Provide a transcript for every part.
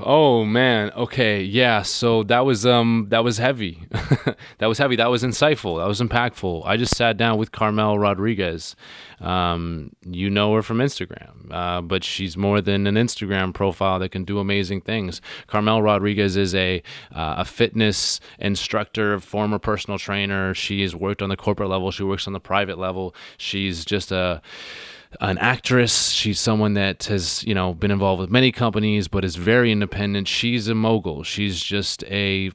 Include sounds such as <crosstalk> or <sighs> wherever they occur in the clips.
Oh man. Okay. Yeah. So that was um that was heavy. <laughs> that was heavy. That was insightful. That was impactful. I just sat down with Carmel Rodriguez. Um, you know her from Instagram, uh, but she's more than an Instagram profile that can do amazing things. Carmel Rodriguez is a uh, a fitness instructor, former personal trainer. She has worked on the corporate level. She works on the private level. She's just a an actress. She's someone that has, you know, been involved with many companies, but is very independent. She's a mogul. She's just a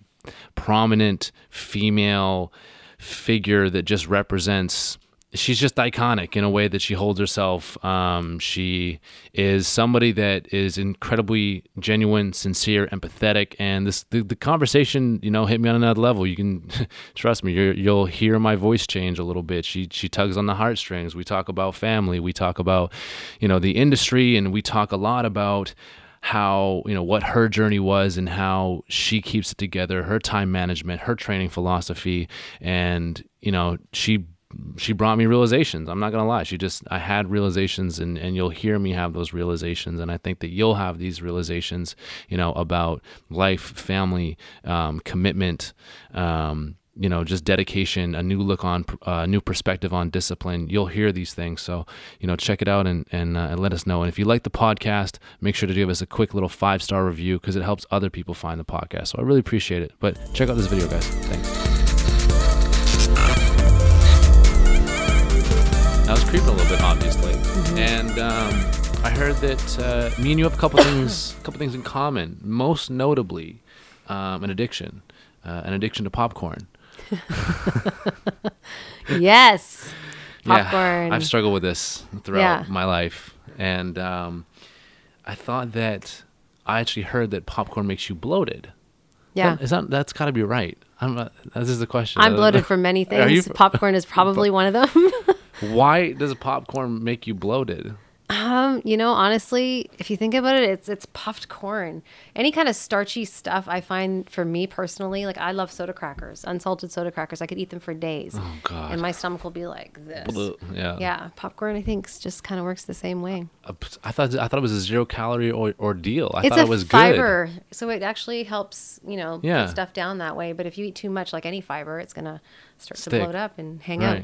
prominent female figure that just represents she's just iconic in a way that she holds herself. Um, she is somebody that is incredibly genuine, sincere, empathetic, and this the, the conversation, you know, hit me on another level. You can <laughs> trust me; you will hear my voice change a little bit. She she tugs on the heartstrings. We talk about family. We talk about, you know, the industry, and we talk a lot about how you know what her journey was and how she keeps it together her time management her training philosophy and you know she she brought me realizations. I'm not gonna lie. She just I had realizations and, and you'll hear me have those realizations and I think that you'll have these realizations, you know, about life, family, um, commitment, um, you know, just dedication, a new look on, a uh, new perspective on discipline. You'll hear these things. So, you know, check it out and, and, uh, and let us know. And if you like the podcast, make sure to give us a quick little five star review because it helps other people find the podcast. So I really appreciate it. But check out this video, guys. Thanks. I was creeping a little bit, obviously, mm-hmm. and um, I heard that uh, me and you have a couple <coughs> things, a couple things in common. Most notably, um, an addiction, uh, an addiction to popcorn. <laughs> yes, <laughs> popcorn. Yeah, I've struggled with this throughout yeah. my life, and um, I thought that I actually heard that popcorn makes you bloated. Yeah, that, is that that's got to be right. I'm not, this is the question. I'm bloated for many <laughs> things. Popcorn is probably one of them. Why does popcorn make you bloated? Um, you know, honestly, if you think about it, it's it's puffed corn. Any kind of starchy stuff, I find for me personally, like I love soda crackers, unsalted soda crackers. I could eat them for days. Oh God! And my stomach will be like this. Yeah. Yeah. Popcorn, I think, just kind of works the same way. I thought I thought it was a zero calorie or, ordeal. I it's thought it was good. fiber, good. so it actually helps, you know, yeah. put stuff down that way. But if you eat too much, like any fiber, it's gonna start Stick. to bloat up and hang right. out.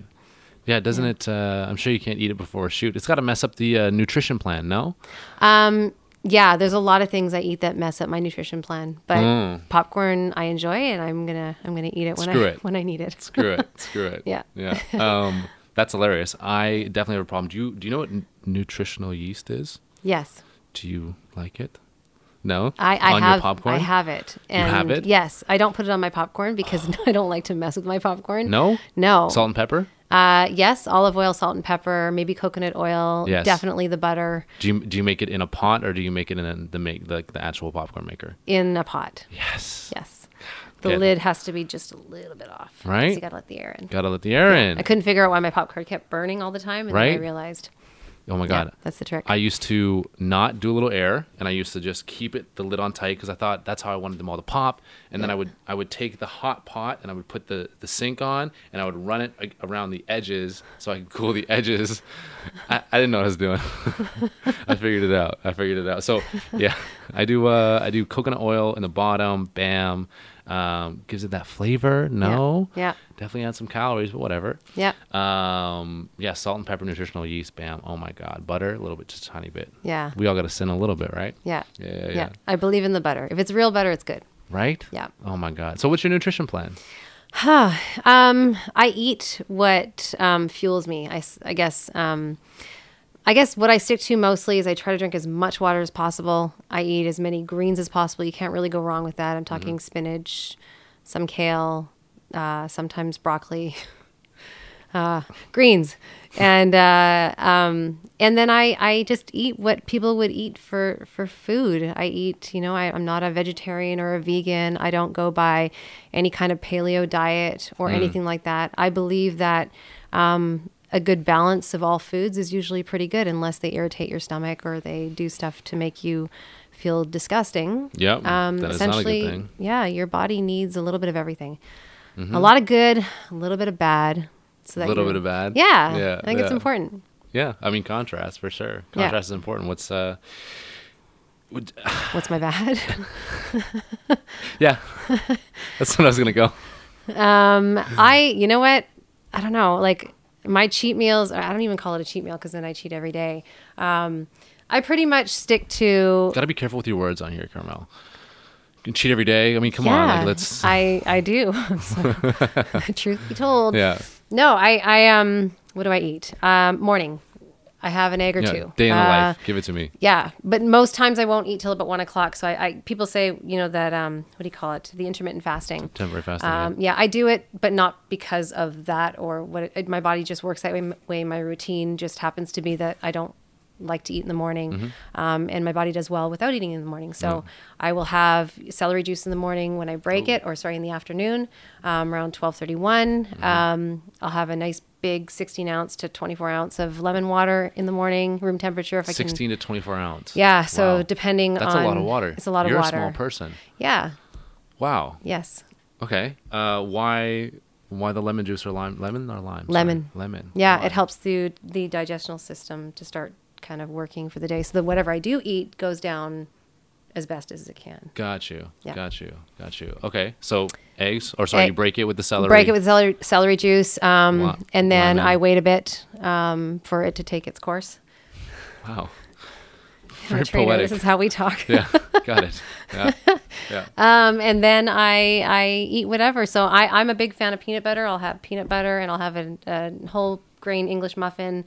Yeah, doesn't yeah. it? Uh, I'm sure you can't eat it before a shoot. It's got to mess up the uh, nutrition plan, no? Um, yeah, there's a lot of things I eat that mess up my nutrition plan. But mm. popcorn I enjoy, and I'm gonna I'm gonna eat it when Screw I it. <laughs> when I need it. Screw it. <laughs> Screw it. yeah. Yeah. Um, that's hilarious. I definitely have a problem. Do you do you know what n- nutritional yeast is? Yes. Do you like it? No, I, I have popcorn. I have it. And you have it. Yes, I don't put it on my popcorn because <laughs> I don't like to mess with my popcorn. No, no salt and pepper. Uh, yes, olive oil, salt and pepper, maybe coconut oil. Yes. definitely the butter. Do you do you make it in a pot or do you make it in the make the, the actual popcorn maker? In a pot. Yes. Yes. The lid has to be just a little bit off. Right. You gotta let the air in. Gotta let the air yeah. in. I couldn't figure out why my popcorn kept burning all the time, and right? then I realized Oh my god, yeah, that's the trick. I used to not do a little air, and I used to just keep it the lid on tight because I thought that's how I wanted them all to pop. And yeah. then I would I would take the hot pot and I would put the the sink on, and I would run it around the edges so I could cool the edges. <laughs> I, I didn't know what I was doing. <laughs> I figured it out. I figured it out. So yeah, I do uh, I do coconut oil in the bottom. Bam. Um, gives it that flavor. No. Yeah. yeah. Definitely add some calories, but whatever. Yeah. Um, yeah, salt and pepper nutritional yeast. Bam. Oh my God. Butter, a little bit, just a tiny bit. Yeah. We all got to sin a little bit, right? Yeah. Yeah, yeah. yeah. I believe in the butter. If it's real butter, it's good. Right? Yeah. Oh my God. So what's your nutrition plan? Huh. um, I eat what um, fuels me. I, I guess. Um, I guess what I stick to mostly is I try to drink as much water as possible. I eat as many greens as possible. You can't really go wrong with that. I'm talking mm-hmm. spinach, some kale, uh, sometimes broccoli, <laughs> uh, greens, and uh, um, and then I, I just eat what people would eat for for food. I eat, you know, I, am not a vegetarian or a vegan. I don't go by any kind of paleo diet or mm. anything like that. I believe that. Um, a good balance of all foods is usually pretty good unless they irritate your stomach or they do stuff to make you feel disgusting. Yeah. Um, essentially, is not a good thing. yeah, your body needs a little bit of everything. Mm-hmm. A lot of good, a little bit of bad. So that a little bit of bad. Yeah. Yeah. I think yeah. it's important. Yeah. I mean, contrast for sure. Contrast yeah. is important. What's, uh, Would- <sighs> What's my bad? <laughs> Yeah, that's what I was gonna go. <laughs> Um, I, you know what? I don't know. Like my cheat meals, I don't even call it a cheat meal because then I cheat every day. Um, I pretty much stick to. Got to be careful with your words on here, Carmel. You can cheat every day. I mean, come yeah, on, like let's. I I do. <laughs> So, <laughs> truth be told, yeah, no. I I um. What do I eat? Um, morning. I have an egg or yeah. two. Day in the Uh, life. Give it to me. Yeah, but most times I won't eat till about one o'clock. So I, I people say you know that um what do you call it the intermittent fasting. Temporary fasting. yeah. Um, yeah, I do it, but not because of that or what it, my body just works that way. My routine just happens to be that I don't like to eat in the morning, Mm-hmm. um, and my body does well without eating in the morning. So I will have celery juice in the morning when I break it, or sorry, in the afternoon um, around twelve Mm-hmm. Um, I'll have a nice big sixteen ounce to twenty four ounce of lemon water in the morning, room temperature. If I can. 16 to 24 ounce. Yeah, so Wow. depending That's on a lot of water. It's a lot of water. You're a small person. Yeah. Wow. Yes. Okay. Uh, why? Why the lemon juice or lime? Lemon or lime? Sorry. Lemon. Lemon. Yeah, it helps the the digestional system to start kind of working for the day. So that whatever I do eat goes down as best as it can. Got you. Yeah. Got you. Got you. Okay. So eggs, or sorry, Egg- you break it with the celery. Break it with celery, celery juice, um, and then. I wait a bit um, for it to take its course. Wow. <laughs> Very trainer. poetic. This is how we talk. yeah. Got it. <laughs> Yeah. Yeah. Um, and then I I eat whatever. So I I'm a big fan of peanut butter. I'll have peanut butter, and I'll have a, a whole grain English muffin.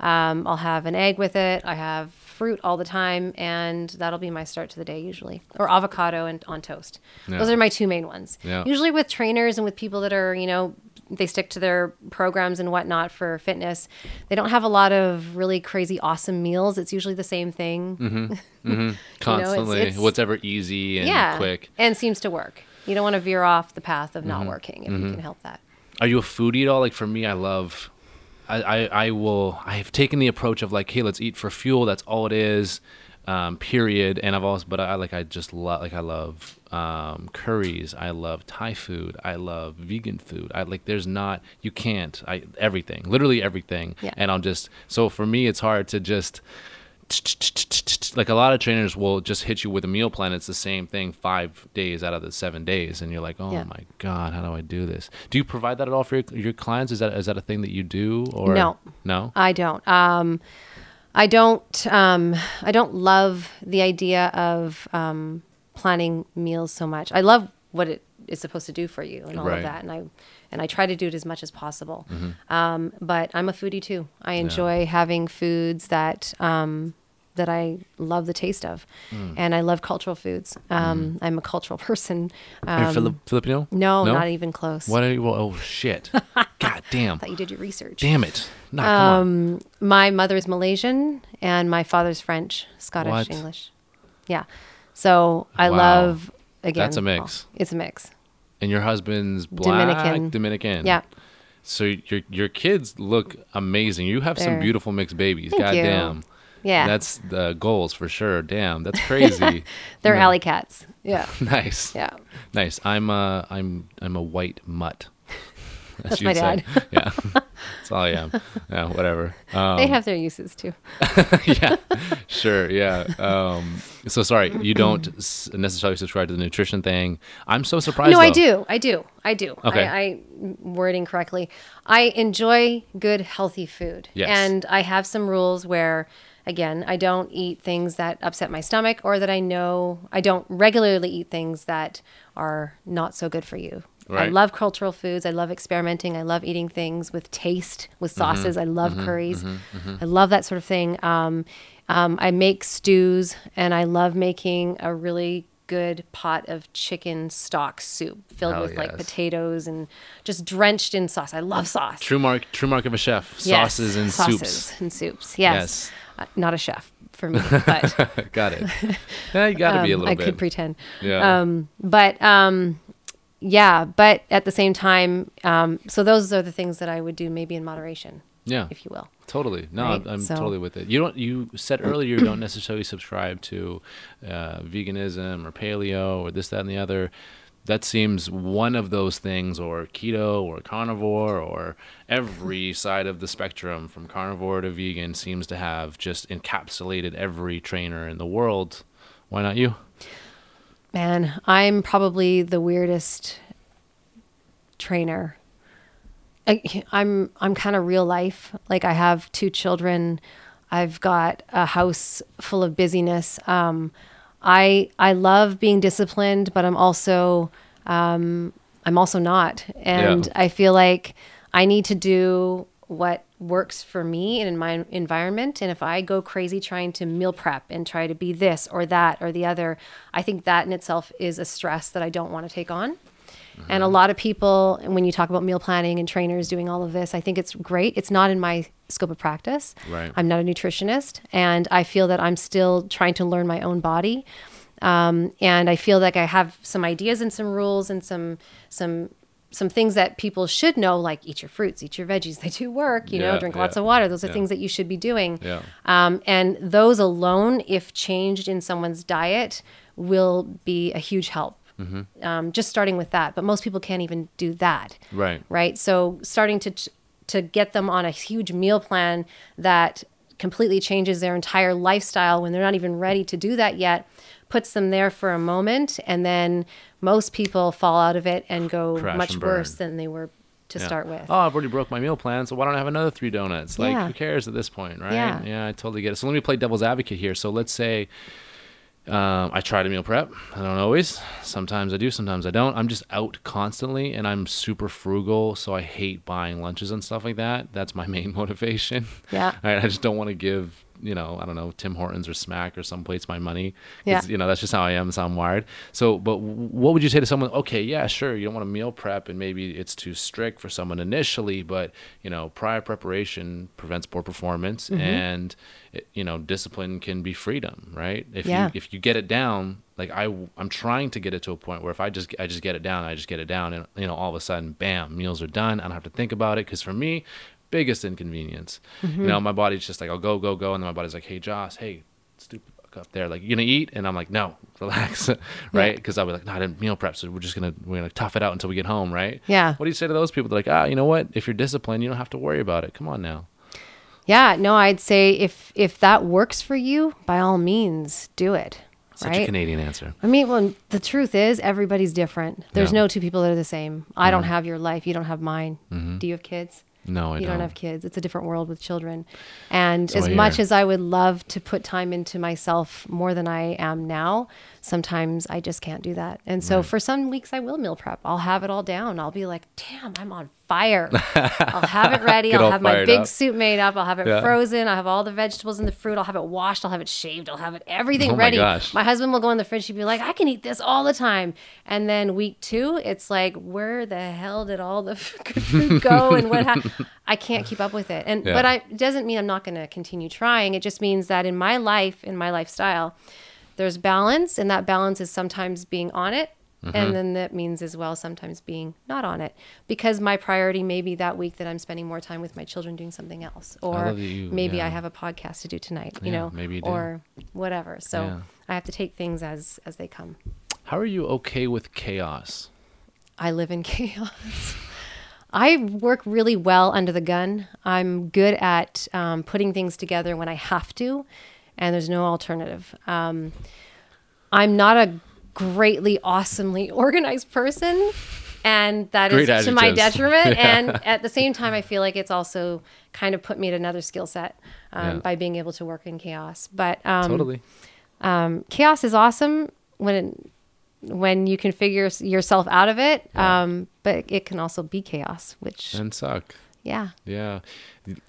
Um, I'll have an egg with it. I have fruit all the time, and that'll be my start to the day usually. Or avocado and on toast. Yeah. Those are my two main ones. Yeah. Usually with trainers and with people that are you know they stick to their programs and whatnot for fitness. They don't have a lot of really crazy awesome meals. It's usually the same thing. <laughs> Constantly. it's- Whatever easy and yeah, quick. and seems to work. You don't want to veer off the path of Mm-hmm. not working if you can help that. Are you a foodie at all? Like for me, I love. I, I, I will. I have taken the approach of like, hey, let's eat for fuel. That's all it is. Um, period. And I've also, but I like, I just love, like, I love um, curries. I love Thai food. I love vegan food. I like. There's not. You can't. I everything. Literally everything. Yeah. And I'll just. So for me, it's hard to just. Like a lot of trainers will just hit you with a meal plan. It's the same thing five days out of the seven days, and you're like, oh Yeah. my god, how do I do this? Do you provide that at all for your, your clients? Is that is that a thing that you do or No. No. I don't. Um, I don't. Um, I don't love the idea of um, planning meals so much. I love what it is supposed to do for you and all Right. of that, and I and I try to do it as much as possible. Mm-hmm. Um, but I'm a foodie too. I enjoy having foods that. Um, that I love the taste of, Mm. and I love cultural foods. Um, I'm a cultural <laughs> person. Are you Um, Filip- Filipino? no, not even close. What are you? well, Oh shit! <laughs> God damn! I thought you did your research. Damn it! Nah. Um, my mother's Malaysian and my father's French, Scottish, What? English. Yeah. So I Wow. love again. That's a mix. it's a mix. And your husband's black Dominican. Dominican. Yeah. So your your kids look amazing. You have some They're- beautiful mixed babies. Thank God you. damn. Yeah. That's the goals for sure. Damn, that's crazy. <laughs> They're No. alley cats. Yeah. <laughs> nice. Yeah. Nice. I'm a I'm I'm a white mutt. That's you'd my say. dad. <laughs> Yeah. That's all I am. Yeah, whatever. Um, they have their uses too. yeah, sure. Yeah. Um, so sorry, you don't necessarily subscribe to the nutrition thing. I'm so surprised. No, I do. I do. I do. Okay. I, I wording correctly. I enjoy good, healthy food. Yes. And I have some rules where, again, I don't eat things that upset my stomach or that I know I don't regularly eat things that are not so good for you. I love cultural foods. I love experimenting. I love eating things with taste, with Mm-hmm. sauces. I love curries. I love that sort of thing. Um, um, I make stews, and I love making a really good pot of chicken stock soup filled Hell with like potatoes and just drenched in sauce. I love sauce. True mark. True mark of a chef. Yes, Sauces and soups. sauces soups. and soups. Yes. Yes. Not a chef for me, <laughs> but Got it. Yeah, you got to be a um, little I bit. could pretend. yeah. Um, but um, yeah, but at the same time, um, so those are the things that I would do maybe in moderation, yeah. if you will. Totally. No, Right, I'm, I'm so- totally with it. You don't. You said earlier you don't necessarily subscribe to uh, veganism or paleo or this, that, and the other. That seems one of those things, or keto, or carnivore, or every side of the spectrum from carnivore to vegan seems to have just encapsulated every trainer in the world Why not you? Man, I'm probably the weirdest trainer. I, I'm I'm kind of real life. Like I have two children. I've got a house full of busyness. Um, I I love being disciplined, but I'm also um, I'm also not, and Yeah. I feel like I need to do what works for me and in my environment. And if I go crazy trying to meal prep and try to be this or that or the other, I think that in itself is a stress that I don't want to take on. And a lot of people, when you talk about meal planning and trainers doing all of this, I think it's great. It's not in my scope of practice. Right. I'm not a nutritionist, and I feel that I'm still trying to learn my own body. Um, and I feel like I have some ideas and some rules and some some some things that people should know, like eat your fruits, eat your veggies. They do work, you know, drink yeah, lots of water. Those are yeah. things that you should be doing. Yeah. Um, and those alone, if changed in someone's diet, will be a huge help. Mm-hmm. Um, just starting with that, but most people can't even do that Right. right? So starting to to get them on a huge meal plan that completely changes their entire lifestyle when they're not even ready to do that yet puts them there for a moment and then most people fall out of it and go Crash much and worse than they were to Yeah. start with. Oh, I've already broke my meal plan, so why don't I have another three donuts? Like, Yeah. who cares at this point, right? Yeah. I totally get it. So let me play devil's advocate here. So let's say um, I try to meal prep. I don't always. Sometimes I do, sometimes I don't. I'm just out constantly and I'm super frugal, so I hate buying lunches and stuff like that. That's my <laughs> main motivation. Yeah. I just don't want to give, you know, I don't know, Tim Hortons or Smack or some place my money. Yeah. You know, that's just how I am. So I'm wired. So, but what would you say to someone? Okay, yeah, sure. You don't want to meal prep, and maybe it's too strict for someone initially, but you know, prior preparation prevents poor performance, Mm-hmm. and it, you know, discipline can be freedom, right? If Yeah. you if you get it down, like I, I'm trying to get it to a point where if I just I just get it down, I just get it down, and you know, all of a sudden, bam, meals are done. I don't have to think about it because for me, biggest inconvenience. Mm-hmm. You know, my body's just like I'll go go go, and then my body's like, hey, Joss, hey, stupid fuck up there, like you gonna eat, and I'm like, no, <laughs> relax, <laughs> right? Because I'll be like, no, I didn't meal prep, so we're just gonna we're gonna tough it out until we get home, right? Yeah. What do you say to those people? They're like, ah, you know what? If you're disciplined, you don't have to worry about it. Come on now. Yeah, no, I'd say if if that works for you, by all means, do it. Such a right? Canadian answer. I mean, well, the truth is everybody's different. There's Yeah. Mm-hmm. no two people that are the same. I don't have your life. You don't have mine. Do you have kids? No, I you don't. don't have kids. It's a different world with children. And So as much as I would love to put time into myself more than I am now, sometimes I just can't do that. And so for some weeks I will meal prep. I'll have it all down. I'll be like, damn, I'm on fire. <laughs> I'll have it ready. I'll have my big up. soup made up. I'll have it Yeah. frozen. I'll have all the vegetables and the fruit. I'll have it washed. I'll have it shaved. I'll have it everything Oh my ready. gosh. My husband will go in the fridge. He'd be like, I can eat this all the time. And then week two, it's like, where the hell did all the <laughs> food go? And what happened? <laughs> I can't keep up with it. And Yeah. but I it doesn't mean I'm not going to continue trying. It just means that in my life, in my lifestyle, there's balance, and that balance is sometimes being on it. Mm-hmm. And then that means as well sometimes being not on it because my priority may be that week that I'm spending more time with my children doing something else, or you- maybe yeah. I have a podcast to do tonight, you Yeah, know, maybe you or whatever. So Yeah. I have to take things as as they come. How are you okay with chaos? I live in <laughs> chaos. I work really well under the gun. I'm good at um, putting things together when I have to, and there's no alternative. Um, I'm not a greatly, awesomely <laughs> organized person, and that is Great to my adjectives. <laughs> detriment. And at the same time, I feel like it's also kind of put me at another skill set um, Yeah. by being able to work in chaos. But um, totally. chaos is awesome when it, when you can figure yourself out of it. Um, but it can also be chaos, which And suck. yeah, Yeah.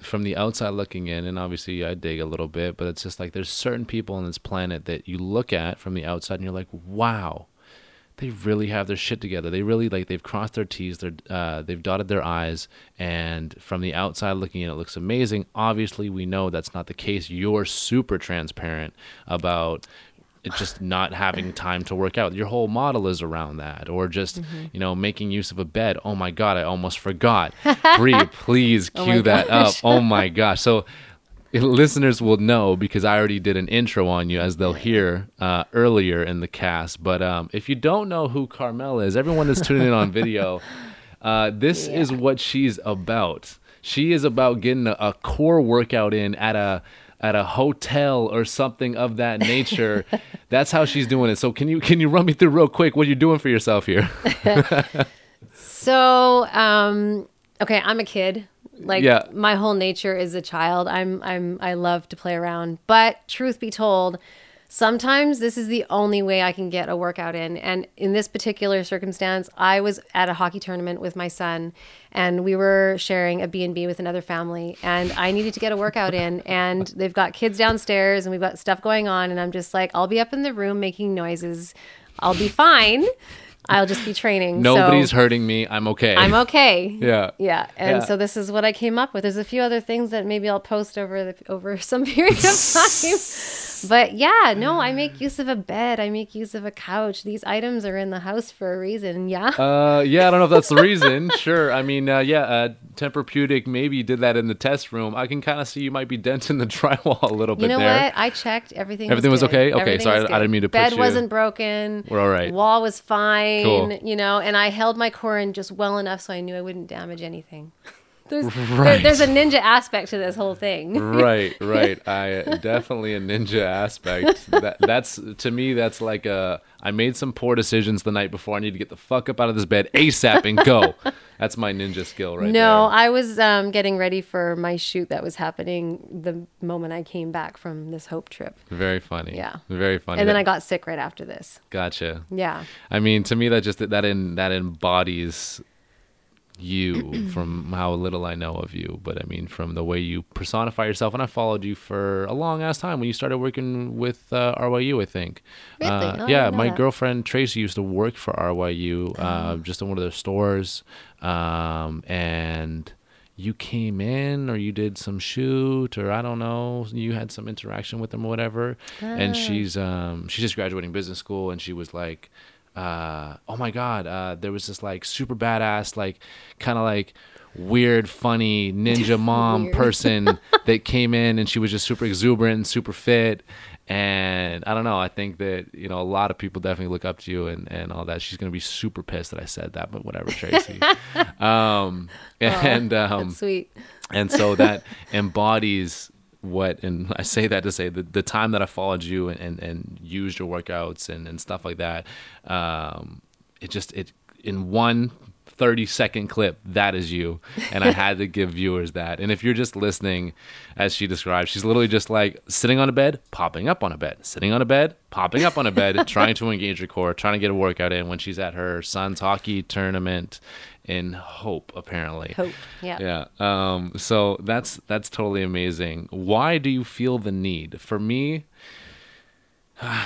From the outside looking in, and obviously I dig a little bit, but it's just like there's certain people on this planet that you look at from the outside and you're like, wow, they really have their shit together. They really like they've crossed their T's, they're, uh, they've dotted their I's, and from the outside looking in, it looks amazing. Obviously, we know that's not the case. You're super transparent about just not having time to work out. Your whole model is around that, or just Mm-hmm. you know making use of a bed. Oh my god, I almost forgot. <laughs> Bree, please cue Oh that up. Oh my gosh. So listeners will know because I already did an intro on you, as they'll hear uh, earlier in the cast. But um, if you don't know who Carmel is, everyone that's tuning in on video, <laughs> uh, this is what she's about. She is about getting a, a core workout in at a at a hotel or something of that nature. <laughs> That's how she's doing it. So can you can you run me through real quick what you're doing for yourself here? <laughs> So, um, okay, I'm a kid. Like Yeah. my whole nature is a child. I'm I'm I love to play around. But truth be told, sometimes this is the only way I can get a workout in. And in this particular circumstance, I was at a hockey tournament with my son and we were sharing a B&B with another family and I needed to get a workout in and they've got kids downstairs and we've got stuff going on and I'm just like I'll be up in the room making noises. I'll be fine. I'll just be training. So- Nobody's hurting me. I'm okay. I'm okay. <laughs> Yeah. Yeah. And Yeah. so this is what I came up with. There's a few other things that maybe I'll post over the, over <laughs> some period of time. <laughs> But yeah, no, I make use of a bed. I make use of a couch. These items are in the house for a reason. Yeah. Uh, yeah, I don't know if that's the reason. <laughs> sure. I mean, uh, yeah, uh, Tempur-Pedic maybe did that in the test room. I can kind of see you might be denting the <laughs> drywall a little bit you know there. what? I checked. Everything. Everything was good. okay? Okay, Everything was I- I didn't mean to Bed wasn't broken. We're all right. Wall was fine. Cool. You know, and I held my core in just well enough so I knew I wouldn't damage anything. There's, there- there's a ninja aspect to this whole thing. right, <laughs> right. I definitely a ninja aspect. That that's to me that's like a I made some poor decisions the night before. I need to get the fuck up out of this bed ASAP and go. <laughs> That's my ninja skill right no, there. I was um, getting ready for my shoot that was happening the moment I came back from this Hope trip. Very funny. Yeah. Very funny. And then That- I got sick right after this. gotcha. Yeah. I mean, to me, that just that in that embodies you <clears throat> from how little I know of you, but I mean from the way you personify yourself. And I followed you for a long ass time when you started working with uh, RYU, I think. Really? Uh, Oh, yeah, my that. girlfriend Tracy used to work for RYU, Oh. uh, just in one of their stores, um, and. You came in, or you did some shoot, or I don't know. You had some interaction with them, or whatever. And Ah. she's um she's just graduating business school, and she was like, uh, oh my god, uh, there was this like super badass, like kind of like weird, funny ninja <laughs> mom person <laughs> that came in, and she was just super exuberant, and super fit. And I don't know. I think that you know a lot of people definitely look up to you and, and all that. She's gonna be super pissed that I said that, but whatever, Tracy. <laughs> um, and um, sweet. and so that embodies what and <laughs> i say that to say the, the time that i followed you and, and, and used your workouts and, and stuff like that um, it just it in one 30 second clip that is you. And i <laughs> had to give viewers that. And if you're just listening as she describes she's literally just like sitting on a bed popping up on a bed sitting on a bed popping up on a bed <laughs> trying to engage her core trying to get a workout in. When she's at her son's hockey tournament in hope apparently Hope. Yeah. yeah. Um, so that's that's totally amazing. Why do you feel the need? For me,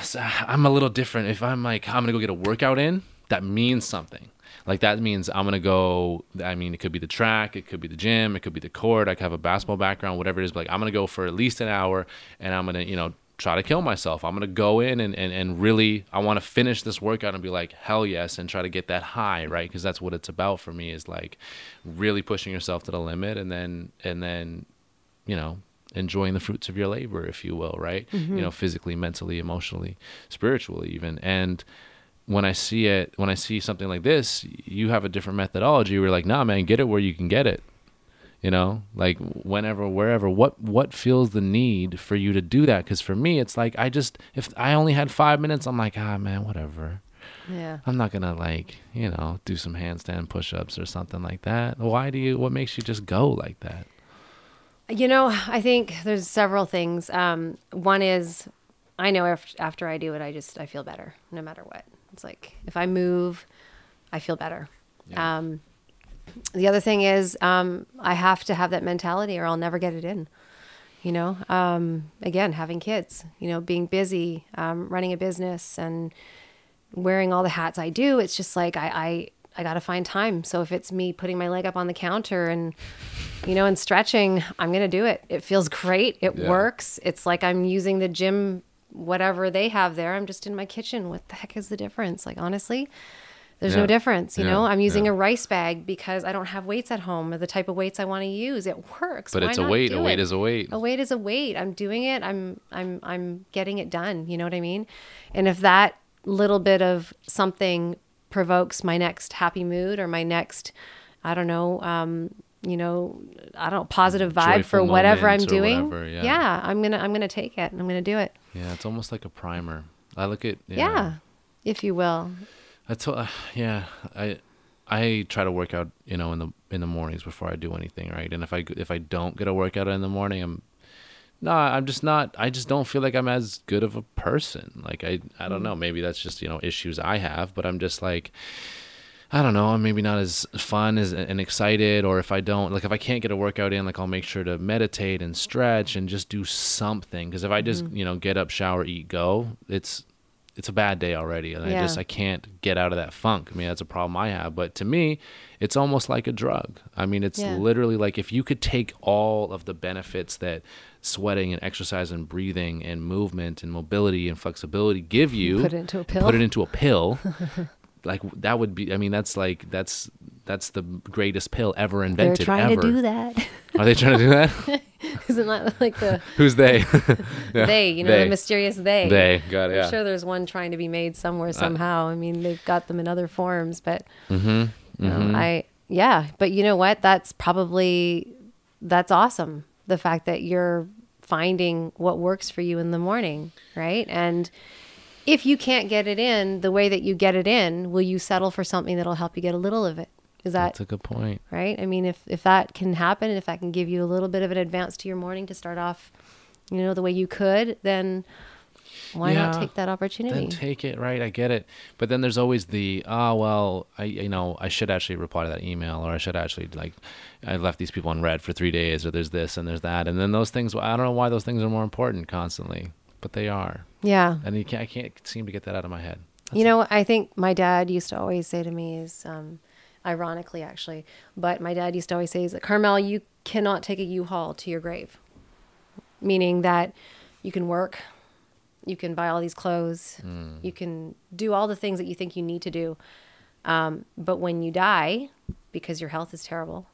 so <sighs> I'm a little different. If I'm like I'm gonna go get a workout in, that means something. Like that means I'm gonna go. I mean, it could be the track, it could be the gym, it could be the court. I could have a basketball background, whatever it is. But like I'm gonna go for at least an hour, and I'm gonna you know try to kill myself. I'm gonna go in and and, and really I want to finish this workout and be like hell yes, and try to get that high, right? Because that's what it's about for me is like really pushing yourself to the limit, and then and then you know enjoying the fruits of your labor if you will right you know mm-hmm. physically mentally emotionally spiritually even and when i see it when i see something like this you have a different methodology where you're like nah man get it where you can get it you know like whenever wherever what what feels the need for you to do that because for me it's like i just if i only had five minutes i'm like ah man whatever Yeah. i'm not gonna like you know do some handstand push-ups or something like that why do you what makes you just go like that You know, I think there's several things. Um, one is I know af- after I do it, I just I feel better no matter what. It's like if I move, I feel better. Yeah. Um, the other thing is um, I have to have that mentality, or I'll never get it in. You know, um, again, having kids, you know, being busy, um, running a business, and wearing all the hats I do. It's just like I I, I got to find time. So if it's me putting my leg up on the counter and you know, and stretching, I'm going to do it. It feels great. It Yeah. works. It's like I'm using the gym, whatever they have there. I'm just in my kitchen. What the heck is the difference? Like, honestly, there's Yeah. no difference. You Yeah. know, I'm using Yeah. a rice bag because I don't have weights at home or the type of weights I want to use. It works. but Why it's a weight a weight it? is a weight a weight is a weight. I'm doing it. I'm I'm I'm getting it done. You know what I mean? And if that little bit of something provokes my next happy mood or my next, I don't know, um, you know, I don't know, positive vibe Joyful for whatever I'm doing. whatever, yeah. I'm gonna I'm gonna take it. and I'm gonna do it. Yeah, it's almost like a primer. I look at Yeah, if you will. That's uh, yeah. I I try to work out, you know, in the in the mornings before I do anything, right? And if I if I don't get a workout in the morning, I'm no, I'm just not. I just don't feel like I'm as good of a person. Like I I don't know. Maybe that's just you know issues I have, but I'm just like. I don't know. I'm maybe not as fun as and excited, or if I don't like, if I can't get a workout in, like I'll make sure to meditate and stretch and just do something. Because if I just you know get up, shower, eat, go, it's it's a bad day already and i just i can't get out of that funk i mean that's a problem i have but to me it's almost like a drug i mean it's Yeah. literally like if you could take all of the benefits that sweating and exercise and breathing and movement and mobility and flexibility give <laughs> you Put it into a pill? put it into a pill <laughs> like that would be i mean that's like that's that's the greatest pill ever invented. They're trying ever to do that. are they trying to do that <laughs> Isn't that like the <laughs> who's they <laughs> Yeah, they, you know, they. the mysterious they? they got it I'm yeah Uh, sure there's one trying to be made somewhere somehow. I mean, they've got them in other forms, but mm-hmm. you know, I yeah, but you know what? That's probably that's awesome. The fact that you're finding what works for you in the morning, right? And if you can't get it in the way that you get it in, will you settle for something that'll help you get a little of it? Is that that's a good point right? I mean, if if that can happen, and if that can give you a little bit of an advance to your morning to start off, you know, the way you could, then why not take that opportunity? Then take it, right? I get it. But then there's always the ah, well, I you know I should actually reply to that email, or I should actually like I left these people on read for three days, or there's this and there's that, and then those things. I don't know why those things are more important constantly, but they are, yeah. and you can't, I can't seem to get that out of my head. You know, I think my dad used to always say to me is, um, ironically actually, but my dad used to always say that Carmel, you cannot take a U-Haul to your grave, meaning that you can work, you can buy all these clothes, you can do all the things that you think you need to do, um, but when you die, because your health is terrible,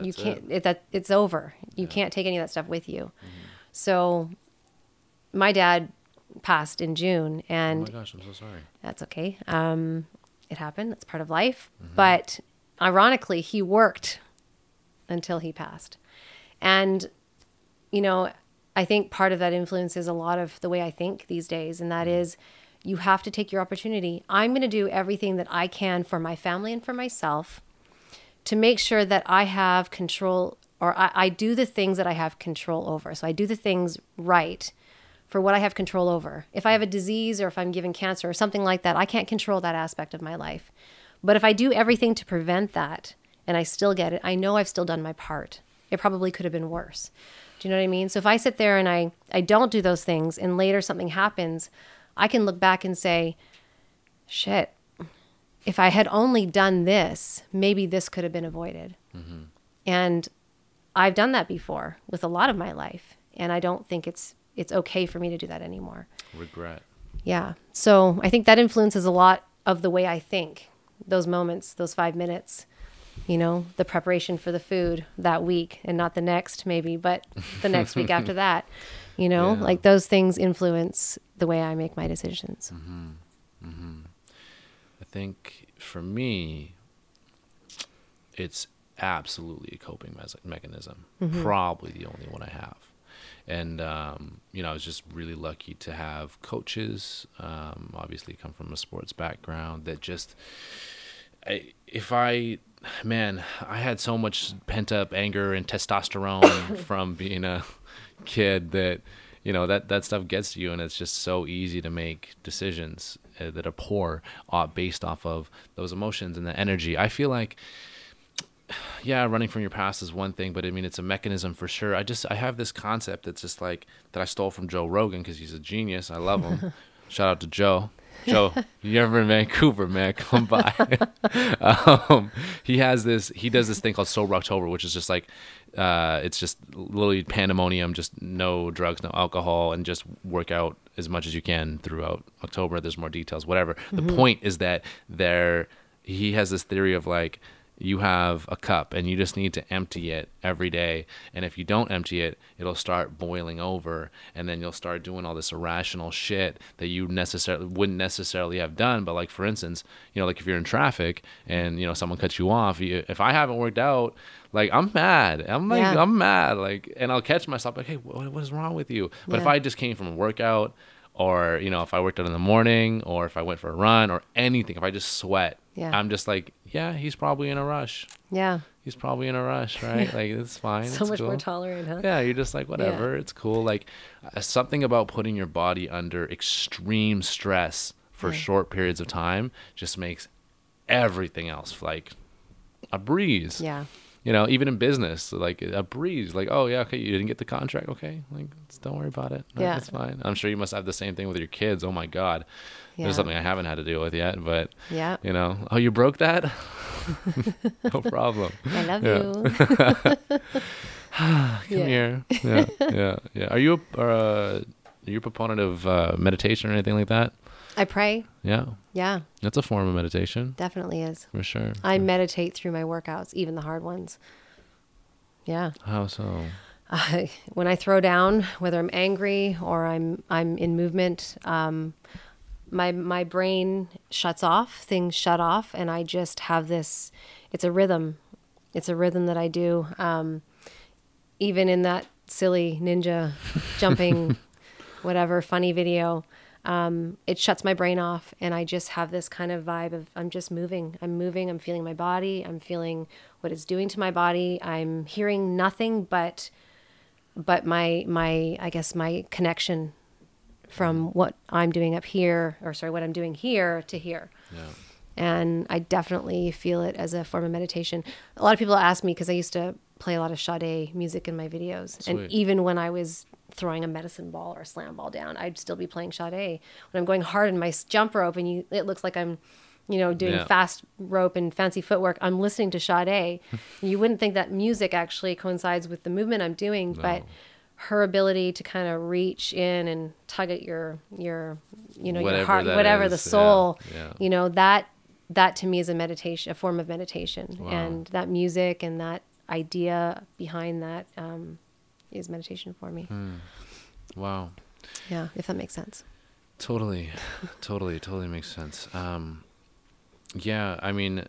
you That's it. can't. It. that it's over. You can't take any of that stuff with you. So, my dad passed in June, Oh and my gosh, I'm so sorry. that's okay. Um, it happened. That's part of life. But ironically, he worked until he passed. And, you know, I think part of that influences a lot of the way I think these days. And that mm-hmm. is you have to take your opportunity. I'm going to do everything that I can for my family and for myself to make sure that I have control or I, I do the things that I have control over. So I do the things right for what I have control over. If I have a disease or if I'm given cancer or something like that, I can't control that aspect of my life. But if I do everything to prevent that and I still get it, I know I've still done my part. It probably could have been worse. Do you know what I mean? So if I sit there and I, I don't do those things and later something happens, I can look back and say, shit, if I had only done this, maybe this could have been avoided. Mm-hmm. And I've done that before with a lot of my life, and I don't think it's it's okay for me to do that anymore. Regret. Yeah. So I think that influences a lot of the way I think. Those moments, those five minutes, you know, the preparation for the food that week and not the next, maybe, but the next week after <laughs> that. You know, Yeah. like those things influence the way I make my decisions. Mm-hmm. Mm-hmm. I think for me, it's absolutely a coping mechanism. Probably the only one I have. And, um, you know, I was just really lucky to have coaches, um, obviously come from a sports background that just, I, if I, man, I had so much pent up anger and testosterone <coughs> from being a kid that, you know, that, that stuff gets to you and it's just so easy to make decisions uh, that are poor uh, based off of those emotions and the energy. I feel like, yeah, running from your past is one thing, but I mean, it's a mechanism for sure. I just, I have this concept that's just like, that I stole from Joe Rogan because he's a genius. I love him. <laughs> Shout out to Joe. Joe, you're ever in Vancouver, man, <laughs> come by. <laughs> um, he has this, he does this thing called Sober October, which is just like, uh, it's just literally pandemonium, just no drugs, no alcohol, and just work out as much as you can throughout October. There's more details, whatever. The point is that there, he has this theory of like, you have a cup and you just need to empty it every day. And if you don't empty it, it'll start boiling over and then you'll start doing all this irrational shit that you necessarily wouldn't necessarily have done. But like for instance, you know, like if you're in traffic and you know someone cuts you off, you, if I haven't worked out, like I'm mad. I'm like Yeah. I'm mad. Like and I'll catch myself like, hey, what, what is wrong with you? But if I just came from a workout or you know if I worked out in the morning or if I went for a run or anything, if I just sweat, Yeah. I'm just like, yeah, he's probably in a rush. Yeah. He's probably in a rush, right? Like it's <laughs> fine. So it's much more tolerant, huh? Yeah, you're just like whatever. It's cool. Like uh, something about putting your body under extreme stress for Right. short periods of time just makes everything else like a breeze. Yeah. You know, even in business, like a breeze. Like, oh yeah, okay, you didn't get the contract. Okay, like don't worry about it. Like, Yeah. it's fine. I'm sure you must have the same thing with your kids. Oh my god, Yeah. there's something I haven't had to deal with yet, but Yeah. you know, oh you broke that. <laughs> no problem. <laughs> I love Yeah. you. <laughs> Come Yeah. here. Yeah, yeah, yeah. Are you a, uh, are you a proponent of uh, meditation or anything like that? I pray. Yeah, Yeah, that's a form of meditation definitely is. for sure. I meditate through my workouts, even the hard ones. Yeah. How so? I, when I throw down, whether I'm angry or I'm I'm in movement, um, my my brain shuts off. Things shut off, and I just have this. It's a rhythm. It's a rhythm that I do. Um, even in that silly ninja <laughs> jumping, whatever funny video, um, it shuts my brain off, and I just have this kind of vibe of I'm just moving. I'm moving. I'm feeling my body. I'm feeling what it's doing to my body. I'm hearing nothing but but my my I guess my connection from what I'm doing up here or sorry what I'm doing here to here. Yeah. And I definitely feel it as a form of meditation. A lot of people ask me because I used to play a lot of Sade music in my videos, and even when I was throwing a medicine ball or a slam ball down, I'd still be playing Sade. When I'm going hard in my jump rope, and you, it looks like I'm, you know, doing Yeah. fast rope and fancy footwork, I'm listening to Sade. you wouldn't think that music actually coincides with the movement I'm doing, but No. Her ability to kind of reach in and tug at your your you know your heart whatever the is, yeah, soul yeah. you know that that to me is a meditation a form of meditation Wow. and that music and that idea behind that um, is meditation for me Hmm. Wow. yeah if that makes sense Totally, <laughs> totally, totally makes sense. Um, yeah, I mean,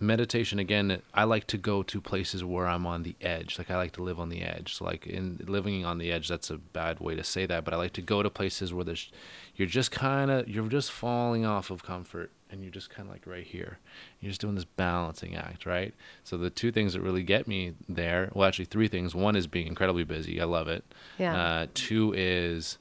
meditation again. I like to go to places where I'm on the edge. Like I like to live on the edge. So like in living on the edge, that's a bad way to say that. But I like to go to places where there's, you're just kind of, you're just falling off of comfort, and you're just kind of like right here. You're just doing this balancing act, right? So the two things that really get me there, well, actually three things. One is being incredibly busy. I love it. Yeah. Uh, two is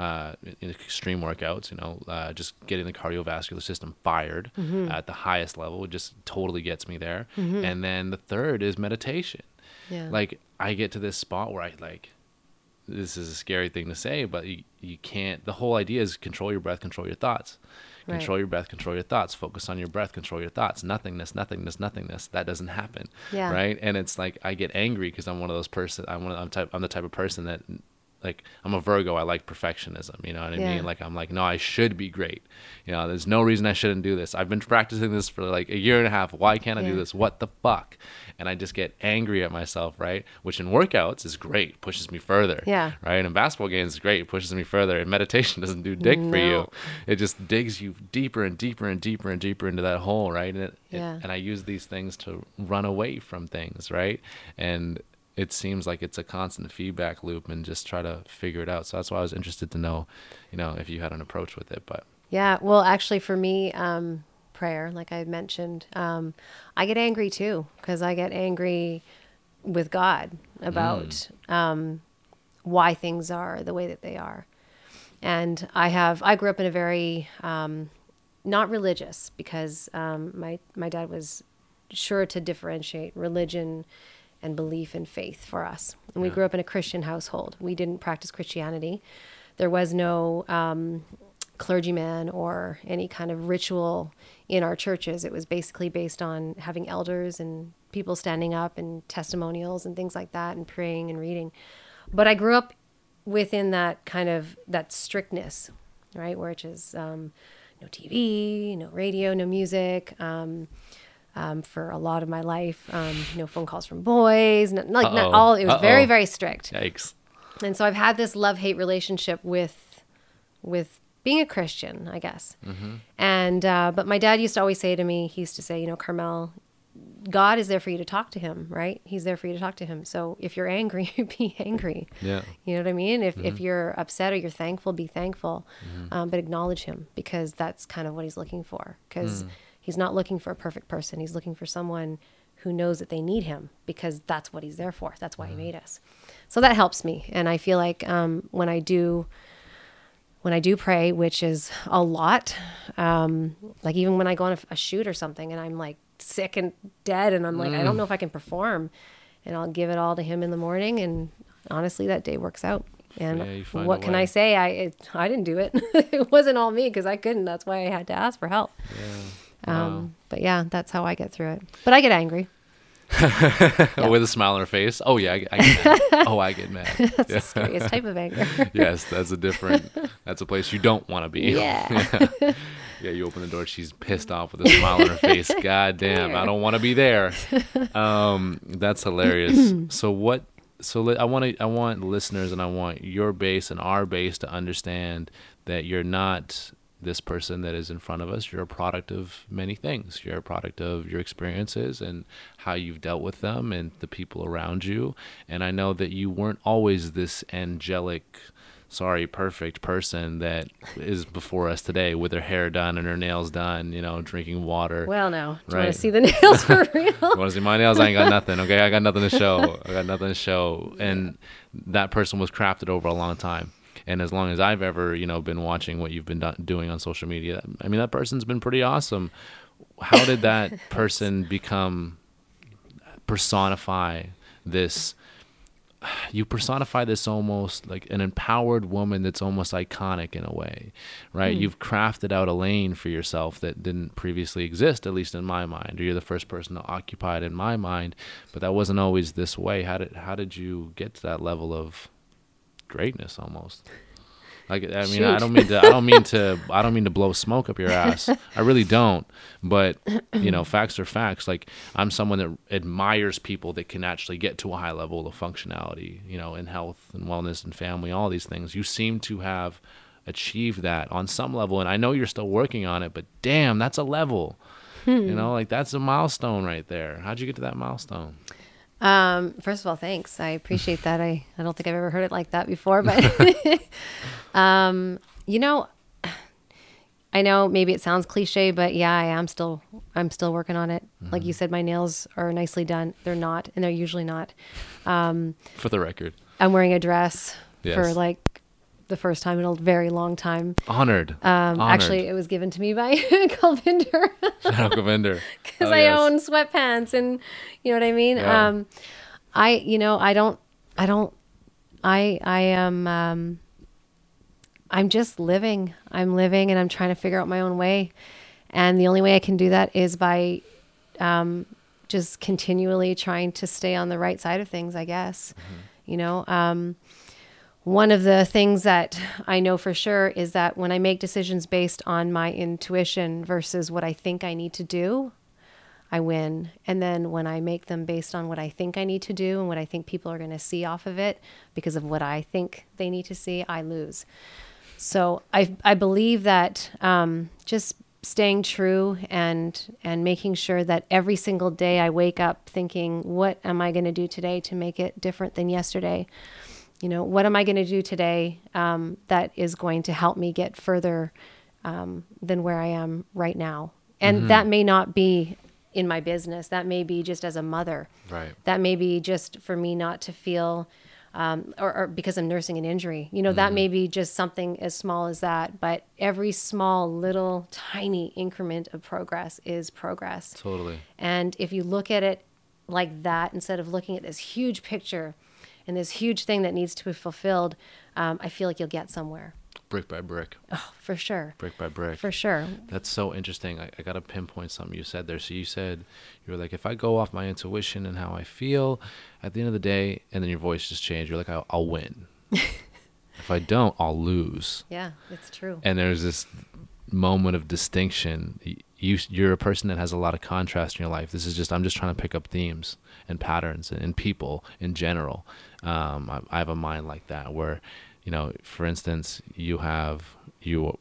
uh, in extreme workouts, you know, uh, just getting the cardiovascular system fired Mm-hmm. at the highest level just totally gets me there. And then the third is meditation. yeah Like I get to this spot where I like, this is a scary thing to say, but you, you can't. The whole idea is control your breath, control your thoughts. Right. Control your breath, control your thoughts. Focus on your breath, control your thoughts. Nothingness, nothingness, nothingness. That doesn't happen. Yeah. Right. And it's like I get angry because I'm one of those person. I'm one. Of, I'm type. I'm the type of person that, like, I'm a Virgo. I like perfectionism. You know what I Yeah. mean? Like I'm like, no, I should be great. You know, there's no reason I shouldn't do this. I've been practicing this for like a year and a half. Why can't I do this? What the fuck? And I just get angry at myself, right? Which in workouts is great, pushes me further. Yeah. Right. And in basketball games is great, pushes me further. And meditation <laughs> doesn't do dick for you. No. It just digs you deeper and deeper and deeper and deeper into that hole, right? And it, it- Yeah. and I use these things to run away from things, right? And it seems like it's a constant feedback loop and just try to figure it out. So that's why I was interested to know, you know, if you had an approach with it. But Yeah, well, actually, for me, um, prayer, like I mentioned, um, I get angry too because I get angry with God about um, why things are the way that they are. And I have, I grew up in a very um, not religious because um, my my dad was sure to differentiate religion and belief and faith for us. And we Yeah. grew up in a Christian household. We didn't practice Christianity. There was no um, clergyman or any kind of ritual in our churches. It was basically based on having elders and people standing up and testimonials and things like that and praying and reading. But I grew up within that kind of that strictness, right? Which is um, no TV, no radio, no music. Um, um, for a lot of my life. Um, no phone calls from boys, no, like not Uh-oh. all. It was very Uh-oh. very strict, Yikes. and so I've had this love hate relationship with with being a Christian, I guess. And uh, but my dad used to always say to me, he used to say, you know, Carmel, God is there for you to talk to him, right? He's there for you to talk to him. So if you're angry, <laughs> be angry. Yeah. You know what I mean? If, if you're upset or you're thankful, be thankful, um, but acknowledge him because that's kind of what he's looking for. Because he's not looking for a perfect person. He's looking for someone who knows that they need him because that's what he's there for. That's why he made us. So that helps me. And I feel like um, when I do, when I do pray, which is a lot, um, like even when I go on a, a shoot or something and I'm like sick and dead and I'm like, I don't know if I can perform and I'll give it all to him in the morning. And honestly, that day works out. And Yeah, what can. I say? I, it, I didn't do it. <laughs> it wasn't all me because I couldn't. That's why I had to ask for help. Um, But yeah, that's how I get through it. But I get angry. <laughs> With a smile on her face. Oh yeah, I, I get mad. <laughs> oh I get mad. <laughs> That's Yeah. the scariest type of anger. yes, that's a different. That's a place you don't want to be. Yeah. yeah, you open the door. She's pissed off with a smile on her face. God damn, I don't want to be there. Um, that's hilarious. so what? So let, I want to. I want listeners and I want your base and our base to understand that you're not this person that is in front of us. You're a product of many things. You're a product of your experiences and how you've dealt with them and the people around you. And I know that you weren't always this angelic sorry, perfect person that is before us today with her hair done and her nails done, you know, drinking water. well, no. Do you Right. want to see the nails for <laughs> real? you want to see my nails? I ain't got nothing. Okay, I got nothing to show. I got nothing to show. And that person was crafted over a long time. And as long as I've ever, you know, been watching what you've been do- doing on social media, I mean, that person's been pretty awesome. How did that <laughs> person become personify this? You personify this almost like an empowered woman that's almost iconic in a way, right? Hmm. You've crafted out a lane for yourself that didn't previously exist, at least in my mind. Or you're the first person to occupy it in my mind, but that wasn't always this way. How did how did you get to that level of greatness almost? Like I mean, I don't mean to. I don't mean to. I don't mean to blow smoke up your ass. <laughs> I really don't. But you know, facts are facts. Like I'm someone that admires people that can actually get to a high level of functionality. You know, in health and wellness and family, all these things. You seem to have achieved that on some level, and I know you're still working on it. But damn, that's a level. You hmm. know, like that's a milestone right there. How'd you get to that milestone? Um, first of all, thanks. I appreciate that. I, I don't think I've ever heard it like that before, but <laughs> <laughs> um, you know, <sighs> I know maybe it sounds cliche, but yeah, I am still I'm still working on it. Like you said, my nails are nicely done. They're not, and they're usually not. Um, For the record, I'm wearing a dress for like the first time in a very long time. honored. Um, Honored. actually, it was given to me by <laughs> Calvinder. Shout out Govinder. because <laughs> Oh, I yes. own sweatpants and you know what I mean. Yeah. Um, I you know I don't I don't I I am um, I'm just living. I'm living and I'm trying to figure out my own way, and the only way I can do that is by um, just continually trying to stay on the right side of things. I guess you know. Um, one of the things that I know for sure is that when I make decisions based on my intuition versus what I think I need to do, I win. And then when I make them based on what I think I need to do and what I think people are going to see off of it because of what I think they need to see, I lose. So I I believe that um, just staying true and and making sure that every single day I wake up thinking, what am I going to do today to make it different than yesterday? You know, what am I going to do today um, that is going to help me get further um, than where I am right now? And that may not be in my business. That may be just as a mother. Right. That may be just for me not to feel, um, or, or because I'm nursing an injury. You know, that may be just something as small as that. But every small, little, tiny increment of progress is progress. Totally. And if you look at it like that, instead of looking at this huge picture and this huge thing that needs to be fulfilled, um, I feel like you'll get somewhere. Brick by brick. Oh, for sure. Brick by brick. For sure. That's so interesting. I, I got to pinpoint something you said there. So you said, you were like, if I go off my intuition and how I feel at the end of the day, and then your voice just changed, you're like, I'll, I'll win. <laughs> if I don't, I'll lose. Yeah, it's true. And there's this moment of distinction. You you're a person that has a lot of contrast in your life. This is just I'm just trying to pick up themes and patterns and, and people in general. Um, I, I have a mind like that where, you know, for instance, you have you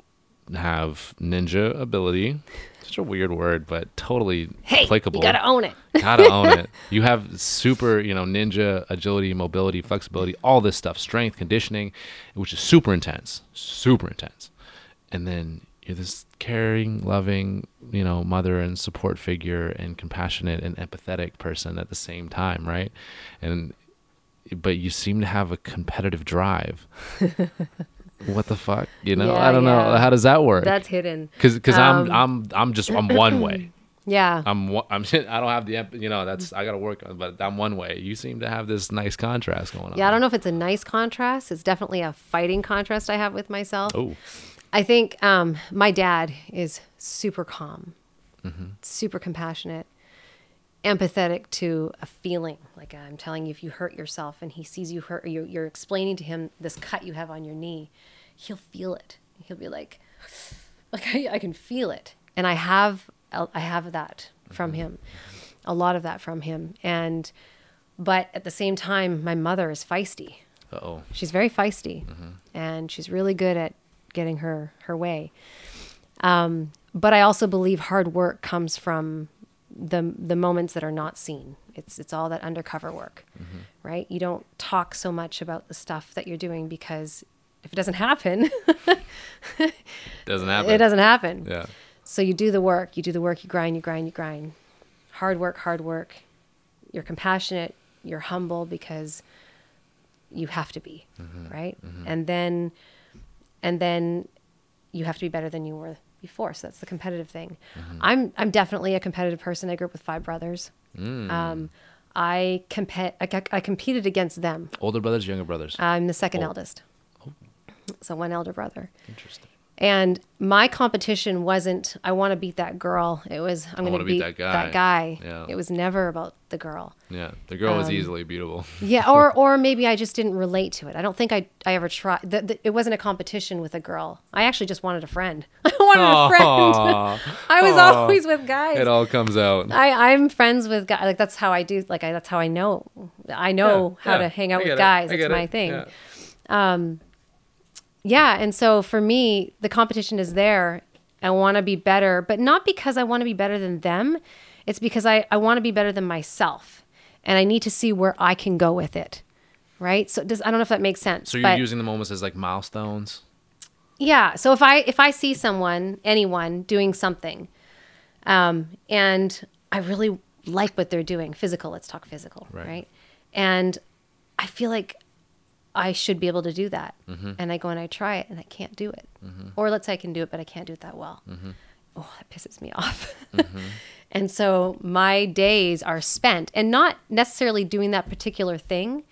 have ninja ability. Such a weird word, but totally Hey, applicable. you gotta own it. Gotta own <laughs> it. You have super, you know, ninja agility, mobility, flexibility, all this stuff, strength, conditioning, which is super intense, super intense. And then you're this caring, loving, you know, mother and support figure and compassionate and empathetic person at the same time, right? And but you seem to have a competitive drive. <laughs> what the fuck? You know, Yeah, I don't know. How does that work? That's hidden. Cuz cuz Um, I'm I'm I'm just I'm one way. <clears throat> Yeah. I'm I'm <laughs> I don't have the you know that's I got to work on but I'm one way. You seem to have this nice contrast going on. Yeah, I don't know if it's a nice contrast. It's definitely a fighting contrast I have with myself. Oh, I think um, my dad is super calm, super compassionate, empathetic to a feeling. Like I'm telling you, if you hurt yourself and he sees you hurt, or you're, you're explaining to him this cut you have on your knee, he'll feel it. He'll be like, <sighs> like I, I can feel it, and I have uh, I have that from mm-hmm. him, a lot of that from him, and but at the same time, my mother is feisty. oh, She's very feisty, mm-hmm. and she's really good at getting her her way. Um, but I also believe hard work comes from the the moments that are not seen. It's it's all that undercover work, mm-hmm. right? You don't talk so much about the stuff that you're doing because if it doesn't happen, <laughs> doesn't happen. it doesn't happen. Yeah. So you do the work, you do the work, you grind, you grind, you grind. Hard work, hard work. You're compassionate, you're humble because you have to be, mm-hmm. right? Mm-hmm. And then and then you have to be better than you were before. So that's the competitive thing. I'm I'm definitely a competitive person. I grew up with five brothers. Um, I compete I, I competed against them. Older brothers, younger brothers. I'm the second Oh. eldest. So one elder brother. Interesting. And my competition wasn't I want to beat that girl. It was I'm going wanna beat beat, that guy. That guy. Yeah. It was never about the girl. Yeah, the girl Um, was easily beatable. <laughs> Yeah, or <laughs> or maybe I just didn't relate to it. I don't think I I ever tried. The, the, it wasn't a competition with a girl. I actually just wanted a friend. <laughs> I wanted a friend. I was Aw. always with guys. it all comes out. I I'm friends with guys. Like that's how I do. Like I, that's how I know. I know Yeah, how yeah, to hang out I with guys. I It's get my it, thing. yeah. Yeah, and so for me, the competition is there. I want to be better, but not because I want to be better than them. It's because I, I want to be better than myself. And I need to see where I can go with it. Right? So does I don't know if that makes sense. So you're using the moments as like milestones. yeah. So if I if I see someone, anyone doing something, um, and I really like what they're doing, physical, let's talk physical, Right. right? And I feel like I should be able to do that. Mm-hmm. And I go and I try it and I can't do it. Mm-hmm. Or let's say I can do it, but I can't do it that well. Mm-hmm. Oh, that pisses me off. <laughs> and so my days are spent and not necessarily doing that particular thing,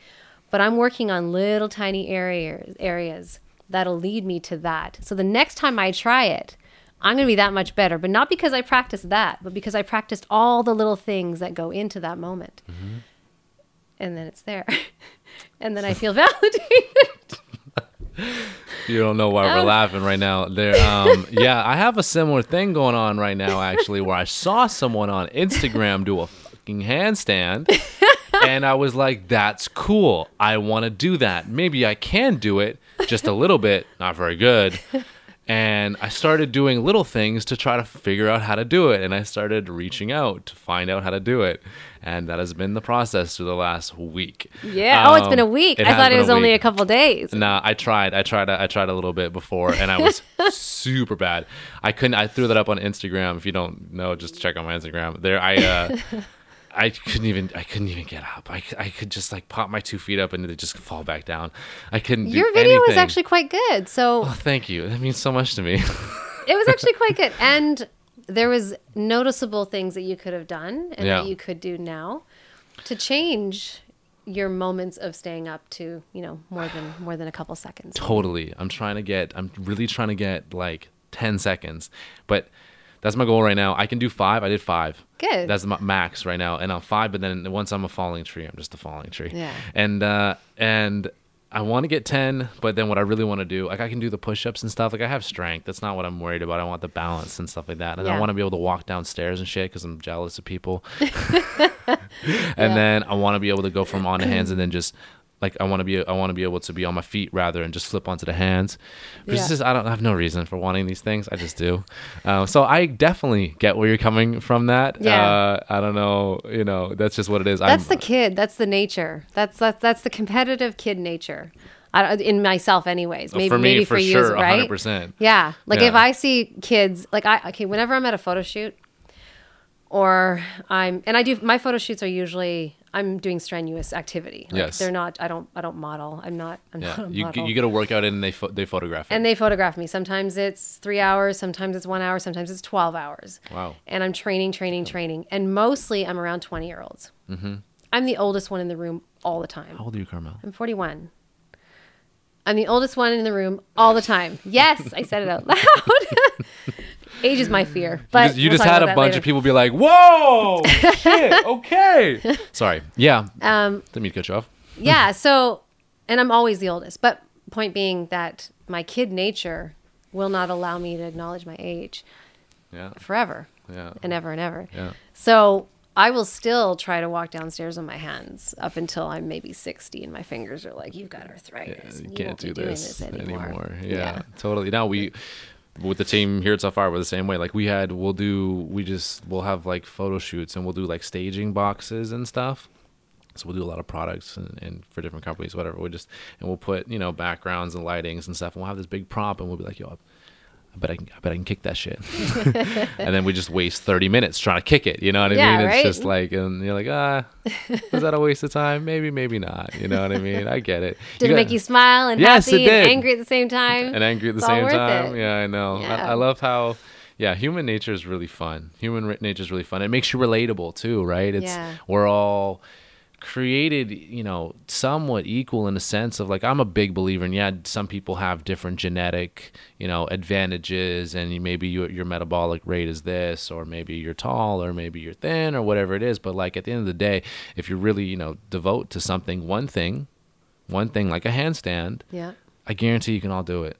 but I'm working on little tiny areas areas that'll lead me to that. So the next time I try it, I'm going to be that much better, but not because I practiced that, but because I practiced all the little things that go into that moment. And then it's there. <laughs> and then I feel <laughs> validated. You don't know why we're Um. laughing right now. There, um, yeah, I have a similar thing going on right now, actually, where I saw someone on Instagram do a fucking handstand, and I was like, "That's cool. I want to do that. Maybe I can do it, just a little bit, not very good." And I started doing little things to try to figure out how to do it, and I started reaching out to find out how to do it, and that has been the process through the last week. yeah. oh, it's been a Um, week. I thought it was only a couple days. Nah, I tried. I tried. I tried a little bit before, and I was <laughs> super bad. I couldn't. I threw that up on Instagram. If you don't know, just check on my Instagram. There, I. Uh, <laughs> I couldn't even. I couldn't even get up. I, I could just like pop my two feet up and they just fall back down. I couldn't. do Your video was actually quite good. So Oh, thank you. That means so much to me. it was actually quite <laughs> good. And there was noticeable things that you could have done and Yeah. that you could do now to change your moments of staying up to, you know, more than more than a couple seconds. totally. I'm trying to get. I'm really trying to get like ten seconds, but. That's my goal right now. I can do five. I did five. Good. That's my max right now, and I'm five. But then once I'm a falling tree, I'm just a falling tree. Yeah. And uh, and I want to get 10, but then what I really want to do, like I can do the push-ups and stuff. Like I have strength. That's not what I'm worried about. I want the balance and stuff like that. And I Yeah. want to be able to walk downstairs and shit because I'm jealous of people. <laughs> <laughs> and Yeah. then I want to be able to go from on to hands <clears throat> and then just like I want to be I want to be able to be on my feet rather and just flip onto the hands. But Yeah. just I don't I have no reason for wanting these things. I just do. Uh, so I definitely get where you're coming from. That Yeah. uh, I don't know. You know that's just what it is. That's I'm, the kid. That's the nature. That's that's that's the competitive kid nature. I, in myself, anyways. Maybe for me maybe for, for, you, sure, right? 100%. Yeah. Like if I see kids, like I okay, whenever I'm at a photo shoot, or I'm and I do my photo shoots are usually I'm doing strenuous activity. Like, Yes. They're not. I don't. I don't model. I'm not. I'm Yeah, not a you you get a workout in and they pho- they photograph it. and they photograph me. Sometimes it's three hours, sometimes it's one hour, sometimes it's 12 hours. Wow. And I'm training, training, training. And mostly I'm around 20 year olds. Mm-hmm. I'm the oldest one in the room all the time. How old are you, Carmel? I'm 41. I'm the oldest one in the room all the time. Yes, I said it out <laughs> loud. Age is my fear. But you just, you we'll just had a bunch later. of people be like, "Whoa, <laughs> shit, okay." Sorry. Yeah. Um, Didn't mean to cut you off. yeah. So, and I'm always the oldest. But point being that my kid nature will not allow me to acknowledge my age Yeah. forever. Yeah. and ever and ever. Yeah. So I will still try to walk downstairs on my hands up until I'm maybe 60 and my fingers are like, you've got arthritis. you and can't do doing this, anymore. anymore. Yeah, totally. Now we with the team here at Safari, we're the same way. Like we had, we'll do, we just we'll have like photo shoots and we'll do like staging boxes and stuff. So we'll do a lot of products and, and for different companies, whatever. We just and we'll put you know backgrounds and lightings and stuff. And we'll have this big prop and we'll be like, yo. I bet I can, I bet I can kick that shit. <laughs> and then we just waste 30 minutes trying to kick it. You know what I Yeah, mean? It's right? just like, and you're like, ah, is that a waste of time? Maybe, maybe not. You know what I mean? I get it. Did it got- make you smile and Yes, happy and angry at the same time? and angry at the It's same time. it. Yeah, I know. I, Yeah. I love how, yeah, human nature is really fun. Human nature is really fun. It makes you relatable too, right? It's Yeah. we're all created, you know, somewhat equal in a sense of like I'm a big believer in yeah, some people have different genetic, you know, advantages, and maybe your your metabolic rate is this, or maybe you're tall, or maybe you're thin, or whatever it is. But like at the end of the day, if you're really, you know, devote to something, one thing, one thing like a handstand, yeah. I guarantee you can all do it.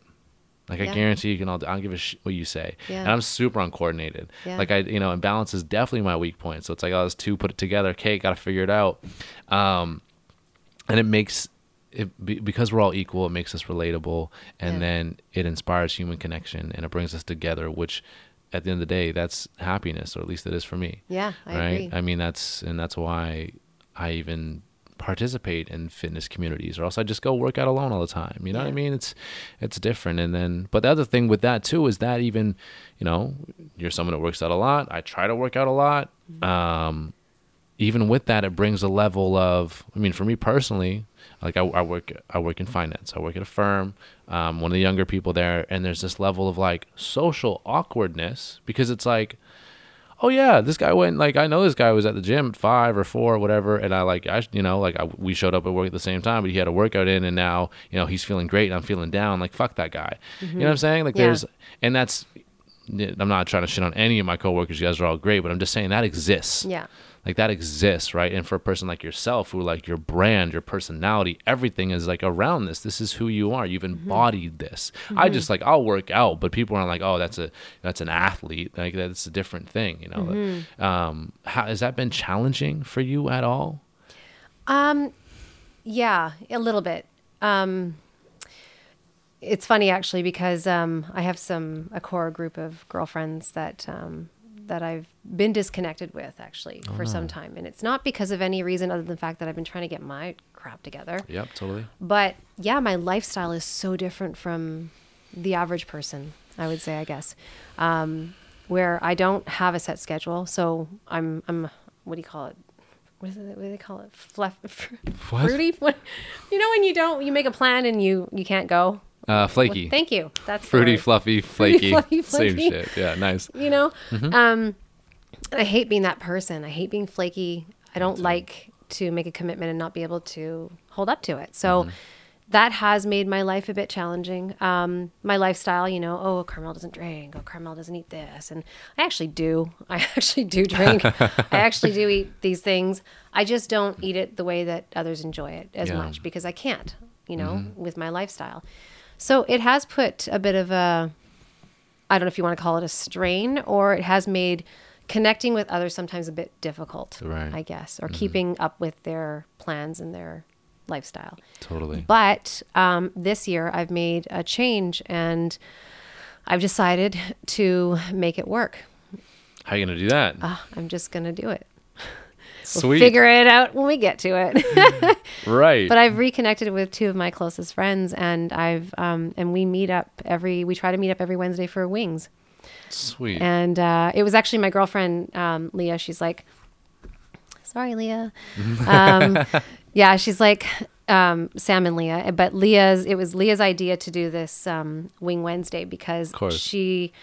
Like I guarantee you can all do. I don't give a sh- what you say. Yeah. And I'm super uncoordinated. Yeah. Like I, you know, imbalance is definitely my weak point. So it's like, oh, those two put it together. Okay, got to figure it out. Um, and it makes it be, because we're all equal. It makes us relatable, and Yeah. then it inspires human connection, and it brings us together. Which, at the end of the day, that's happiness, or at least it is for me Yeah, I right? agree. I mean, that's and that's why I even participate in fitness communities, or else I just go work out alone all the time. You know what I mean? It's it's different. And then, but the other thing with that too is that even, you know, you're someone that works out a lot. I try to work out a lot. Mm-hmm. Um, even with that, it brings a level of. I mean, for me personally, like I, I work I work in finance. I work at a firm. Um, one of the younger people there, and there's this level of like social awkwardness because it's like oh yeah, this guy went like I know this guy was at the gym at five or four or whatever, and I like I you know like I, we showed up at work at the same time, but he had a workout in, and now you know he's feeling great, and I'm feeling down. Like fuck that guy, you know mm-hmm. what I'm saying? Like Yeah. there's and that's I'm not trying to shit on any of my coworkers. You guys are all great, but I'm just saying that exists. Yeah. Like that exists, right? And for a person like yourself, who like your brand, your personality, everything is like around this. This is who you are. You've embodied this. I just like I'll work out, but people aren't like, oh, that's a that's an athlete. Like that's a different thing, you know. Um, how has that been challenging for you at all? Um, yeah, a little bit. Um, it's funny actually because um, I have some a core group of girlfriends that um, that I've been disconnected with actually for some time, and it's not because of any reason other than the fact that I've been trying to get my crap together. Yep, totally. But yeah, my lifestyle is so different from the average person, I would say, I guess, um, where I don't have a set schedule. So I'm, I'm, what do you call it? What is it? What do they call it? Fluff, <laughs> fr- What? fruity? What? You know when you don't, you make a plan and you you can't go. Uh, Well, flaky, thank you. That's fruity, fluffy, flaky, fluffy, same shit. Yeah, nice. you know Mm-hmm. um i hate being that person i hate being flaky i don't like to make a commitment and not be able to hold up to it so Mm-hmm. that has made my life a bit challenging um my lifestyle you know oh carmel doesn't drink oh carmel doesn't eat this and i actually do <laughs> i actually do drink <laughs> i actually do eat these things i just don't eat it the way that others enjoy it as Yeah. much because i can't you know, with my lifestyle. So it has put a bit of a, I don't know if you want to call it a strain, or it has made connecting with others sometimes a bit difficult, Right. I guess, or keeping up with their plans and their lifestyle. Totally. But um, this year I've made a change and I've decided to make it work. How are you gonna do that? Ah, I'm just going to do it. Sweet. Figure it out when we get to it. <laughs> right. but I've reconnected with two of my closest friends and I've um, and we meet up every we try to meet up every Wednesday for wings. Sweet. And uh, it was actually my girlfriend um, Leah. She's like, sorry, Leah. <laughs> Um, yeah, she's like um, Sam and Leah, but Leah's. It was Leah's idea to do this um, Wing Wednesday because she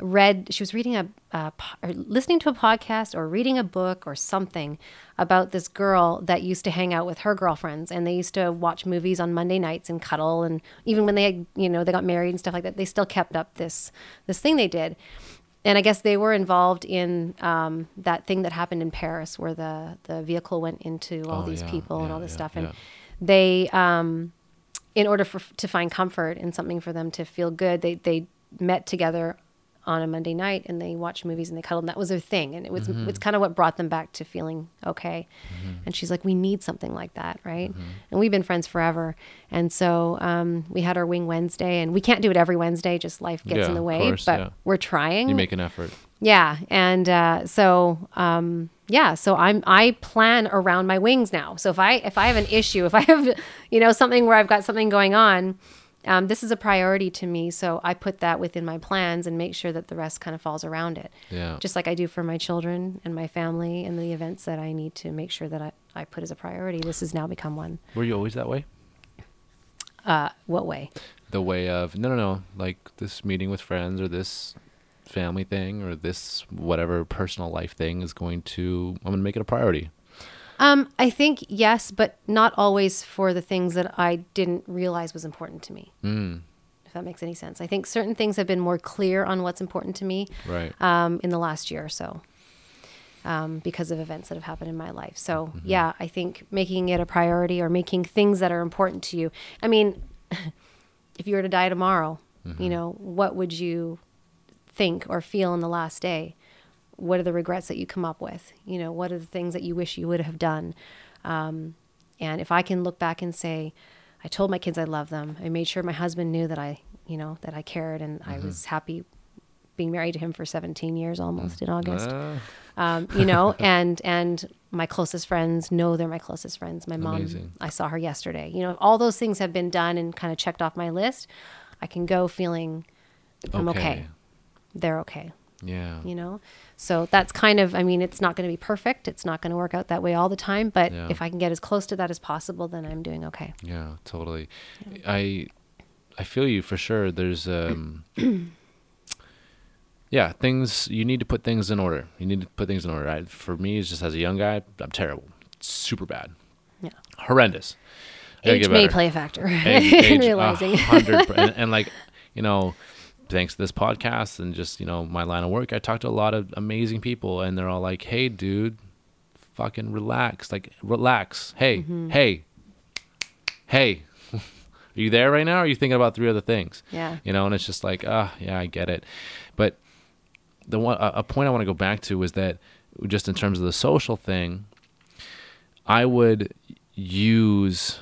read. She was reading a, listening to a podcast or reading a book or something about this girl that used to hang out with her girlfriends and they used to watch movies on Monday nights and cuddle and even when they had, you know they got married and stuff like that they still kept up this this thing they did and I guess they were involved in um, that thing that happened in Paris, where the the vehicle went into all Oh, these yeah, people and all this yeah, stuff, and yeah. they, um, in order for to find comfort and something for them to feel good, they they met together on a Monday night and they watched movies and they cuddled. And that was their thing, and it was Mm-hmm. it's kind of what brought them back to feeling okay. And she's like, we need something like that, right? Mm-hmm. And we've been friends forever, and so um, we had our Wing Wednesday, and we can't do it every Wednesday, just life gets Yeah, in the way, course, but yeah. we're trying. you make an effort. Yeah, and uh, so um, yeah, so I'm I plan around my wings now. So if I if I have an issue, if I have you know something where I've got something going on, um, this is a priority to me. So I put that within my plans and make sure that the rest kind of falls around it. Yeah. Just like I do for my children and my family and the events that I need to make sure that I, I put as a priority. This has now become one. Were you always that way? Uh, what way? The way of no, no, no. Like this meeting with friends or this family thing or this whatever personal life thing is going to. I'm gonna make it a priority. Um, I think yes, but not always for the things that I didn't realize was important to me. Mm, if that makes any sense. I think certain things have been more clear on what's important to me right. um, in the last year or so um, because of events that have happened in my life. So, yeah, I think making it a priority or making things that are important to you. I mean, <laughs> if you were to die tomorrow, you know, what would you think or feel in the last day? What are the regrets that you come up with? You know, what are the things that you wish you would have done? Um, and if I can look back and say, I told my kids I love them. I made sure my husband knew that I, you know, that I cared and I was happy being married to him for 17 years almost in August. Ah, Um, you know, <laughs> and and my closest friends know they're my closest friends. My mom, Amazing. I saw her yesterday. You know, all those things have been done and kind of checked off my list. I can go feeling I'm okay. They're okay Yeah. you know so that's kind of i mean it's not going to be perfect it's not going to work out that way all the time but Yeah. if i can get as close to that as possible then i'm doing okay Yeah, totally. I I feel you for sure. There's um <clears throat> Yeah, things you need to put things in order. You need to put things in order. I, for me, it's just as a young guy, I'm terrible. Super bad. yeah Horrendous. Age may play a factor Age- <laughs> age, realizing <laughs> and, and like you know thanks to this podcast and just you know my line of work i talk to a lot of amazing people and they're all like hey dude fucking relax like relax. Hey Mm-hmm. hey hey. <laughs> Are you there right now? Are you thinking about three other things? Yeah. You know and it's just like ah yeah i get it. But the one a, a point i want to go back to is that just in terms of the social thing i would use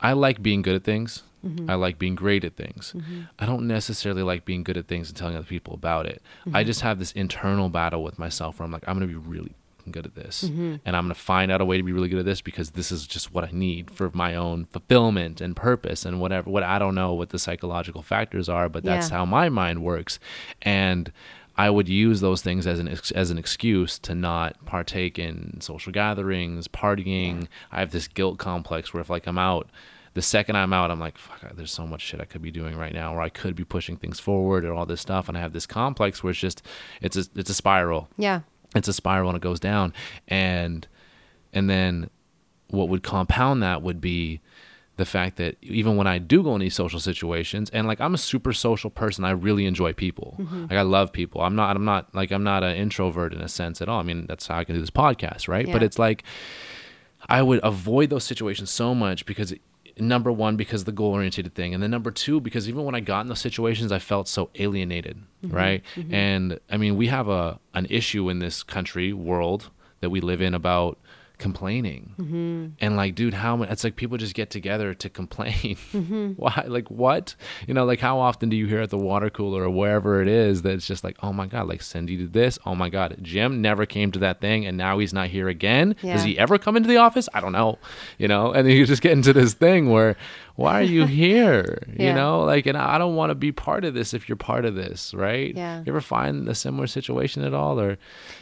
i like being good at things Mm-hmm. i like being great at things. Mm-hmm. I don't necessarily like being good at things and telling other people about it. I mm-hmm. just have this internal battle with myself where i'm like i'm going to be really good at this. And i'm going to find out a way to be really good at this because this is just what i need for my own fulfillment and purpose and whatever what i don't know what the psychological factors are but that's Yeah. how my mind works. And I would use those things as an ex- as an excuse to not partake in social gatherings, partying. I have this guilt complex where if like I'm out, the second I'm out, I'm like, fuck, there's so much shit I could be doing right now, or I could be pushing things forward, or all this stuff, and I have this complex where it's just it's a it's a spiral. Yeah. It's a spiral and it goes down. And and then what would compound that would be the fact that even when I do go in these social situations and like I'm a super social person I really enjoy people. Mm-hmm. Like I love people. I'm not I'm not like I'm not an introvert in a sense at all. I mean that's how I can do this podcast right? But it's like I would avoid those situations so much because number one because the goal oriented thing and then number two because even when i got in those situations i felt so alienated mm-hmm. right? Mm-hmm. And i mean we have a an issue in this country world that we live in about complaining. Mm-hmm. And like dude how it's like people just get together to complain. <laughs> Mm-hmm. Why like what? You know like how often do you hear at the water cooler or wherever it is that it's just like oh my god like cindy did this. Oh my god jim never came to that thing and now he's not here again. Does he ever come into the office? I don't know. You know? And then you just get into this thing where why are you here <laughs> you know like and i don't want to be part of this if you're part of this right Yeah. you ever find a similar situation at all or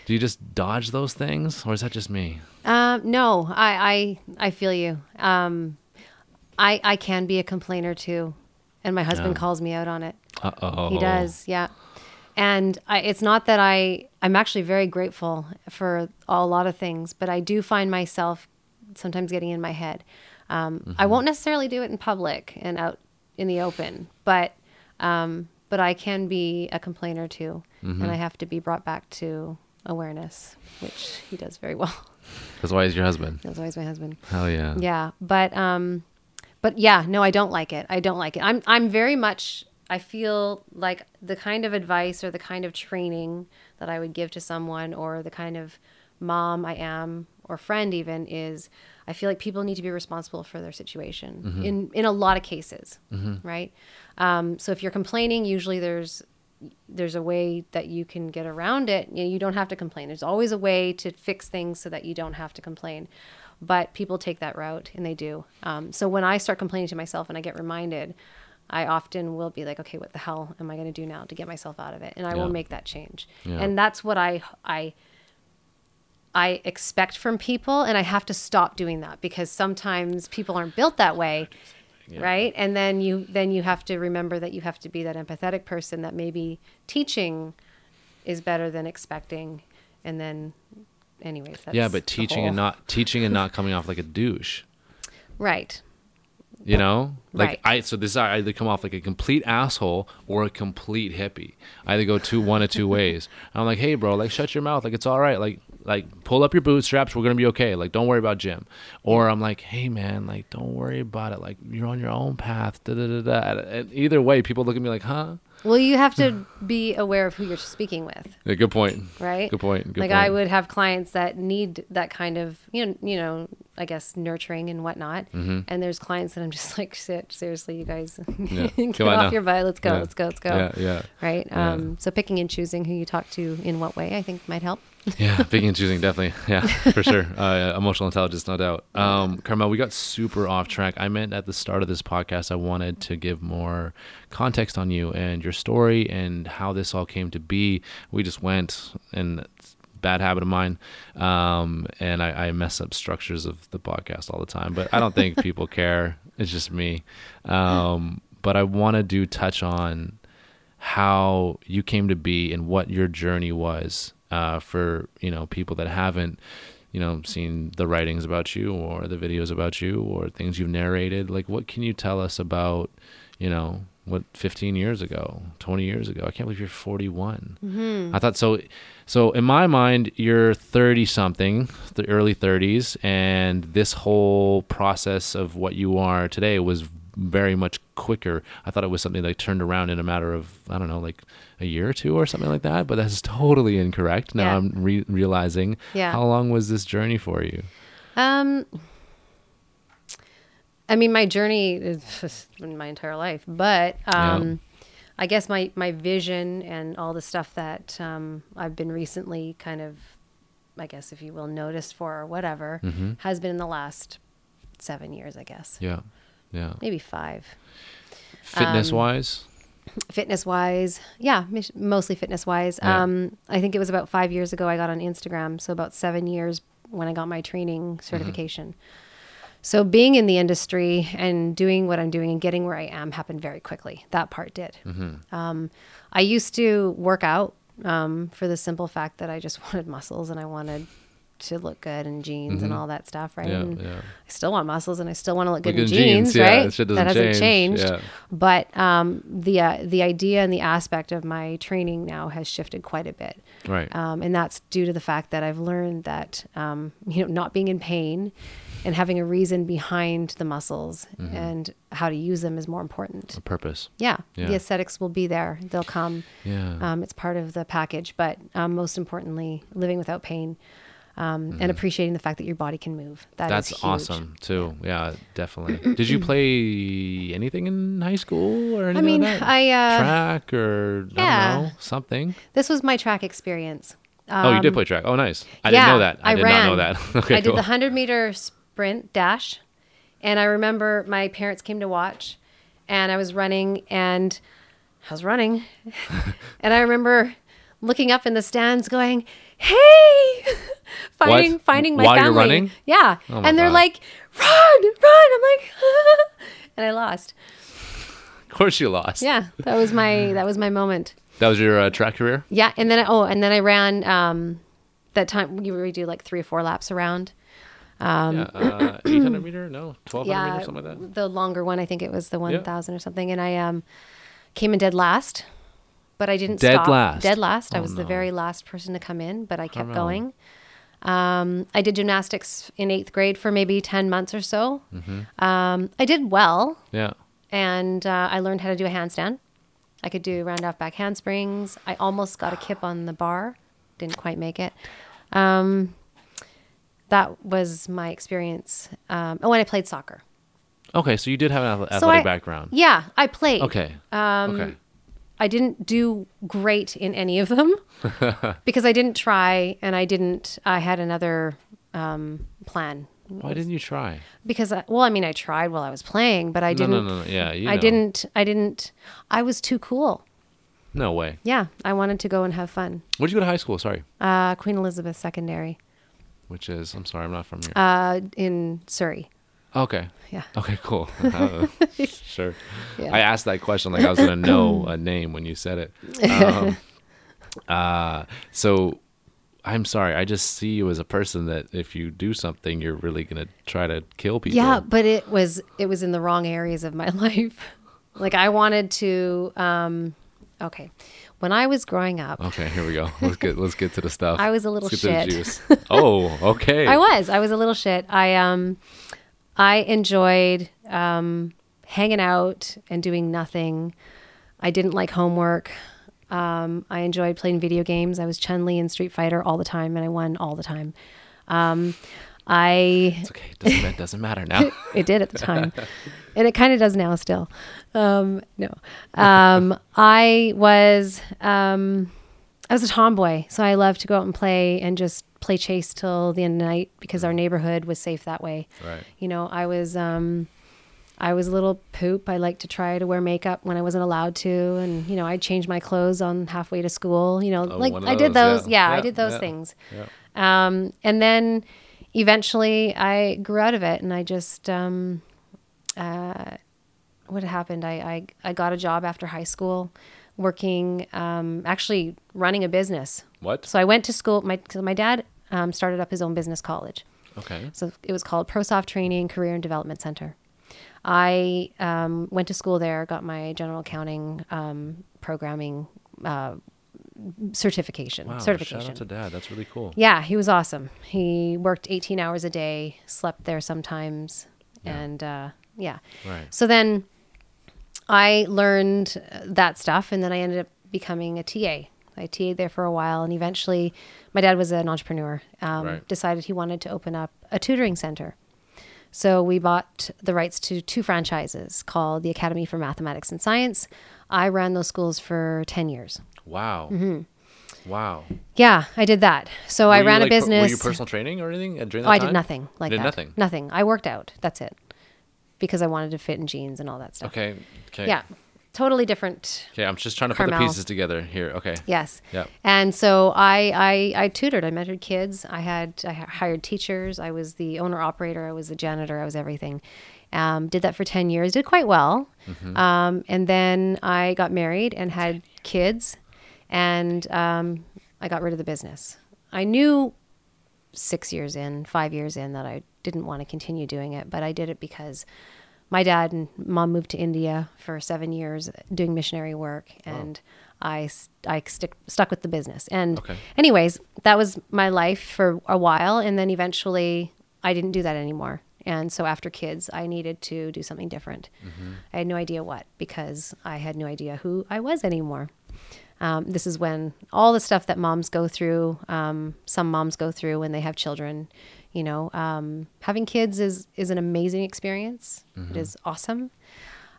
do you just dodge those things or is that just me Um, no, I, I, I feel you. Um, I, I can be a complainer too, and my husband Yeah. calls me out on it. uh-oh He does, yeah. And I, it's not that I, I'm actually very grateful for a lot of things, but I do find myself sometimes getting in my head. Um, I won't necessarily do it in public and out in the open, but, um, but I can be a complainer too, and I have to be brought back to awareness, which he does very well. that's why he's your husband That's always my husband. hell yeah Yeah, but um, but yeah, no, I don't like it. I don't like it. I'm I'm very much. I feel like the kind of advice or the kind of training that I would give to someone, or the kind of mom I am or friend even is. I feel like people need to be responsible for their situation in in a lot of cases, right? Um, so if you're complaining, usually there's there's a way that you can get around it. You, know, you don't have to complain. There's always a way to fix things so that you don't have to complain. But people take that route, and they do. Um, so when I start complaining to myself and I get reminded, I often will be like, okay, what the hell am I going to do now to get myself out of it? And I Yeah. will make that change. Yeah. And that's what I I I expect from people, and I have to stop doing that because sometimes people aren't built that way right? And then you then you have to remember that you have to be that empathetic person that maybe teaching is better than expecting and then anyways that's yeah but teaching and not teaching and not coming off like a douche. Right. You know? Like Right. i so this i either come off like a complete asshole or a complete hippie. I either go two one of two ways. I'm like hey bro like shut your mouth. Like it's all right. Like like pull up your bootstraps we're gonna be okay like don't worry about jim. Or i'm like hey man like don't worry about it like you're on your own path da, da, da, da. and either way people look at me like huh? Well you have to be aware of who you're speaking with. Yeah, good point. Right? Good point good like point. i would have clients that need that kind of you know you know i guess nurturing and whatnot. And there's clients that i'm just <laughs> like shit seriously you guys Yeah. <laughs> get Come off your butt. Let's go Yeah. let's go let's go. Yeah yeah. Right? Um so picking and choosing who you talk to in what way i think might help yeah, <laughs> picking and choosing, definitely. <laughs> Yeah, for sure. Uh, emotional intelligence, no doubt. Um, Carmel, we got super off track. I meant at the start of this podcast, I wanted to give more context on you and your story and how this all came to be. We just went, and bad habit of mine, um, and I, I mess up structures of the podcast all the time. But I don't think <laughs> people care. It's just me. Um, but I want to do touch on how you came to be and what your journey was uh, for you know people that haven't you know seen the writings about you or the videos about you or things you've narrated. Like what can you tell us about you know what 15 years ago 20 years ago? I can't believe you're 41 i thought so so in my mind you're 30 something the early 30s and this whole process of what you are today was very much quicker. I thought it was something that turned around in a matter of i don't know like a year or two or something like that but that's totally incorrect. Now Yeah. i'm re- realizing Yeah. how long was this journey for you? Um, I mean, my journey is just been my entire life, but um, I guess my my vision and all the stuff that um, I've been recently kind of, I guess if you will, noticed for or whatever, has been in the last seven years, I guess, yeah yeah maybe five. fitness wise Fitness wise, yeah, mostly fitness wise. Yeah. Um, I think it was about five years ago I got on Instagram, so about seven years when I got my training certification. So being in the industry and doing what I'm doing and getting where I am happened very quickly. That part did. Mm-hmm. Um, I used to work out um, for the simple fact that I just <laughs> wanted muscles and I wanted to look good in jeans and all that stuff, right? Yeah, and yeah. I still want muscles and I still want to look good Look in in jeans, jeans, right? that shit that doesn't hasn't change, changed. yeah. But um, the uh, the idea and the aspect of my training now has shifted quite a bit. Right. Um, and that's due to the fact that I've learned that um, <laughs> you know not being in pain and having a reason behind the muscles Mm-hmm. and how to use them is more important. A purpose. Yeah, Yeah. the aesthetics will be there; they'll come. Yeah. Um, it's part of the package, but um, most importantly, living without pain um, and appreciating the fact that your body can move. That is Mm-hmm. That's awesome too. Yeah, definitely. Did you <clears throat> play anything in high school or anything I mean, like that? I, uh, track or I yeah. don't know something. This was my track experience. oh, you did Um, play track. Oh, nice. I yeah, didn't know that. I, I did ran. not know that. <laughs> okay, I did cool. the 100 meter sprint dash. And I remember my parents came to watch and I was running and I was running. <laughs> and I remember looking up in the stands going, hey, <laughs> finding, What? finding my While you're family. running? Yeah. Oh and they're God. like, run, run. I'm like, <laughs> and I lost. of course, you lost. Yeah. That was my, <laughs> that was my moment. That was your uh, track career. Yeah, and then I, oh, and then I ran um, that time. You really do like three or four laps around. yeah, uh, <clears throat> 800 meter? No, 1200 Yeah, meter, something like that. the longer one. I think it was the one thousand or something. And I um, came in dead last, but I didn't Dead stop. last? Dead last. I Oh, was the very last person to come in, but I kept Carmel. going. Um, I did gymnastics in eighth grade for maybe ten months or so. Mm-hmm. Um, I did well, Yeah. and uh, I learned how to do a handstand. I could do round off back handsprings. I almost got a kip on the bar, didn't quite make it. Um, that was my experience. Um, oh, and I played soccer. Okay, so you did have an athletic So I- background. Yeah, I played. Okay. Um, okay. I didn't do great in any of them <laughs> because I didn't try and I didn't. I had another um, plan. Why didn't you try? Because I, well, I mean, I tried while I was playing, but I didn't. no, no, no. Yeah, you know. I didn't. I didn't. I was too cool. No way. Yeah, I wanted to go and have fun. Where'd you go to high school? Sorry. Uh, Queen Elizabeth Secondary Which is, I'm sorry, I'm not from here. uh, in Surrey. Okay. Yeah. Okay, cool. <laughs> Uh, sure. Yeah. I asked that question like I was gonna <clears throat> know a name when you said it. Um, <laughs> uh, so I'm sorry. I just see you as a person that if you do something, you're really gonna try to kill people. Yeah, but it was it was in the wrong areas of my <laughs> life. like I wanted to. Um, okay, when I was growing up, Okay, here we go. Let's get let's get to the stuff. I was a little Let's get to the shit. Oh, okay. I was. I was a little shit. I um I enjoyed um hanging out and doing nothing. I didn't like homework. Um, I enjoyed playing video games. I was Chun Li in Street Fighter all the time, and I won all the time. Um, I It's okay. It doesn't, it doesn't matter now. <laughs> it did at the time, and it kind of does now still. Um, no, um, I was um, I was a tomboy, so I loved to go out and play and just play chase till the end of the night because our neighborhood was safe that way. Right. You know, I was um, I was a little poop. I liked to try to wear makeup when I wasn't allowed to, and you know, I'd change my clothes on halfway to school. You know, Oh, like I did those, those. yeah. Yeah, I did those yeah. things. Yeah. Um, and then eventually I grew out of it and I just, um, uh, what happened? I, I, I got a job after high school working, um, actually running a business. What? So I went to school. My, so my dad, um, started up his own business college. Okay. So it was called ProSoft Training Career and Development Center. I um, went to school there, got my general accounting um, programming uh, certification. Wow. certification. Shout out to dad. That's really cool. Yeah, he was awesome. He worked 18 hours a day, slept there sometimes, and uh, yeah. Right. So then I learned that stuff, and then I ended up becoming a TA. I TA'd there for a while, and eventually, my dad was an entrepreneur. Um, Right. Decided he wanted to open up a tutoring center. So we bought the rights to two franchises called the Academy for Mathematics and Science. I ran those schools for 10 years. Wow. Mm-hmm. Wow. Yeah, I did that. So I Were you, ran like, a per- business. Were you personal training or anything uh, during that Oh, I time? did nothing like did that. nothing? Nothing. I worked out. That's it. Because I wanted to fit in jeans and all that stuff. Okay. Okay. Yeah. Totally different. Okay. I'm just trying to put the pieces together here. Okay. Yes. Yeah. And so I, I I tutored. I mentored kids. I had I hired teachers. I was the owner operator. I was the janitor. I was everything. Um, did that for ten years. Did quite well. Mm-hmm. Um, and then I got married and had kids, and um, I got rid of the business. I knew six years in, five years in, that I didn't want to continue doing it. But I did it because my dad and mom moved to India for seven years doing missionary work, and I stick stuck with the business. And Okay. anyways, that was my life for a while, and then eventually I didn't do that anymore. And so after kids, I needed to do something different. I had no idea what because I had no idea who I was anymore. Um, this is when all the stuff that moms go through, um, some moms go through when they have children. You know, um, having kids is is an amazing experience. It is awesome.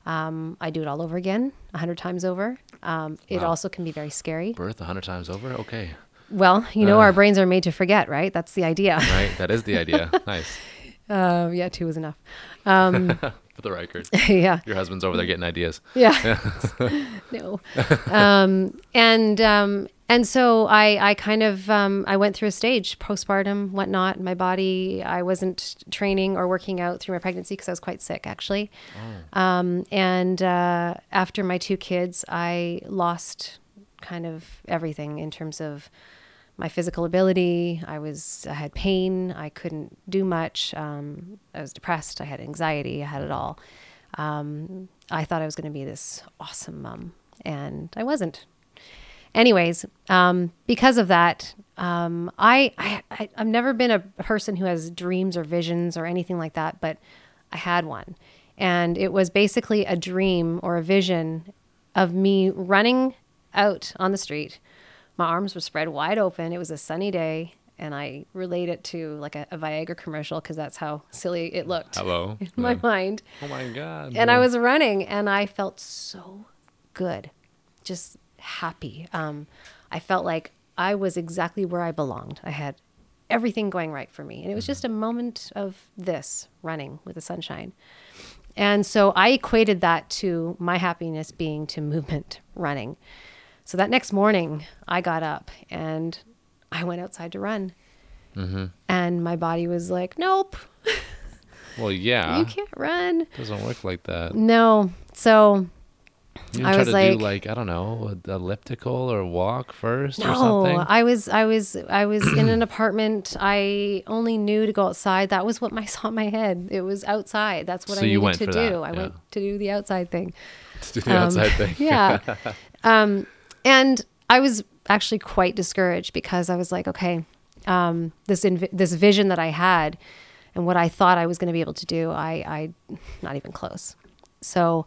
Um, I do it all over again, a hundred times over. Um, it Wow. also can be very scary. Birth a hundred times over. Okay, Well, you know, our brains are made to forget, right? That's the idea. right. That is the idea. <laughs> nice. Uh, yeah, two was enough. Um, <laughs> For the record, <laughs> yeah. your husband's over there getting ideas. Yeah. no. Um, and um, and so I I kind of um, I went through a stage postpartum whatnot. My body I wasn't training or working out through my pregnancy because I was quite sick actually. Um, and uh, after my two kids, I lost kind of everything in terms of my physical ability. I was I had pain. I couldn't do much. Um, I was depressed. I had anxiety. I had it all. Um, I thought I was going to be this awesome mom, and I wasn't. Anyways, um, because of that, um, I, I, I I've never been a person who has dreams or visions or anything like that, but I had one, and it was basically a dream or a vision of me running out on the street. My arms were spread wide open. It was a sunny day, and I relate it to like a, a Viagra commercial because that's how silly it looked Hello. <laughs> in my mind. Oh my god. And I was running, and I felt so good, just happy. Um, I felt like I was exactly where I belonged. I had everything going right for me, and it was just a moment of this running with the sunshine. And so I equated that to my happiness being to movement running. So that next morning, I got up and I went outside to run. And my body was like, nope, Well, yeah. you can't run. It Doesn't work like that. No. So You I try was to like- do like I don't know, elliptical or walk first or no, something. I was I was I was in an <clears throat> apartment. I only knew to go outside. That was what I <laughs> saw in my head. It was outside. That's what So I needed to do. that, I yeah. went to do the outside thing. <laughs> to do the Um, outside thing. yeah. <laughs> um, and I was actually quite discouraged because I was like, okay, um, this inv- this vision that I had and what I thought I was going to be able to do, I, I not even close. So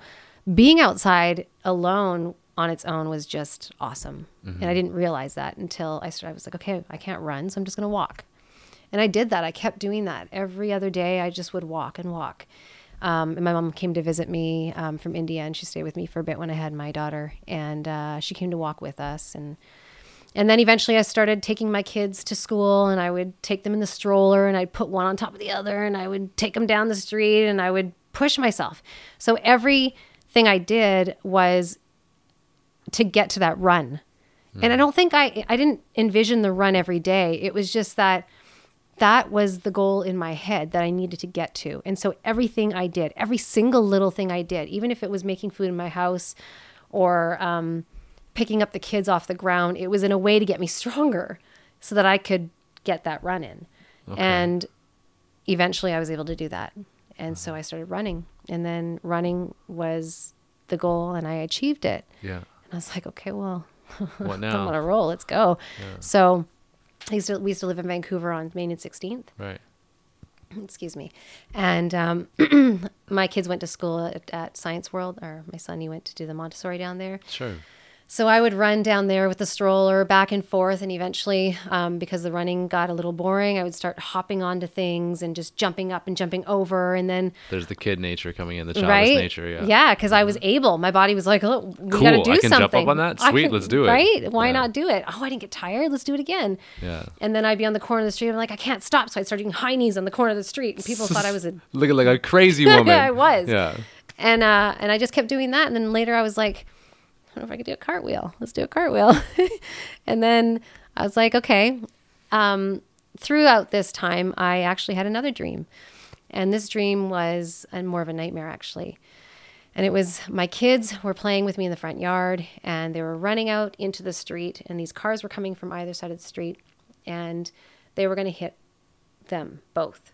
being outside alone on its own was just awesome. And I didn't realize that until I started. I was like, okay, I can't run, so I'm just going to walk. And I did that. I kept doing that every other day. I just would walk and walk. Um, and my mom came to visit me um, from India, and she stayed with me for a bit when I had my daughter. And uh, she came to walk with us, and and then eventually I started taking my kids to school, and I would take them in the stroller, and I'd put one on top of the other, and I would take them down the street, and I would push myself. So everything I did was to get to that run. And I don't think I I didn't envision the run every day. It was just that that was the goal in my head that I needed to get to. And so everything I did, every single little thing I did, even if it was making food in my house or um, picking up the kids off the ground, it was in a way to get me <laughs> stronger so that I could get that run in. And eventually I was able to do that. And so I started running. And then running was the goal and I achieved it. Yeah. And I was like, okay, well, <laughs> What I'm on now? a roll. Let's go. So I used to, we used to live in Vancouver on Main and 16th. Right. <clears throat> Excuse me. And um, <clears throat> my kids went to school at, at Science World, or my son, he went to do the Montessori down there. Sure. So I would run down there with the stroller back and forth. And eventually, um, because the running got a little boring, I would start hopping onto things and just jumping up and jumping over. And then There's the kid nature coming in, the childish right? nature. Yeah. Yeah, because I was able. My body was like, "Oh, we Cool, got to do I can something." jump up on that? <laughs> Sweet, can- let's do it. Right? Why Yeah. not do it? Oh, I didn't get tired. Let's do it again. Yeah. And then I'd be on the corner of the street. I'm like, I can't stop. So I'd start doing high knees on the corner of the street, and people thought I was a. <laughs> Looking like a crazy <laughs> woman. I was. Yeah. And uh, and I just kept doing that. And then later I was like, I don't know if I could do a cartwheel. Let's do a cartwheel. <laughs> and then I was like, okay. Um, throughout this time, I actually had another dream, and this dream was uh, more of a nightmare actually. And it was my kids were playing with me in the front yard and they were running out into the street and these cars were coming from either side of the street and they were going to hit them both.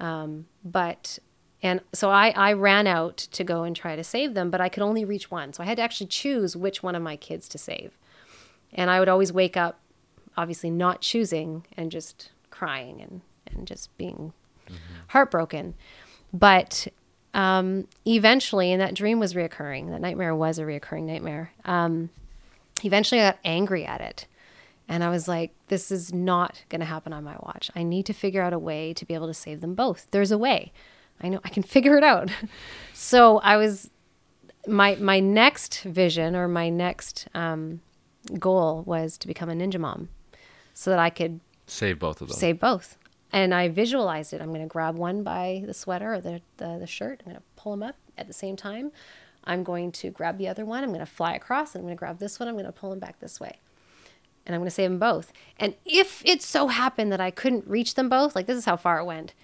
Um, but and so I, I ran out to go and try to save them, but I could only reach one. So I had to actually choose which one of my kids to save. And I would always wake up, obviously not choosing and just crying and, and just being heartbroken. But um, eventually, and that dream was reoccurring, that nightmare was a reoccurring nightmare. Um, eventually, I got angry at it. And I was like, this is not going to happen on my watch. I need to figure out a way to be able to save them both. There's a way. I know I can figure it out. <laughs> so I was, my, my next vision or my next um, goal was to become a ninja mom so that I could Save both of them. save both. And I visualized it. I'm going to grab one by the sweater or the, the, the shirt. I'm going to pull them up at the same time. I'm going to grab the other one. I'm going to fly across. And I'm going to grab this one. I'm going to pull them back this way. And I'm going to save them both. And if it so happened that I couldn't reach them both, like this is how far it went,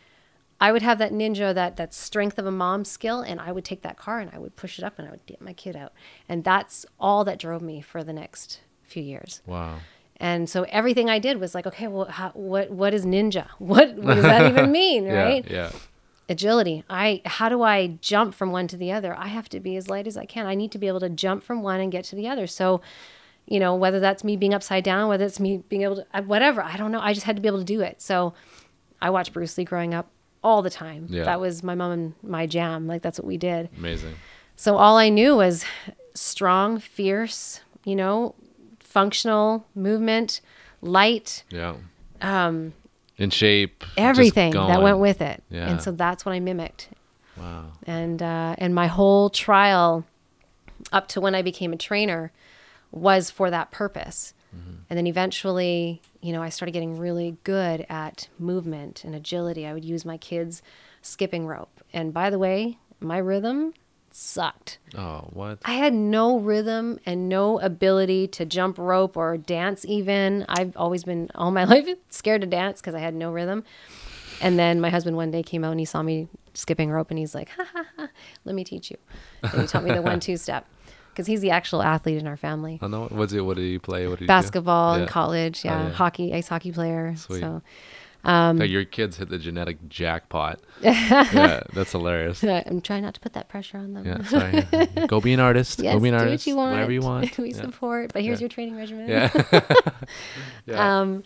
I would have that ninja, that that strength of a mom skill, and I would take that car and I would push it up and I would get my kid out. And that's all that drove me for the next few years. Wow. And so everything I did was like, okay, well, how, what what is ninja? <laughs> What, what does that even <laughs> mean, right? Yeah. Yeah. Agility. I how do I jump from one to the other? I have to be as light as I can. I need to be able to jump from one and get to the other. So, you know, whether that's me being upside down, whether it's me being able to uh, whatever, I don't know. I just had to be able to do it. So, I watched Bruce Lee growing up all the time. Yeah. That was my mom and my jam. Like that's what we did. Amazing. So all I knew was strong, fierce, you know, functional movement, light, Yeah. Um. In shape. everything that went with it. Yeah. And so that's what I mimicked. Wow. And uh, and my whole trial up to when I became a trainer was for that purpose. Mm-hmm. And then eventually, you know, I started getting really good at movement and agility. I would use my kids skipping rope. And by the way, my rhythm sucked. Oh, what? I had no rhythm and no ability to jump rope or dance even. I've always been all my <laughs> life scared to dance because I had no rhythm. And then my husband one day came out and he saw me skipping rope and he's like, ha ha ha, let me teach you. And he taught me the one <laughs> two step because he's the actual athlete in our family. I know. What's it? What did he play? What did? Basketball in college, yeah, yeah. hockey, ice hockey player. Sweet. So Okay, your kids hit the genetic jackpot. <laughs> yeah, that's hilarious. <laughs> I'm trying not to put that pressure on them. Yeah, <laughs> sorry. Go be an artist. Yes, Go be an do artist. what you want. Whatever you want. we yeah. support, but here's your training regimen. Yeah. yeah. um,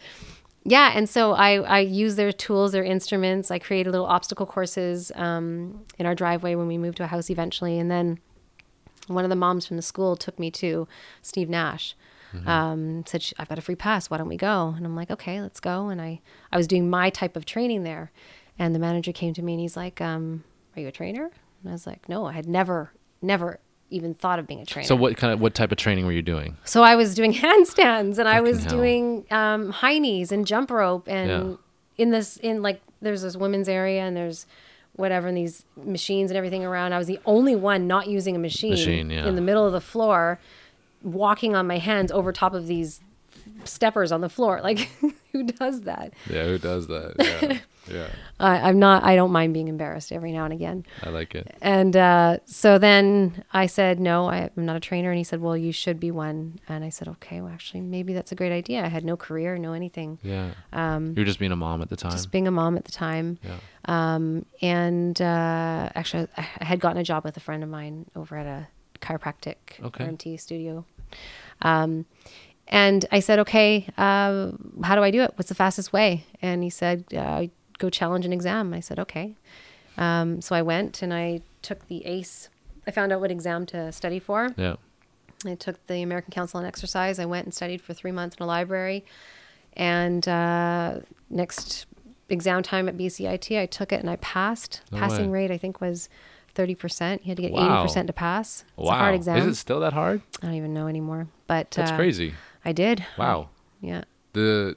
yeah, and so I, I use their tools, their instruments. I created little obstacle courses um, in our driveway when we moved to a house eventually. And then one of the moms from the school took me to Steve Nash. Um, said, "Sh- I've got a free pass. Why don't we go? And I'm like, okay, let's go. And I, I was doing my type of training there. And the manager came to me and he's like, um, are you a trainer? And I was like, no, I had never, never even thought of being a trainer. so what kind of what type of training were you doing? So I was doing <laughs> handstands and I was hell. doing um, high knees and jump rope and Yeah. in this in like there's this women's area and there's whatever and these machines and everything around. I was the only one not using a machine, Machine, yeah. in the middle of the floor, walking on my hands over top of these steppers on the floor. Like <laughs> who does that? Yeah, who does that? <laughs> Yeah. Yeah. I I'm not. I don't mind being embarrassed every now and again. I like it. And uh, so then I said, no, I, I'm not a trainer. And he said, well, you should be one. And I said, okay, well, actually, maybe that's a great idea. I had no career, no anything. Yeah. Um You're just being a mom at the time. Just being a mom at the time. yeah. Um, and uh, actually, I I had gotten a job with a friend of mine over at a chiropractic Okay. RMT studio. Um, and I said, okay, uh, how do I do it? What's the fastest way? And he said, uh, go challenge an exam. I said, okay. Um, so I went and I took the ACE. I found out what exam to study for. Yeah. I took the American Council on Exercise. I went and studied for three months in a library. And uh, next exam time at BCIT, I took it and I passed. No Passing way. rate, I think, was 30%. You had to get Wow. 80% to pass. It's wow. a hard exam. Is it still that hard? I don't even know anymore. But That's uh, crazy. I did. Wow. Yeah. The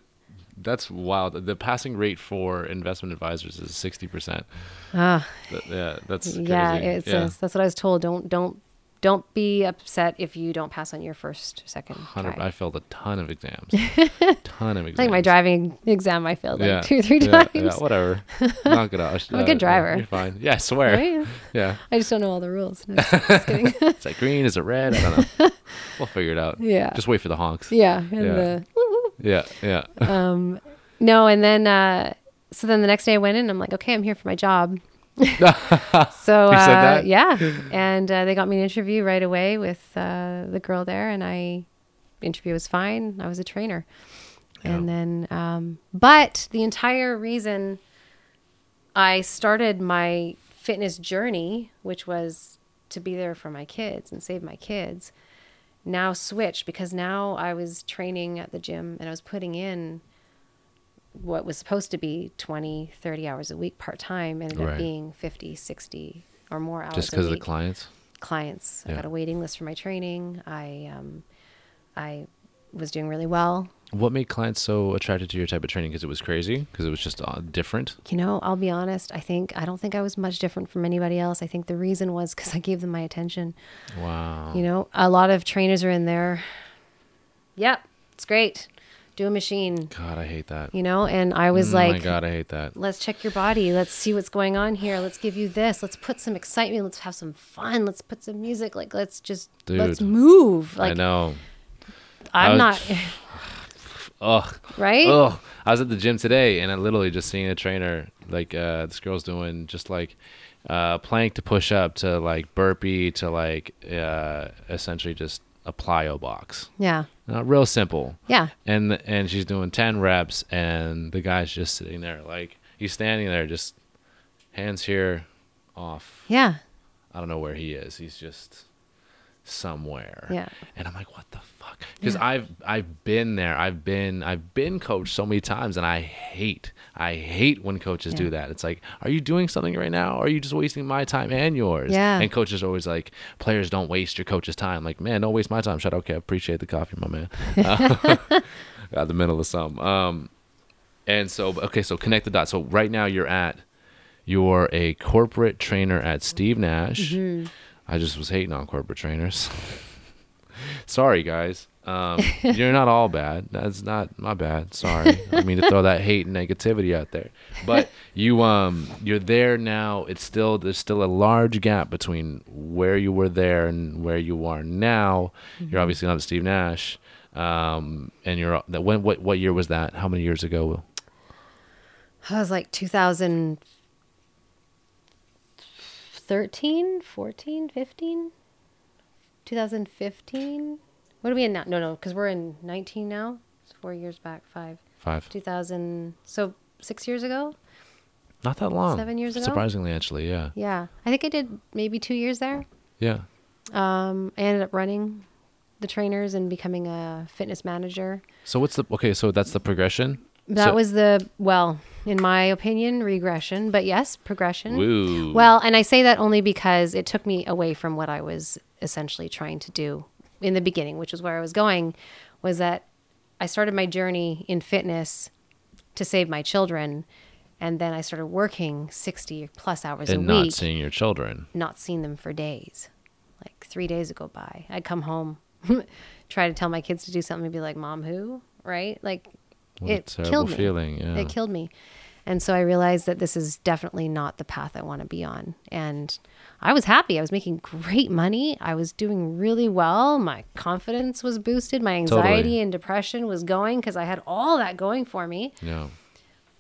that's wild. The passing rate for investment advisors is sixty percent. Ah, Yeah, that's crazy. yeah, it's yeah. it's- that's what I was told. Don't don't don't be upset if you don't pass on your first second try. I failed a ton of exams. <laughs> ton of exams. Think my driving exam I failed like Yeah. two three yeah, times. Yeah, whatever. Knock it out. I'm a good driver. You're fine. Yeah, I swear. Right? Yeah. I just don't know all the rules. <laughs> No, just, kidding. It's like green. Is it red? I don't know. <laughs> we'll figure it out. Yeah. Just wait for the honks. yeah, and Yeah. the. Yeah. Yeah. <laughs> um, no, and then uh, so then the next day I went in. I'm like, okay, I'm here for my job. <laughs> so uh, yeah, and uh, they got me an interview right away with uh, the girl there, and I interview was fine. I was a trainer, and then um, but the entire reason I started my fitness journey, which was to be there for my kids and save my kids, now switched because now I was training at the gym and I was putting in what was supposed to be 20, 30 hours a week part time ended Right. up being 50, 60 or more hours Just because of the clients? clients. I Yeah. got a waiting list for my training. I um, I was doing really well. What made clients so attracted to your type of training? Because it was crazy? Because it was just uh, different? You know, I'll be honest. I think I don't think I was much different from anybody else. I think the reason was because I gave them my attention. Wow. You know, a lot of trainers are in there. Yep, it's great. Do a machine. God, I hate that. You know, and I was Oh my like, God, I hate that. let's check your body. Let's see what's going on here. Let's give you this. Let's put some excitement. Let's have some fun. Let's put some music. Like, let's just let's move. Like, I know. I'm I was- not <sighs> <laughs> Ugh. right. Ugh. I was at the gym today and I literally just seeing a trainer, like uh, this girl's doing just like uh, plank to push up to like burpee to like uh, essentially just a plyo box. Yeah, Uh, real simple. yeah. And and she's doing 10 reps and the guy's just sitting there like he's standing there just hands here off. Yeah. I don't know where he is. He's just somewhere. Yeah. And I'm like, what the fuck? Because I've I've been there. I've been I've been coached so many times, and I hate I hate when coaches do that. It's like, are you doing something right now? Or are you just wasting my time and yours? Yeah. And coaches are always like, players don't waste your coach's time. Like, man, don't waste my time. Shut up. Okay, appreciate the coffee, my man. <laughs> <laughs> Uh, got the middle of some. Um, and so okay, so connect the dots. So right now you're at you're a corporate trainer at Steve Nash. Mm-hmm. I just was hating on corporate trainers. <laughs> Sorry, guys. Um, <laughs> you're not all bad. That's not my bad. Sorry. I mean to throw that hate and negativity out there. But you, um, you're there now. It's still there's still a large gap between where you were there and where you are now. You're obviously not at Steve Nash. Um, and you're that when what what year was that? How many years ago? Will? I was like 2013, 14, 15, 2015. What are we in now? No, no, because we're in 19 now. It's four years back, five. Five. 2000. So six years ago? Not that long. Seven years ago? Surprisingly, actually, yeah, Yeah. I think I did maybe two years there. yeah. Um, I ended up running the trainers and becoming a fitness manager. So what's the okay? So that's the progression. That So- was the, well, in my opinion, regression, but yes, progression. Woo. Well, and I say that only because it took me away from what I was essentially trying to do in the beginning, which was where I was going, was that I started my journey in fitness to save my children. And then I started working 60 plus hours a week and not seeing your children. not seeing them for days. Like three days would go by. I'd come home, <laughs> try to tell my kids to do something and be like, Mom, who? Right? Like, What it killed me. feeling, yeah. It killed me. And so I realized that this is definitely not the path I want to be on. And I was happy. I was making great money. I was doing really well. My confidence was boosted. My anxiety Totally. and depression was going because I had all that going for me. Yeah.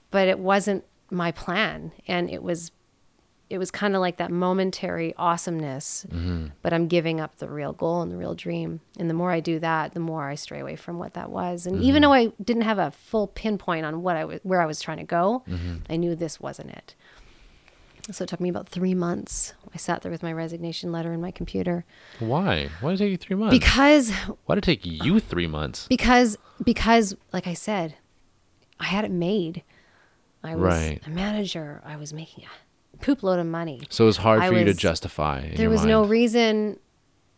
But it wasn't my plan. And it was it was kind of like that momentary awesomeness, mm-hmm. but I'm giving up the real goal and the real dream. And the more I do that, the more I stray away from what that was. And even mm-hmm. though I didn't have a full pinpoint on what I was, where I was trying to go, mm-hmm. I knew this wasn't it. So it took me about three months. I sat there with my resignation letter in my computer Why? Why did it take you three months? because Why did it take you three months? because because like I said, I had it made. I was Right. a manager. I was making a poop load of money. So it was hard I for you to justify. there was no reason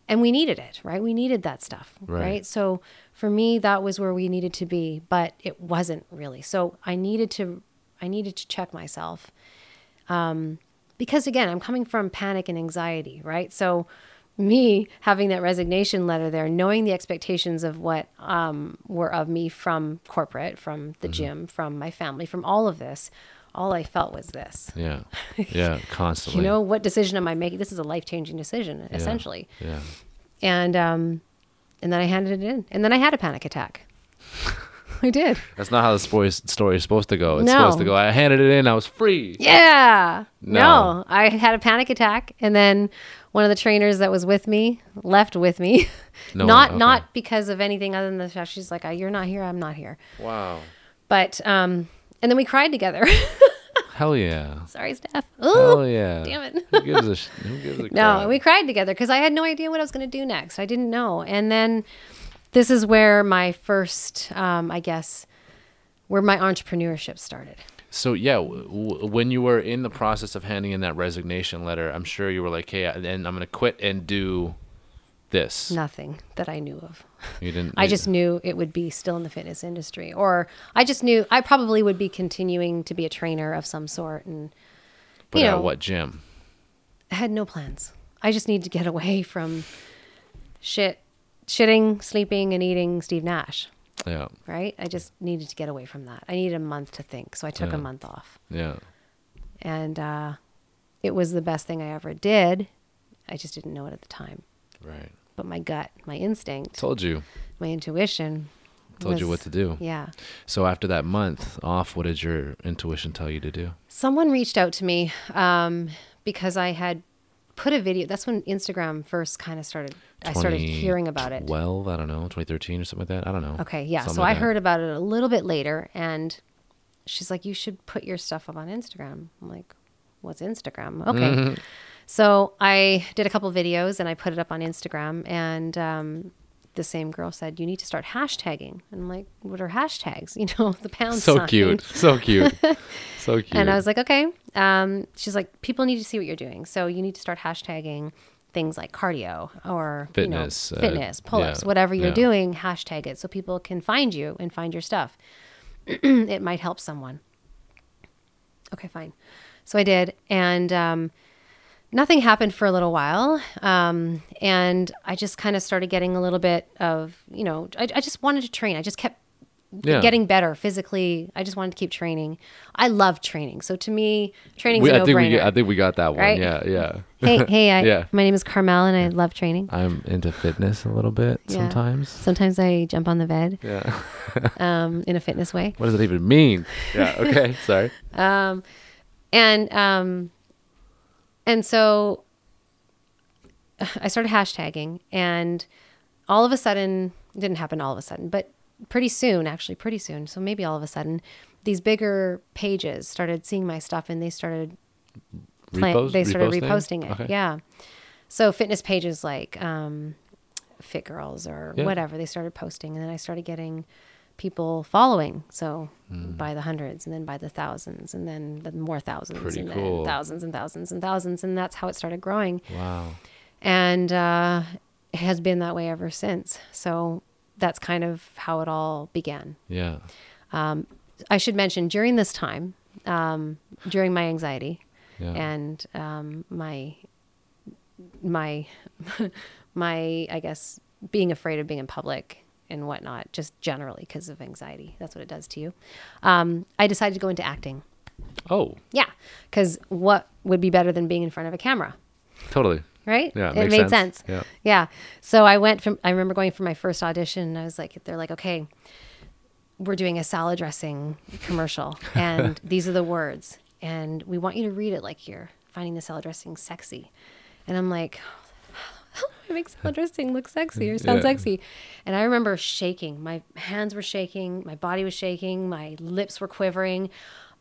and we needed it right we needed that stuff Right. right. so for me that was where we needed to be but it wasn't really so i needed to i needed to check myself um, because again i'm coming from panic and anxiety right so me having that resignation letter there knowing the expectations of what um, were of me from corporate from the gym from my family from all of this all i felt was this Yeah. <laughs> Yeah. Constantly. you know what decision am i making this is a life-changing decision Yeah. essentially Yeah. and um and then i handed it in and then i had a panic attack <laughs> I did. That's not how the story story is supposed to go. It's No. supposed to go. I handed it in. I was free. Yeah. No. No. I had a panic attack and then one of the trainers that was with me left with me. <laughs> No not okay. not because of anything other than the fact she's like, "You're not here, I'm not here." Wow. But um and then we cried together. <laughs> Hell yeah. Sorry, Steph. Hell yeah. damn it. Who gives a sh- <laughs> who gives a No, we cried together because I had no idea what I was going to do next. I didn't know. And then this is where my first, um, I guess, where my entrepreneurship started. So yeah, w- w- when you were in the process of handing in that resignation letter, I'm sure you were like, "Hey, I- and I'm gonna quit and do this." Nothing that I knew of. You didn't. I just knew it would be still in the fitness industry, or I just knew I probably would be continuing to be a trainer of some sort. And But you know, what gym? I had no plans. I just needed to get away from shit, shitting, sleeping, and eating Steve Nash. Yeah. Right? I just needed to get away from that. I needed a month to think, so I took Yeah. a month off. Yeah. and uh, it was the best thing I ever did. I just didn't know it at the time. Right. But my gut, my instinct, Told you. my intuition Told you what to do. Yeah. So after that month off, what did your intuition tell you to do? Someone reached out to me um, because I had put a video. That's when Instagram first kind of started. I started hearing about it. 12, I don't know, 2013 or something like that. I don't know. Okay, yeah. Something so like I that. heard about it a little bit later, and she's like, "You should put your stuff up on Instagram." I'm like, "What's Instagram?" Okay. Mm-hmm. So I did a couple videos and I put it up on Instagram, and um, the same girl said, "You need to start hashtagging." And I'm like, "What are hashtags?" <laughs> You know, the pound So sign. cute. So cute. <laughs> so cute. And I was like, okay. Um, she's like, people need to see what you're doing. So you need to start hashtagging things like cardio or Fitness, you uh, know, fitness, pull-ups, yeah, whatever you're yeah. doing, hashtag it so people can find you and find your stuff. <clears throat> it might help someone. Okay, fine. So I did. And um, nothing happened for a little while. Um, and I just kind of started getting a little bit of, you know, I, I just wanted to train. I just kept yeah. getting better physically. I just wanted to keep training. I love training. So to me, training. I think we. I think we got that one. Right? Yeah, yeah. hey, hey, I, <laughs> Yeah. my name is Carmel and I love training. I'm into fitness a little bit Yeah. sometimes. Sometimes I jump on the bed Yeah. <laughs> um, in a fitness way. What does it even mean? Yeah. Okay. <laughs> Sorry. Um, and um, and so <sighs> I started hashtagging, and all of a sudden, it didn't happen all of a sudden, but pretty soon, actually, pretty soon. So maybe all of a sudden, these bigger pages started seeing my stuff, and they started play, Repost- they started reposting? reposting it. Okay. Yeah. So fitness pages like um, Fit Girls or Yeah. whatever, they started posting, and then I started getting people following. So Hmm. by the hundreds, and then by the thousands, and then the more thousands, Pretty and cool. then thousands and thousands and thousands, and that's how it started growing, Wow. and uh, it has been that way ever since. So that's kind of how it all began. Yeah. I should mention during this time, um, during my anxiety, Yeah. and um, my my <laughs> my I guess being afraid of being in public and whatnot, just generally because of anxiety. That's what it does to you. Um, I decided to go into acting. oh, Yeah, because what would be better than being in front of a camera, totally. right? Yeah, it it made sense. sense. Yeah. yeah. So I went from. I remember going for my first audition. And I was like, they're like, okay, we're doing a salad dressing commercial, <laughs> and these are the words, and we want you to read it like you're finding the salad dressing sexy, and I'm like. <laughs> How do I make salad dressing look sexy or sound Yeah. sexy? And I remember shaking. My hands were shaking. My body was shaking. My lips were quivering.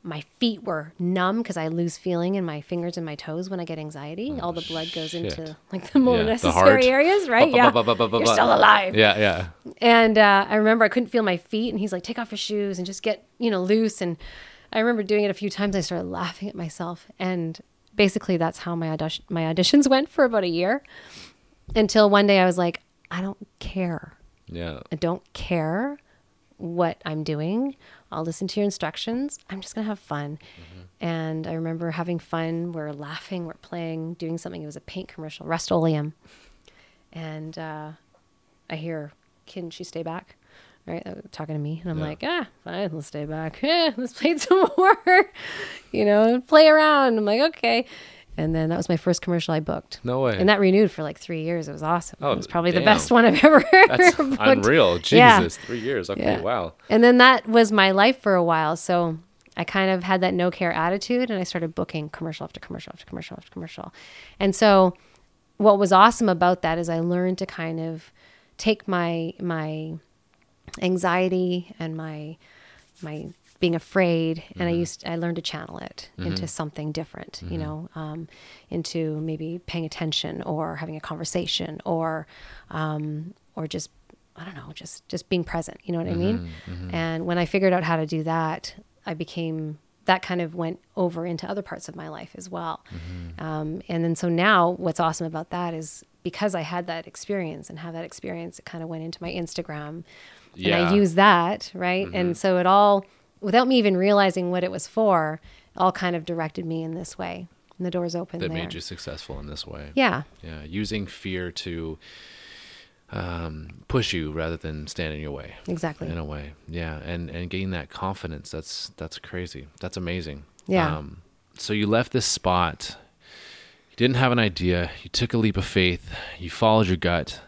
My feet were numb because I lose feeling in my fingers and my toes when I get anxiety. All the blood goes shit. into <laughs> like the more Yeah, necessary heart. areas, right? Yeah, you're still alive. Yeah. Yeah. And uh, I remember I couldn't feel my feet, and he's like, "Take off your shoes and just get you know loose." And I remember doing it a few times. I started laughing at myself, and basically that's how my audition my auditions <laughs> went for about a year, until one day I was like, "I don't care. Yeah. I don't care what I'm doing. I'll listen to your instructions. I'm just gonna have fun." And I remember having fun. We're laughing. We're playing, doing something. It was a paint commercial, Rust-Oleum, and uh, I hear, "Can she stay back?" Right, uh, talking to me, and I'm Yeah. like, "Ah, fine, let's stay back. Eh, <laughs> let's play some <laughs> more." you know, play around. I'm like, "Okay," And then that was my first commercial I booked. No way. And that renewed for like three years. It was awesome. Oh, it was probably the best one I've ever <laughs> That's booked. unreal. Jesus, Yeah. three years. Okay, Yeah. wow. And then that was my life for a while. So I kind of had that no care attitude and I started booking commercial after commercial after commercial after commercial. And so what was awesome about that is I learned to kind of take my my anxiety and my my being afraid and i mm-hmm. used i learned to channel it mm-hmm. into something different you mm-hmm. know um, into maybe paying attention or having a conversation or um, or just i don't know just just being present you know what i mean? And when i figured out how to do that i became that kind of went over into other parts of my life as well. Um, and then so now what's awesome about that is because i had that experience and have that experience it kind of went into my instagram and I use that, right? And so it all, without me even realizing what it was for, all kind of directed me in this way. And the door's opened. That there. made you successful in this way. yeah, Yeah, using fear to um, push you rather than stand in your way. exactly. In a way, yeah, and and gain that confidence. That's that's crazy. That's amazing. Yeah. Um, so you left this spot. You didn't have an idea. You took a leap of faith. You followed your gut.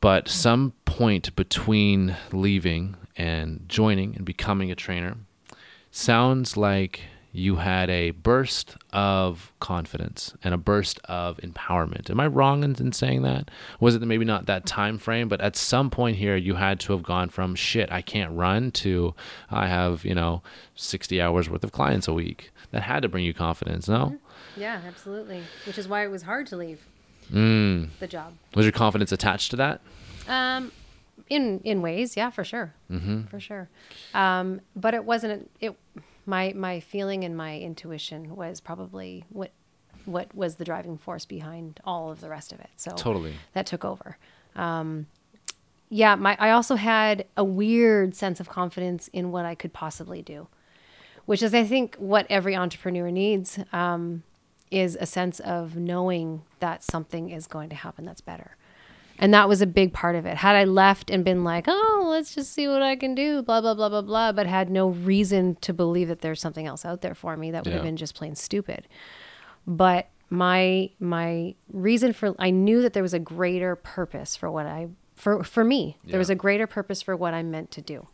But some point between leaving and joining and becoming a trainer sounds like you had a burst of confidence and a burst of empowerment. Am I wrong in, in saying that? Was it maybe not that time frame, but at some point here you had to have gone from shit, I can't run to I have, you know, 60 hours worth of clients a week. That had to bring you confidence, no? Yeah, absolutely. Which is why it was hard to leave Mm. the job. Was your confidence attached to that? Um, in in ways, yeah, for sure, mm-hmm. for sure. Um, but it wasn't. It my my feeling and my intuition was probably what what was the driving force behind all of the rest of it. So Totally. that took over. Um, yeah, my I also had a weird sense of confidence in what I could possibly do, which is I think what every entrepreneur needs um, is a sense of knowing that something is going to happen that's better. And that was a big part of it. Had I left and been like, oh, let's just see what I can do, blah, blah, blah, blah, blah, but had no reason to believe that there's something else out there for me, that would have been just plain stupid. But my my reason for I knew that there was a greater purpose for what I for for me. There was a greater purpose for what I'm meant to do,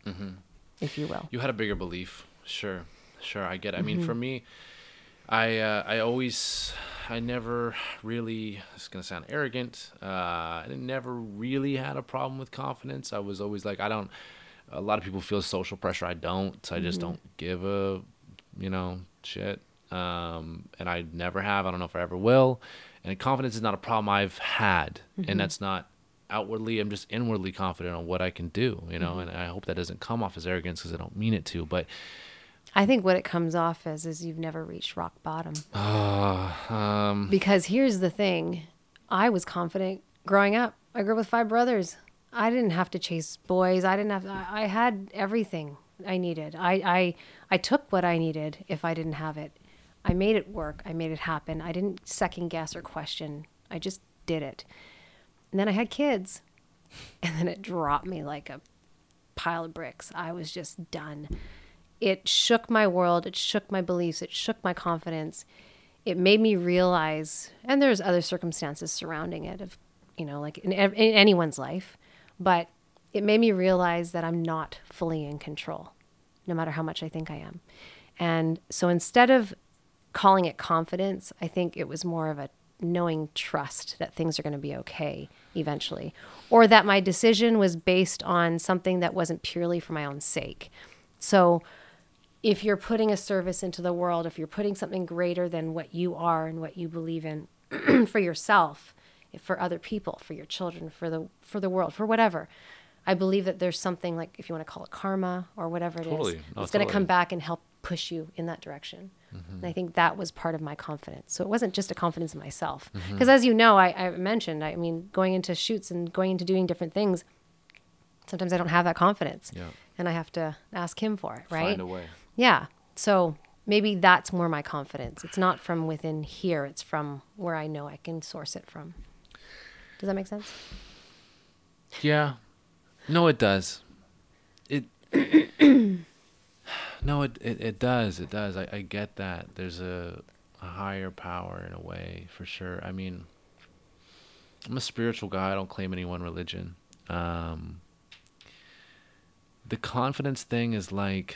if you will. You had a bigger belief. Sure. Sure, I get it. I mean, Mm-hmm. for me, I uh, I always I never really it's gonna sound arrogant. Uh, I never really had a problem with confidence. I was always like I don't. A lot of people feel social pressure. I don't. I just Mm-hmm. don't give a you know shit. Um, and I never have. I don't know if I ever will. And confidence is not a problem I've had, Mm-hmm. and that's not outwardly. I'm just inwardly confident on what I can do. You Mm-hmm. know, and I hope that doesn't come off as arrogance because I don't mean it to. But I think what it comes off as is you've never reached rock bottom. uh, um, Because here's the thing I was confident growing up. I grew up with five brothers. I didn't have to chase boys. I didn't have I I had everything I needed. I, I I took what I needed if I didn't have it. I made it work. I made it happen. I didn't second guess or question. I just did it. And then I had kids. <laughs> And then it dropped me like a pile of bricks. I was just done. It shook my world. It shook my beliefs. It shook my confidence. It made me realize, and there's other circumstances surrounding it, of you know, like in, in anyone's life, but it made me realize that I'm not fully in control, no matter how much I think I am. And so instead of calling it confidence, I think it was more of a knowing trust that things are going to be okay eventually, or that my decision was based on something that wasn't purely for my own sake. So if you're putting a service into the world, if you're putting something greater than what you are and what you believe in <clears throat> for yourself, for other people, for your children, for the for the world, for whatever, I believe that there's something like if you want to call it karma or whatever it is, Totally. No, it's going to come back and help push you in that direction. Mm-hmm. And I think that was part of my confidence. So it wasn't just a confidence in myself, mm-hmm. because as you know, I, I mentioned, I mean, going into shoots and going into doing different things, sometimes I don't have that confidence, Yeah. and I have to ask him for it, right? find a way. Yeah. So maybe that's more my confidence. It's not from within here, it's from where I know I can source it from. Does that make sense? Yeah. No, it does. It. <coughs> no, it, it it does. It does. I, I get that. There's a a higher power in a way for sure. I mean, I'm a spiritual guy. I don't claim any one religion. Um, the confidence thing is like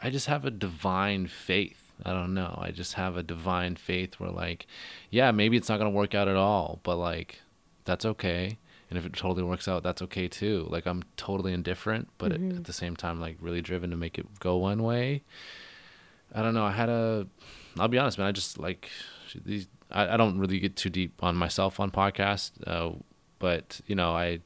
I just have a divine faith. I don't know. I just have a divine faith where like, yeah, maybe it's not gonna work out at all, but like, that's okay. And if it totally works out, that's okay too. Like I'm totally indifferent, but Mm-hmm. at, at the same time, like really driven to make it go one way. I don't know. I had a. I'll be honest, man. I just like these. I, I don't really get too deep on myself on podcasts, uh, but you know, I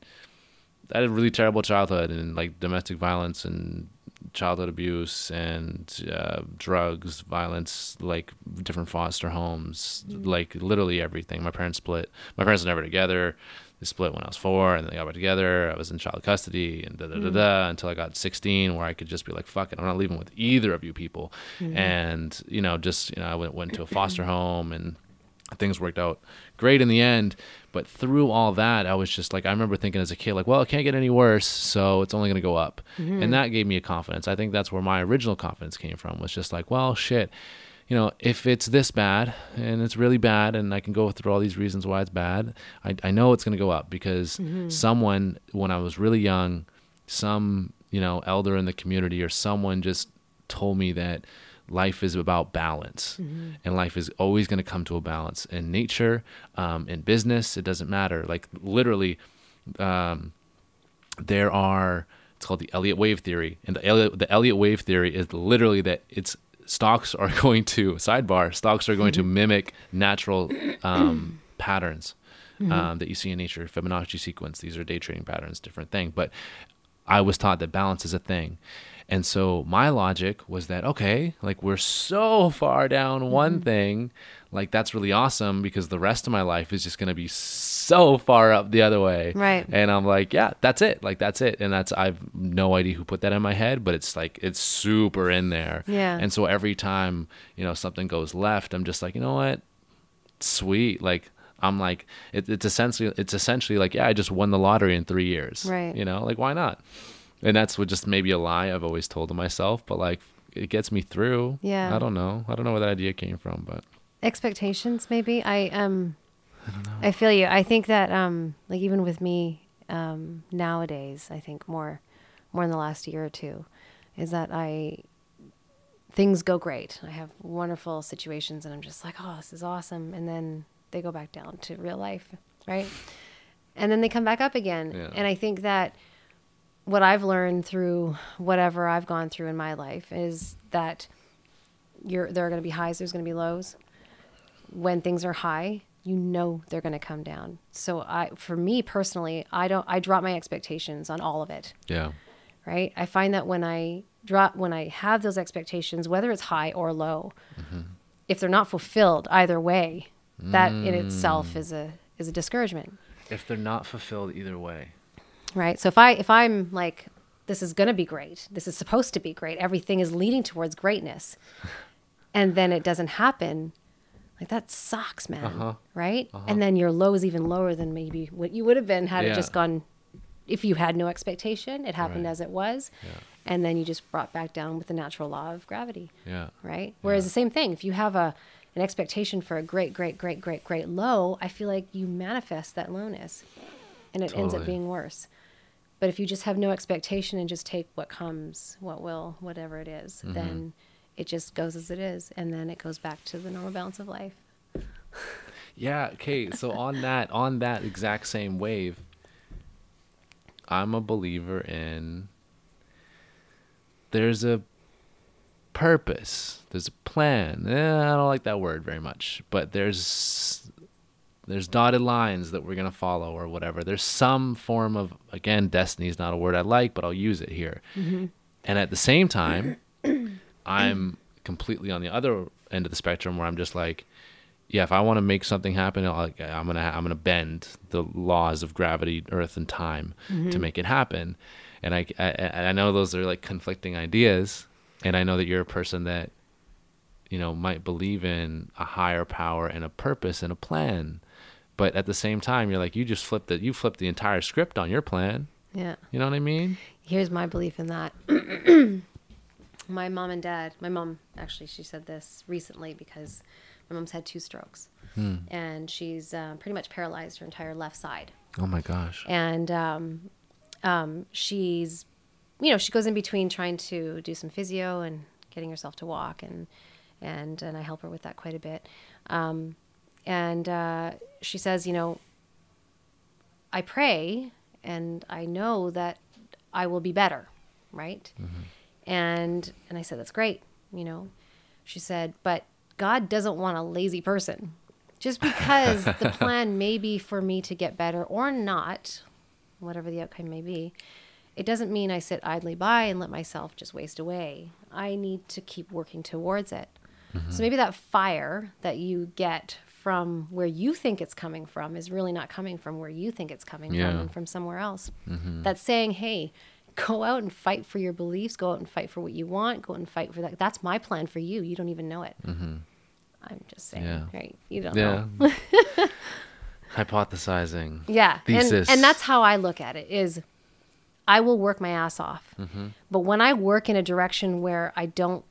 I had a really terrible childhood and like domestic violence and childhood abuse and uh, drugs, violence, like different foster homes, mm-hmm. like literally everything. My parents split. My parents were never together. They split when I was four, and then they got back together. I was in child custody, and da da da mm-hmm. da until I got 16, where I could just be like, "Fuck it, I'm not leaving with either of you people." Mm-hmm. And you know, just you know, I went went to a foster <clears throat> home and things worked out great in the end. But through all that, I was just like, I remember thinking as a kid, like, well, it can't get any worse, so it's only going to go up. Mm-hmm. And that gave me a confidence. I think that's where my original confidence came from, was just like, well, shit, you know, if it's this bad and it's really bad, and I can go through all these reasons why it's bad, I, I know it's going to go up because mm-hmm. someone, when I was really young, some, you know, elder in the community or someone just told me that life is about balance. And life is always going to come to a balance in nature um, in business it doesn't matter. Like literally um, there are it's called the elliott wave theory. And the elliott, the elliott wave theory is literally that it's stocks are <laughs> going to sidebar stocks are going to mimic natural um, <clears throat> patterns um, that you see in nature fibonacci sequence. These are day trading patterns different thing. But I was taught that balance is a thing. And so my logic was that, okay, like we're so far down mm-hmm. one thing, like that's really awesome because the rest of my life is just going to be so far up the other way. Right. And I'm like, yeah, that's it. Like that's it. And that's, I've no idea who put that in my head, but it's like, it's super in there. Yeah. And so every time, you know, something goes left, I'm just like, you know what? Sweet. Like, I'm like, it, it's essentially, it's essentially like, yeah, I just won the lottery in three years. Right. You know, like why not? And that's what just maybe a lie I've always told to myself, but like it gets me through. Yeah. I don't know. I don't know where that idea came from, but expectations maybe i um i, don't know. I feel you i think that um like even with me um nowadays i think more more in the last year or two is that i things go great i have wonderful situations and i'm just like oh this is awesome and then they go back down to real life right and then they come back up again Yeah. and i think that what i've learned through whatever i've gone through in my life is that you're there are going to be highs there's going to be lows. When things are high you know they're going to come down. So i for me personally i don't i drop my expectations on all of it. Yeah. right? I find that when i drop when i have those expectations whether it's high or low mm-hmm. if they're not fulfilled either way that in itself mm. is a is a discouragement. If they're not fulfilled either way. Right so if i if i'm like this is going to be great this is supposed to be great everything is leading towards greatness <laughs> and then it doesn't happen like that sucks man Uh-huh. right and then your low is even lower than maybe what you would have been had it just gone if you had no expectation it happened Right. as it was Yeah. and then you just brought back down with the natural law of gravity Yeah. right? Whereas the same thing, if you have a an expectation for a great, great, great, great, great low, I feel like you manifest that lowness, and it ends up being worse. But if you just have no expectation and just take what comes, what will, whatever it is, Mm-hmm. then it just goes as it is, and then it goes back to the normal balance of life. Yeah. Okay. So on that, on that exact same wave, I'm a believer in. There's a purpose. There's a plan. Eh, I don't like that word very much, but there's there's dotted lines that we're gonna follow or whatever. There's some form of again, destiny is not a word I like, but I'll use it here. Mm-hmm. And at the same time, I'm completely on the other end of the spectrum where I'm just like, yeah, if I want to make something happen, I'll, I'm gonna I'm gonna bend the laws of gravity, earth, and time mm-hmm. to make it happen. And I, I I know those are like conflicting ideas, and I know that you're a person that, you know, might believe in a higher power and a purpose and a plan, but at the same time, you're like you just flipped the You flipped the entire script on your plan. Yeah. You know what I mean? Here's my belief in that. <clears throat> My mom and dad, my mom actually, she said this recently because my mom's had two strokes Hmm. and she's uh, pretty much paralyzed her entire left side. Oh my gosh. And um, um, she's, you know, she goes in between trying to do some physio and getting herself to walk, and and and I help her with that quite a bit. Um, and uh, she says, you know, I pray and I know that I will be better, right? And and I said, that's great, you know. She said, but God doesn't want a lazy person. Just because <laughs> the plan may be for me to get better or not, whatever the outcome may be, it doesn't mean I sit idly by and let myself just waste away. I need to keep working towards it. So maybe that fire that you get from where you think it's coming from is really not coming from where you think it's coming Yeah. from and from somewhere else. That's saying, hey, go out and fight for your beliefs, go out and fight for what you want, go out and fight for that. That's my plan for you. You don't even know it. I'm just saying, Yeah. right? You don't Yeah. know. <laughs> Hypothesizing. Yeah. Thesis. And, and that's how I look at it is I will work my ass off. Mm-hmm. But when I work in a direction where I don't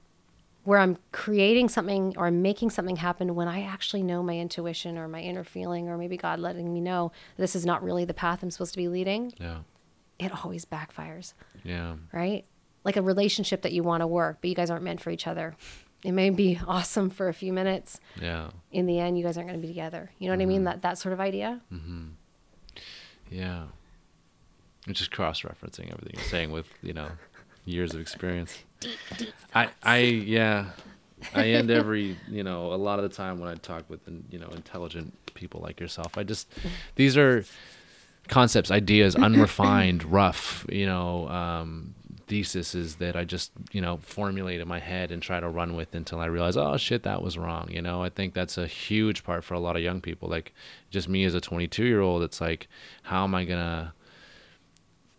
where I'm creating something or I'm making something happen when I actually know my intuition or my inner feeling or maybe God letting me know this is not really the path I'm supposed to be leading, Yeah. it always backfires, Yeah. right? Like a relationship that you want to work, but you guys aren't meant for each other. It may be <laughs> awesome for a few minutes. Yeah. In the end, you guys aren't going to be together. You know what I Mm-hmm. mean? That that sort of idea. Mm-hmm. Yeah. It's just cross referencing everything you're saying with, you know, years of experience. I I yeah. I end every, you know, a lot of the time when I talk with, you know, intelligent people like yourself, I just, these are concepts, ideas, unrefined, <laughs> rough, you know, um, theses that I just, you know, formulate in my head and try to run with until I realize, oh shit, that was wrong. You know, I think that's a huge part for a lot of young people. Like just me as a 22 year old, it's like, how am I going to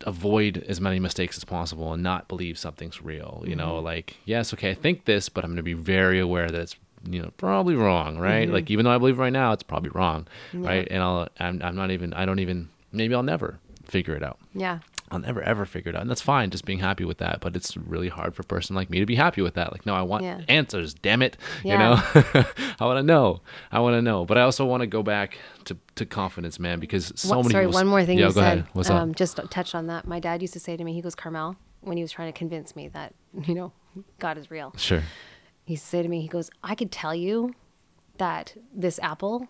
avoid as many mistakes as possible and not believe something's real? You know, mm-hmm. like, yes, okay, I think this, but I'm going to be very aware that it's, you know, probably wrong, right? Mm-hmm. Like, even though I believe right now, it's probably wrong, right? And I'll, I'm, I'm not even, I don't even, maybe I'll never figure it out. Yeah. I'll never ever figure it out. And that's fine, just being happy with that. But it's really hard for a person like me to be happy with that. Like, no, I want Yeah. answers, damn it. Yeah. You <laughs> know? I want to know. I want to know. But I also want to go back to, to confidence, man, because so One- many sorry, one more thing yeah, you go said. ahead. What's um, up? Just touch on that. My dad used to say to me, he goes, Carmel, when he was trying to convince me that, <laughs> you know, God is real. Sure. He used to say to me, he goes, I could tell you that this apple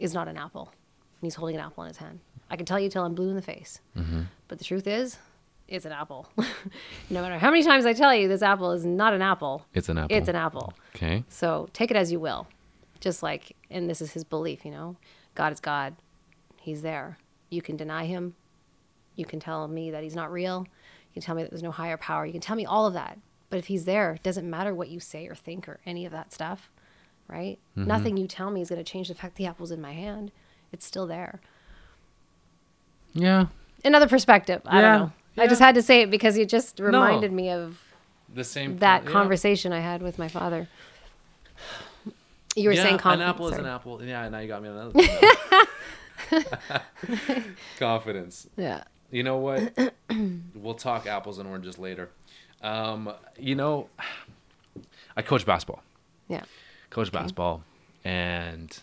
is not an apple. And he's holding an apple in his hand. I can tell you till I'm blue in the face. Mm-hmm. But the truth is, it's an apple. <laughs> no matter how many times I tell you this apple is not an apple, It's an apple. it's an apple. Okay. So take it as you will. Just like, and this is his belief, you know, God is God. He's there. You can deny him. You can tell me that he's not real. You can tell me that there's no higher power. You can tell me all of that. But if he's there, it doesn't matter what you say or think or any of that stuff, right? Mm-hmm. Nothing you tell me is going to change the fact the apple's in my hand. It's still there. Yeah. Another perspective. I Yeah, don't know. I just had to say it because it just reminded me of The same. that yeah. conversation I had with my father. You were yeah, saying an confidence. apple is an apple. Yeah, now you got me on another <laughs> <laughs> confidence. Yeah. You know what? <clears throat> we'll talk apples and oranges later. Um, you know, I coach basketball. Yeah. Coach basketball, and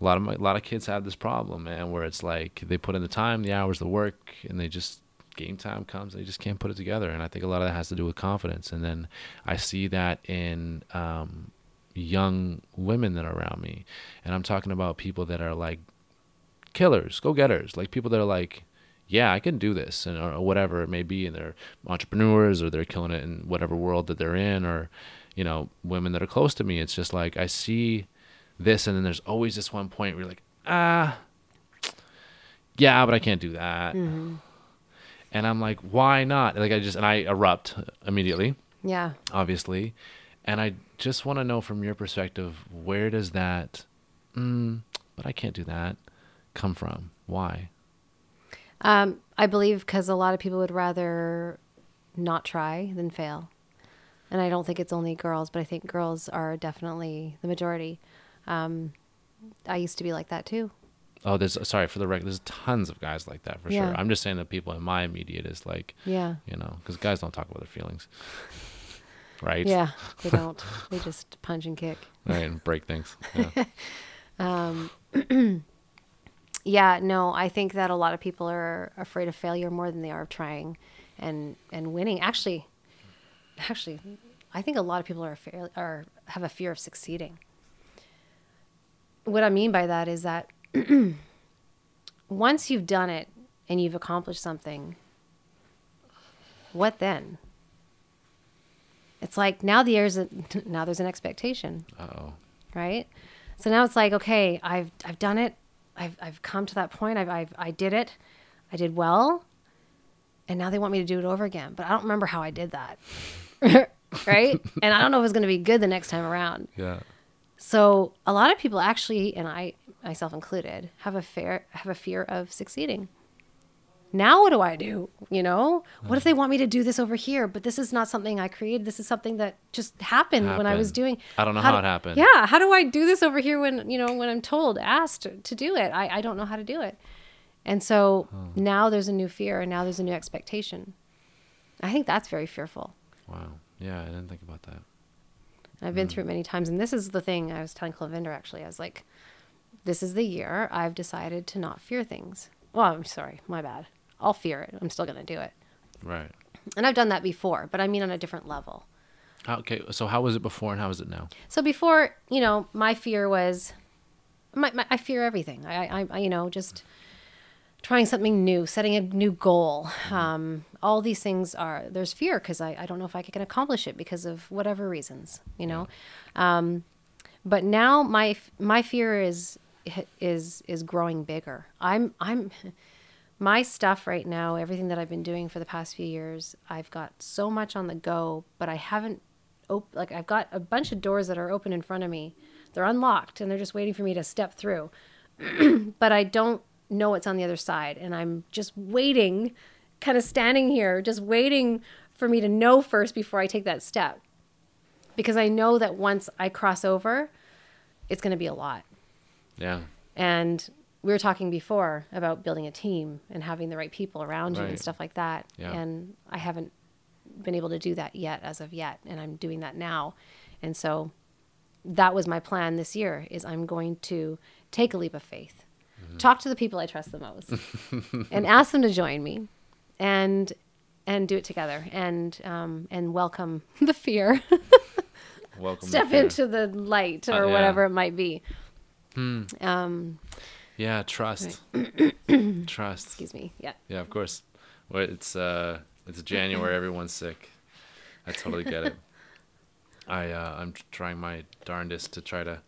a lot of my, a lot of kids have this problem, man, where it's like they put in the time, the hours, the work, and they just game time comes, they just can't put it together. And I think a lot of that has to do with confidence. And then I see that in um, young women that are around me, and I'm talking about people that are like killers, go getters, like people that are like, yeah, I can do this, and or whatever it may be, and they're entrepreneurs or they're killing it in whatever world that they're in, or you know, women that are close to me. It's just like I see this, and then there's always this one point where you're like, ah, yeah, but I can't do that, and I'm like, why not? Like I just and I erupt immediately Yeah. obviously. And I just want to know from your perspective, where does that, mm, but I can't do that, come from? Why? Um, I believe because a lot of people would rather not try than fail. And I don't think it's only girls, but I think girls are definitely the majority. Um, I used to be like that too. Oh, there's sorry for the record. There's tons of guys like that for Yeah. sure. I'm just saying that people in my immediate is like, Yeah. you know, because guys don't talk about their feelings, <laughs> right? Yeah. They <laughs> don't. they just punch and kick. Right, and break things. <laughs> Yeah. <clears throat> Yeah, no, I think that a lot of people are afraid of failure more than they are of trying and and winning. Actually, actually, I think a lot of people are are have a fear of succeeding. What I mean by that is that <clears throat> once you've done it and you've accomplished something, what then? It's like now there's a <laughs> now there's an expectation oh. right? So now it's like, okay, I've I've done it. I've I've come to that point. I've, I've I did it. I did well. And now they want me to do it over again, but I don't remember how I did that. <laughs> right? And I don't know if it's going to be good the next time around. Yeah. So a lot of people actually, and I myself included, have a fear have a fear of succeeding. Now what do I do? You know, what if they want me to do this over here? But this is not something I created. This is something that just happened, when I was doing. I don't know how do- it happened. Yeah, how do I do this over here when you know when I'm told, asked to do it? I, I don't know how to do it, and so now there's a new fear, and now there's a new expectation. I think that's very fearful. Wow. Yeah, I didn't think about that. I've been hmm. through it many times. And this is the thing I was telling Clavinder actually. I was like, this is the year I've decided to not fear things. Well, I'm sorry, my bad. I'll fear it. I'm still going to do it. Right. And I've done that before, but I mean on a different level. Okay. So how was it before and how is it now? So before, you know, my fear was, my, my, I fear everything. I, I, I, you know, just trying something new, setting a new goal. Um, all these things are, there's fear because I, I don't know if I can accomplish it because of whatever reasons, you know. Um, but now my, my fear is, is, is growing bigger. I'm, I'm, <laughs> my stuff right now, everything that I've been doing for the past few years, I've got so much on the go, but I haven't op- like I've got a bunch of doors that are open in front of me. They're unlocked and they're just waiting for me to step through. <clears throat> but I don't know what's on the other side and I'm just waiting, kind of standing here, just waiting for me to know first before I take that step. Because I know that once I cross over, it's going to be a lot. Yeah. And we were talking before about building a team and having the right people around you and stuff like that. Yeah. And I haven't been able to do that yet as of yet. And I'm doing that now. And so that was my plan this year is I'm going to take a leap of faith. Talk to the people I trust the most <laughs> and ask them to join me and and do it together and um, and welcome <laughs> the fear. Welcome. Step fear. into the light or Uh, yeah. whatever it might be. Um, Yeah. Trust. <coughs> trust. excuse me. Yeah. Yeah, of course. Well, it's uh, it's January. Everyone's sick. I totally get it. <laughs> I uh, I'm trying my darndest to try to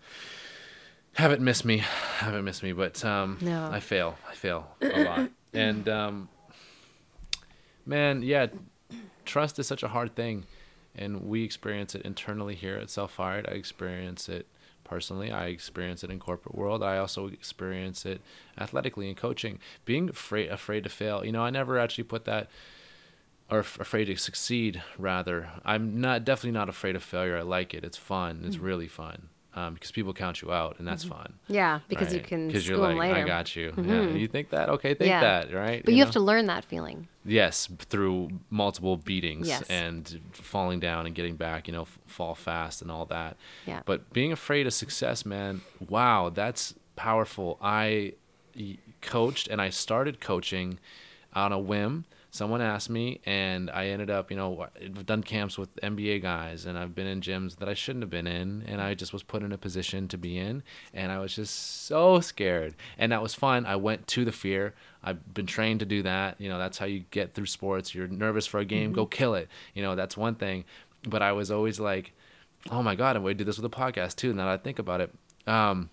have it miss me, <sighs> haven't missed me, but um, No. I fail. I fail a <laughs> lot. And um, man, yeah, trust is such a hard thing, and we experience it internally here at Self Fired. I experience it personally. I experience it in corporate world. I also experience it athletically in coaching. Being afraid afraid to fail. You know, I never actually put that or f- afraid to succeed rather i'm not definitely not afraid of failure i like it it's fun it's really fun um, because people count you out and that's fun Yeah, because you can can 'Cause school you're them like later. i got you yeah you think that okay think Yeah. that right But you, have to learn that feeling. yes through multiple beatings Yes. and falling down and getting back you know f- fall fast and all that Yeah. but being afraid of success man wow that's powerful I coached and i started coaching on a whim someone asked me and i ended up you know i've done camps with nba guys and i've been in gyms that i shouldn't have been in and i just was put in a position to be in and i was just so scared. And that was fun. I went to the fear. I've been trained to do that. You know that's how you get through sports. You're nervous for a game go kill it. You know that's one thing. But i was always like oh my god and we do this with a podcast too now that i think about it. Um,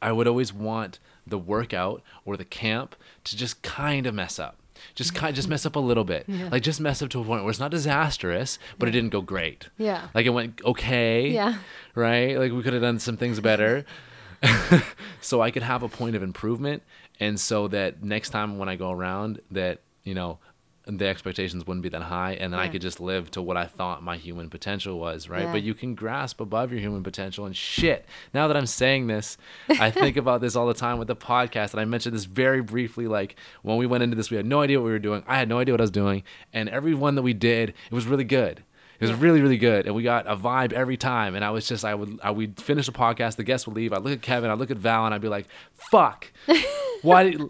I would always want the workout or the camp to just kind of mess up. Just mm-hmm. kind of just mess up a little bit. Like just mess up to a point where it's not disastrous, but it didn't go great. Yeah. Like it went okay. Yeah. Right? Like we could have done some things better. <laughs> so I could have a point of improvement and so that next time when I go around that, you know, the expectations wouldn't be that high and then I could just live to what I thought my human potential was, right? Yeah. But you can grasp above your human potential and shit. Now that I'm saying this, I think <laughs> about this all the time with the podcast and I mentioned this very briefly like when we went into this we had no idea what we were doing. I had no idea what I was doing and every one that we did, it was really good. It was really, really good, and we got a vibe every time. And I was just, I would, I would finish the podcast, the guests would leave. I'd look at Kevin, I'd look at Val, and I'd be like, "Fuck, <laughs> why did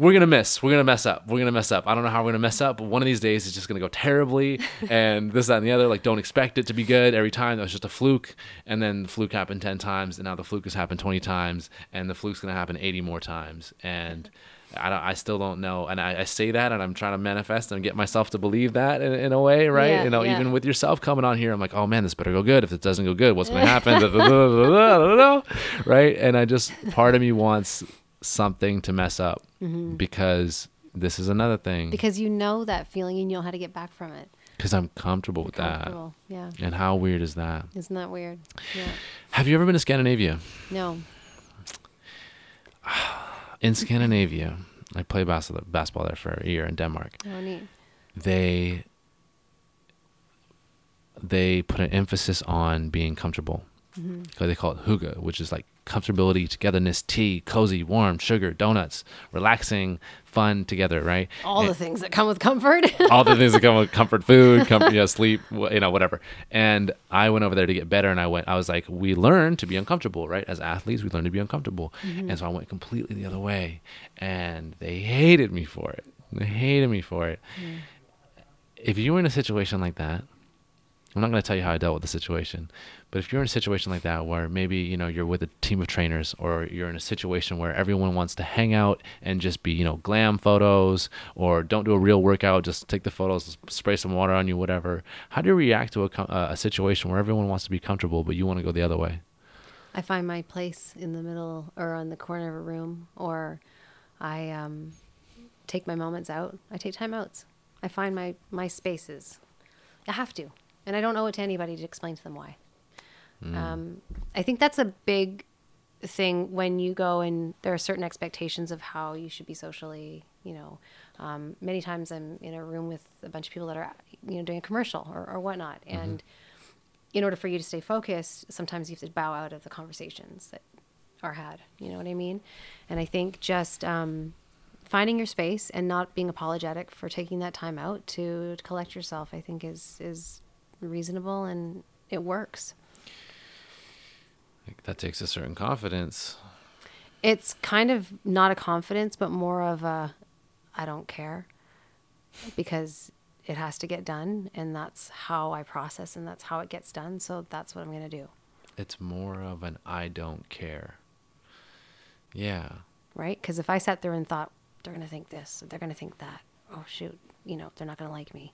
we're gonna miss we're gonna mess up we're gonna mess up i don't know how we're gonna mess up but one of these days it's just gonna go terribly and this that and the other like don't expect it to be good every time that was just a fluke and then the fluke happened 10 times and now the fluke has happened 20 times and the fluke's gonna happen 80 more times and I, don't, I still don't know and I, I say that and i'm trying to manifest and get myself to believe that in, in a way right Yeah, you know yeah. even with yourself coming on here i'm like oh man this better go good if it doesn't go good what's happen da, da, da. right and i just part of me wants something to mess up because this is another thing Mm-hmm. Because you know that feeling, and you know how to get back from it. because I'm comfortable with Comfortable. Yeah. And how weird is that? Isn't that weird? Yeah. Have you ever been to Scandinavia? No. <sighs> In Scandinavia, I played bas- basketball there for a year in Denmark. Oh, neat. They they put an emphasis on being comfortable. Mm-hmm. They call it hygge, which is like comfortability, togetherness, tea, cozy, warm, sugar, donuts, relaxing, fun together, right? All And- the things that come with comfort. <laughs> all the things that come with comfort food, comfort, you know, sleep, you know, whatever. And I went over there to get better, and I went. I was like, we learn to be uncomfortable, right? As athletes, we learn to be uncomfortable, mm-hmm. and so I went completely the other way, and they hated me for it. They hated me for it. If you were in a situation like that, I'm not going to tell you how I dealt with the situation, but if you're in a situation like that where maybe you know you're with a team of trainers or you're in a situation where everyone wants to hang out and just be you know glam photos or don't do a real workout, just take the photos, spray some water on you, whatever. How do you react to a, a situation where everyone wants to be comfortable but you want to go the other way? I find my place in the middle or on the corner of a room, or I um, take my moments out. I take time outs. I find my, my spaces. I have to. And I don't owe it to anybody to explain to them why. Um, I think that's a big thing when you go and there are certain expectations of how you should be socially, you know. Um, many times I'm in a room with a bunch of people that are, you know, doing a commercial or, or whatnot. And in order for you to stay focused, sometimes you have to bow out of the conversations that are had. You know what I mean? And I think just um, finding your space and not being apologetic for taking that time out to, to collect yourself, I think is is reasonable and it works. That takes a certain confidence. It's kind of not a confidence, but more of a I don't care because it has to get done, and that's how I process, and that's how it gets done. So that's what I'm gonna do. It's more of an I don't care. Yeah. right? Because if I sat there and thought they're gonna think this, they're gonna think that, oh shoot, you know, they're not gonna like me,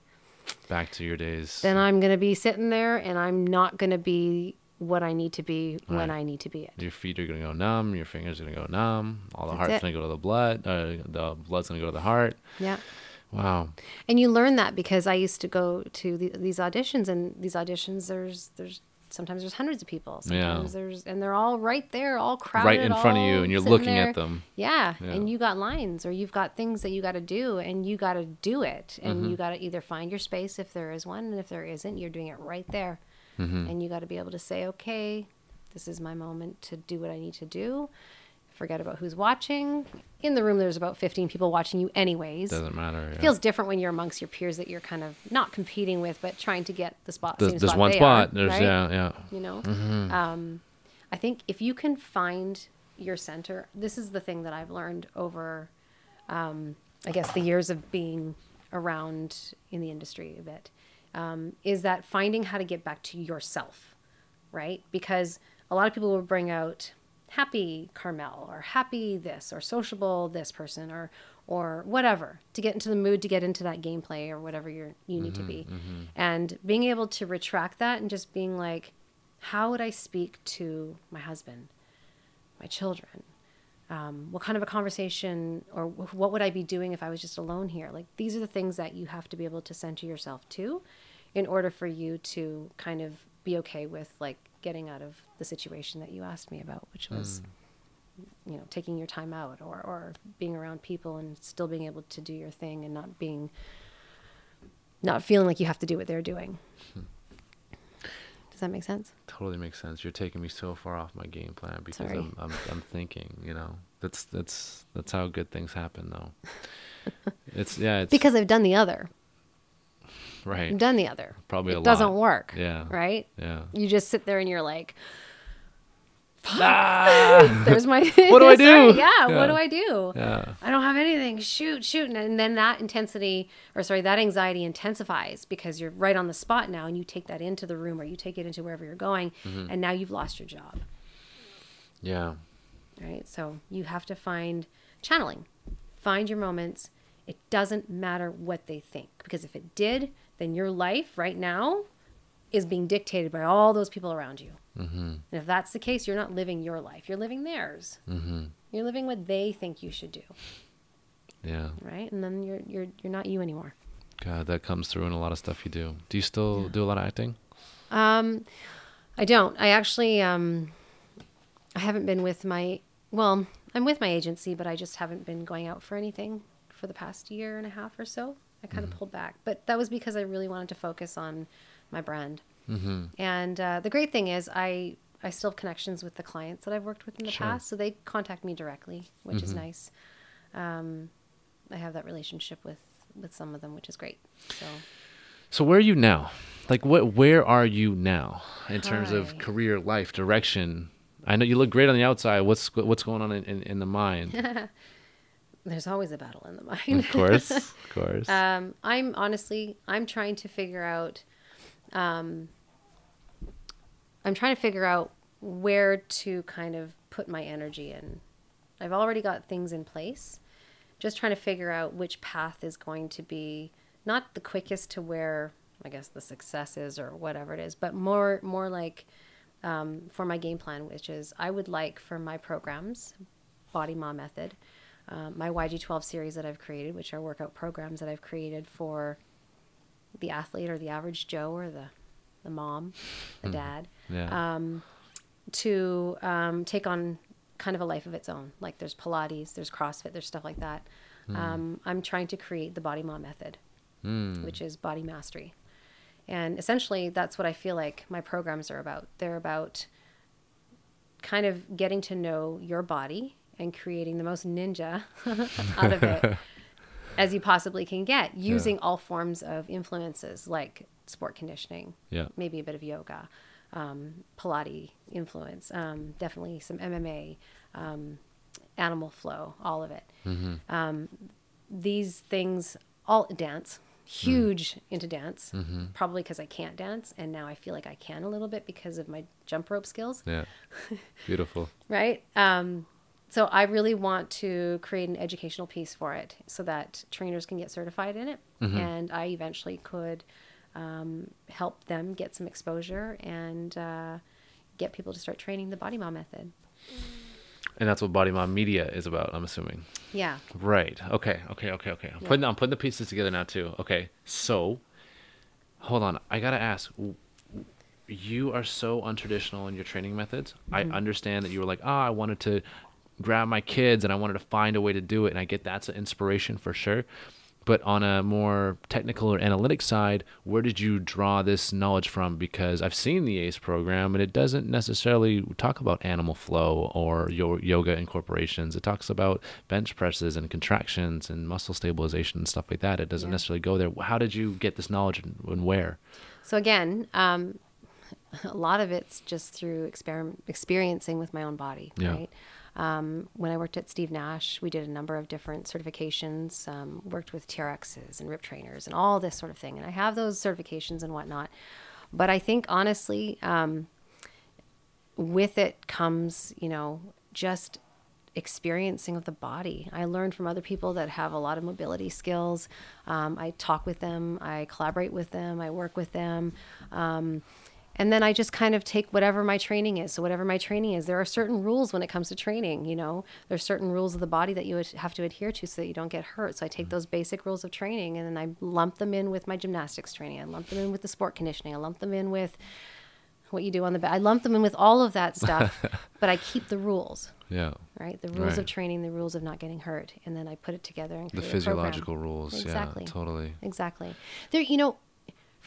Back to your days. then I'm gonna be sitting there and I'm not gonna be what I need to be when I need to be it. Your feet are gonna go numb. Your fingers are gonna go numb. All the That's heart's gonna go to the blood. Uh, the blood's gonna go to the heart. Yeah. Wow. And you learn that because I used to go to the, these auditions, and these auditions, there's there's sometimes there's hundreds of people, Yeah. sometimes there's and they're all right there, all crowded, right in front of you, and you're looking there. at them. Yeah. Yeah. and you got lines or you've got things that you got to do, and you got to do it, and Mm-hmm. you got to either find your space if there is one, and if there isn't, you're doing it right there, Mm-hmm. and you got to be able to say, okay, this is my moment to do what I need to do. Forget about who's watching. In the room, there's about 15 people watching you, anyways Doesn't matter. it yeah. feels different when you're amongst your peers that you're kind of not competing with, but trying to get the spot. There's, there's spot one spot. are, there's right? yeah, yeah. You know, Mm-hmm. um, I think if you can find your center, this is the thing that I've learned over, um, I guess, the years of being around in the industry a bit, um, is that finding how to get back to yourself, right? Because a lot of people will bring out happy Carmel or happy this or sociable this person or or whatever to get into the mood to get into that gameplay or whatever you're you need to be. and being able to retract that and just being like how would i speak to my husband my children? Um, what kind of a conversation or wh- what would i be doing if i was just alone here? Like these are the things that you have to be able to center yourself to in order for you to kind of be okay with like getting out of the situation that you asked me about which was mm. you know taking your time out or or being around people and still being able to do your thing and not being not feeling like you have to do what they're doing. Hmm. Does that make sense? Totally makes sense. You're taking me so far off my game plan because I'm, I'm I'm thinking, you know. That's that's that's how good things happen though. <laughs> it's yeah, it's Because I've done the other. Right. I've done the other. Probably it doesn't lot. work. Yeah. Right? Yeah. You just sit there and you're like, Ah! <laughs> there's my <laughs> What do I <laughs> Sorry, do? Yeah, Yeah. what do I do? yeah. I don't have anything. Shoot, shoot. And- And then that intensity, or sorry, that anxiety intensifies because you're right on the spot now and you take that into the room or you take it into wherever you're going. Mm-hmm. And now you've lost your job. Yeah. Right. So you have to find channeling, find your moments. It doesn't matter what they think because if it did, then your life right now is being dictated by all those people around you. Mm-hmm. And if that's the case, you're not living your life, you're living theirs. Mm-hmm. You're living what they think you should do. Yeah. Right. And then you're, you're, you're not you anymore. God, that comes through in a lot of stuff you do. Do you still do a lot of acting? Um, I don't. I actually um, I haven't been with my well, I'm with my agency, but I just haven't been going out for anything for the past year and a half or so. I kind of pulled back, but that was because I really wanted to focus on my brand. Mm-hmm. And uh, the great thing is, I I still have connections with the clients that I've worked with in the Sure. past, so they contact me directly, which is nice. Um, I have that relationship with with some of them, which is great. So. So where are you now? Like what where are you now in terms of career, life, direction? I know you look great on the outside. What's what's going on in, in, in the mind? <laughs> There's always a battle in the mind. Of course. <laughs> of course. Um, I'm honestly, I'm trying to figure out, um, I'm trying to figure out where to kind of put my energy in. I've already got things in place. Just trying to figure out which path is going to be not the quickest to where I guess the success is or whatever it is, but more more like um, for my game plan, which is I would like for my programs, Body Mom Method, um, my YG12 series that I've created, which are workout programs that I've created for the athlete or the average Joe or the, the mom, the dad, yeah. um, to um, take on kind of a life of its own. Like there's Pilates, there's CrossFit, there's stuff like that. Um, I'm trying to create the Body Mom Method, Mm. which is body mastery. And essentially, that's what I feel like my programs are about. They're about kind of getting to know your body and creating the most ninja <laughs> out of it <laughs> as you possibly can get using all forms of influences like sport conditioning, yeah. maybe a bit of yoga, um, Pilates influence, um, definitely some MMA, um, animal flow, all of it. Um, these things, all dance, huge into dance, probably because I can't dance. And now I feel like I can a little bit because of my jump rope skills Yeah. <laughs> Beautiful. right? So I really want to create an educational piece for it so that trainers can get certified in it, and I eventually could um, help them get some exposure and uh, get people to start training the Body Mom method. And that's what Body Mom Media is about, I'm assuming. Yeah. Right. Okay. Okay. Okay. Okay. I'm putting I'm putting the pieces together now too. Okay. So, hold on. I gotta ask. You are so untraditional in your training methods. I understand that you were like, ah, I wanted to grab my kids and I wanted to find a way to do it, and I get that's an inspiration for sure. But on a more technical or analytic side, where did you draw this knowledge from? Because I've seen the ACE program and it doesn't necessarily talk about animal flow or yo- yoga incorporations. It talks about bench presses and contractions and muscle stabilization and stuff like that. It doesn't Yeah. necessarily go there. How did you get this knowledge and, and where? So again, um, <laughs> a lot of it's just through exper- experiencing with my own body, Yeah. right? Um, when I worked at Steve Nash, we did a number of different certifications, um, worked with TRXs and RIP trainers and all this sort of thing. And I have those certifications and whatnot. But I think honestly, um, with it comes, you know, just experiencing of the body. I learned from other people that have a lot of mobility skills. Um, I talk with them, I collaborate with them, I work with them. And then I just kind of take whatever my training is. So whatever my training is, there are certain rules when it comes to training. You know, there's certain rules of the body that you have to adhere to so that you don't get hurt. So I take mm-hmm. those basic rules of training and then I lump them in with my gymnastics training. I lump them in with the sport conditioning. I lump them in with what you do on the bed. I lump them in with all of that stuff, <laughs> but I keep the rules, Yeah. right? The rules of training, the rules of not getting hurt, and then I put it together and The create a program. physiological rules. Exactly. Yeah. Totally. Exactly. There, you know,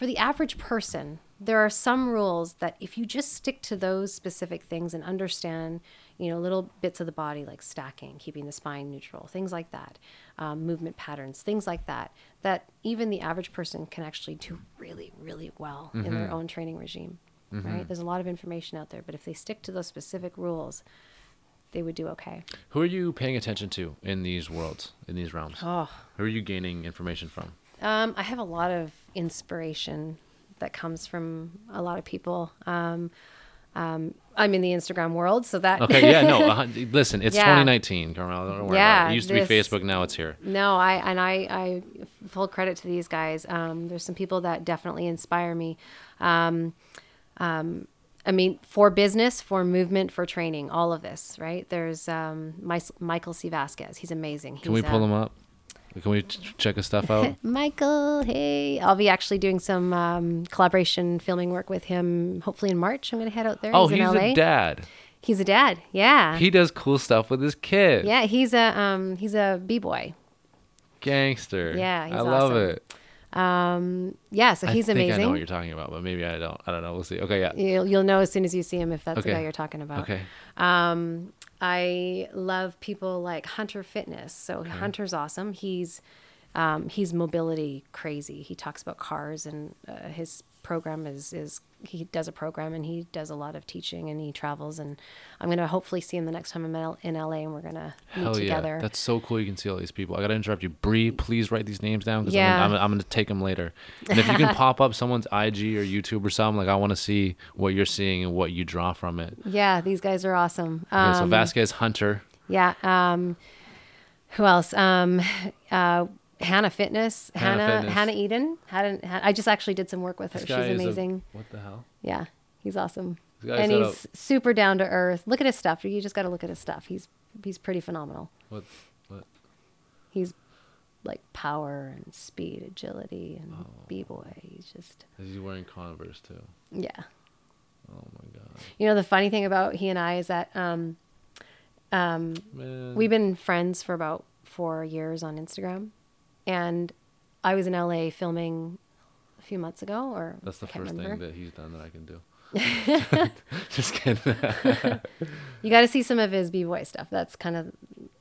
for the average person, there are some rules that if you just stick to those specific things and understand, you know, little bits of the body like stacking, keeping the spine neutral, things like that, um, movement patterns, things like that, that even the average person can actually do really, really well in their own training regime. Right? There's a lot of information out there, but if they stick to those specific rules, they would do okay. Who are you paying attention to in these worlds, in these realms? Oh, Who are you gaining information from? Um, I have a lot of inspiration that comes from a lot of people. Um, um, I'm in the Instagram world, so that Okay, yeah, no. <laughs> Uh, listen, it's Yeah. 2019, Carmel. Don't worry about it. It used to be Facebook, now it's here. no, I and I, I full credit to these guys. Um, there's some people that definitely inspire me. Um, um, I mean, for business, for movement, for training, all of this, right? There's um, My, Michael C. Vasquez. He's amazing. Can we pull uh, him up? Can we ch- check his stuff out? <laughs> Michael, hey. I'll be actually doing some um, collaboration filming work with him hopefully in March. I'm going to head out there. oh, he's he's a dad. He's a dad. Yeah. He does cool stuff with his kid. yeah, he's a um he's a b-boy. Gangster. Yeah, he's I love it. Um yeah, so he's I think I know what you're talking about, but maybe I don't. I don't know. We'll see. Okay, yeah. You'll, you'll know as soon as you see him if that's the guy you're talking about. Okay. Um, I love people like Hunter Fitness. So Hunter's awesome. He's um, he's mobility crazy. He talks about cars and uh, his program is is he does a program and he does a lot of teaching and he travels and I'm gonna hopefully see him the next time I'm in LA and we're gonna meet Hell together. yeah. That's so cool. You can see all these people. I gotta interrupt you. Bree, please write these names down because Yeah. I'm, I'm, I'm gonna take them later. And if you can <laughs> pop up someone's IG or YouTube or something, like I want to see what you're seeing and what you draw from it. yeah, these guys are awesome. Okay, so Um, Vasquez Hunter. Yeah. Um, who else? Um, uh, Hannah Fitness. Hannah Hannah. Fitness. Hannah Eden. Hannah, Han- I just actually did some work with her. This She's guy is a- amazing. what the hell? Yeah, he's awesome. This guy's and set he's super down to earth. Look at his stuff. You just got to look at his stuff. He's he's pretty phenomenal. What? What? He's like power and speed, agility, and Oh. b boy. He's just He's wearing Converse too. yeah. Oh my god. You know the funny thing about he and I is that um, um, Man. We've been friends for about four years on Instagram, and I was in LA filming a few months ago, or That's the first remember. thing that he's done that I can do. <laughs> <laughs> Just kidding. <laughs> You got to see some of his b boy stuff. That's kind of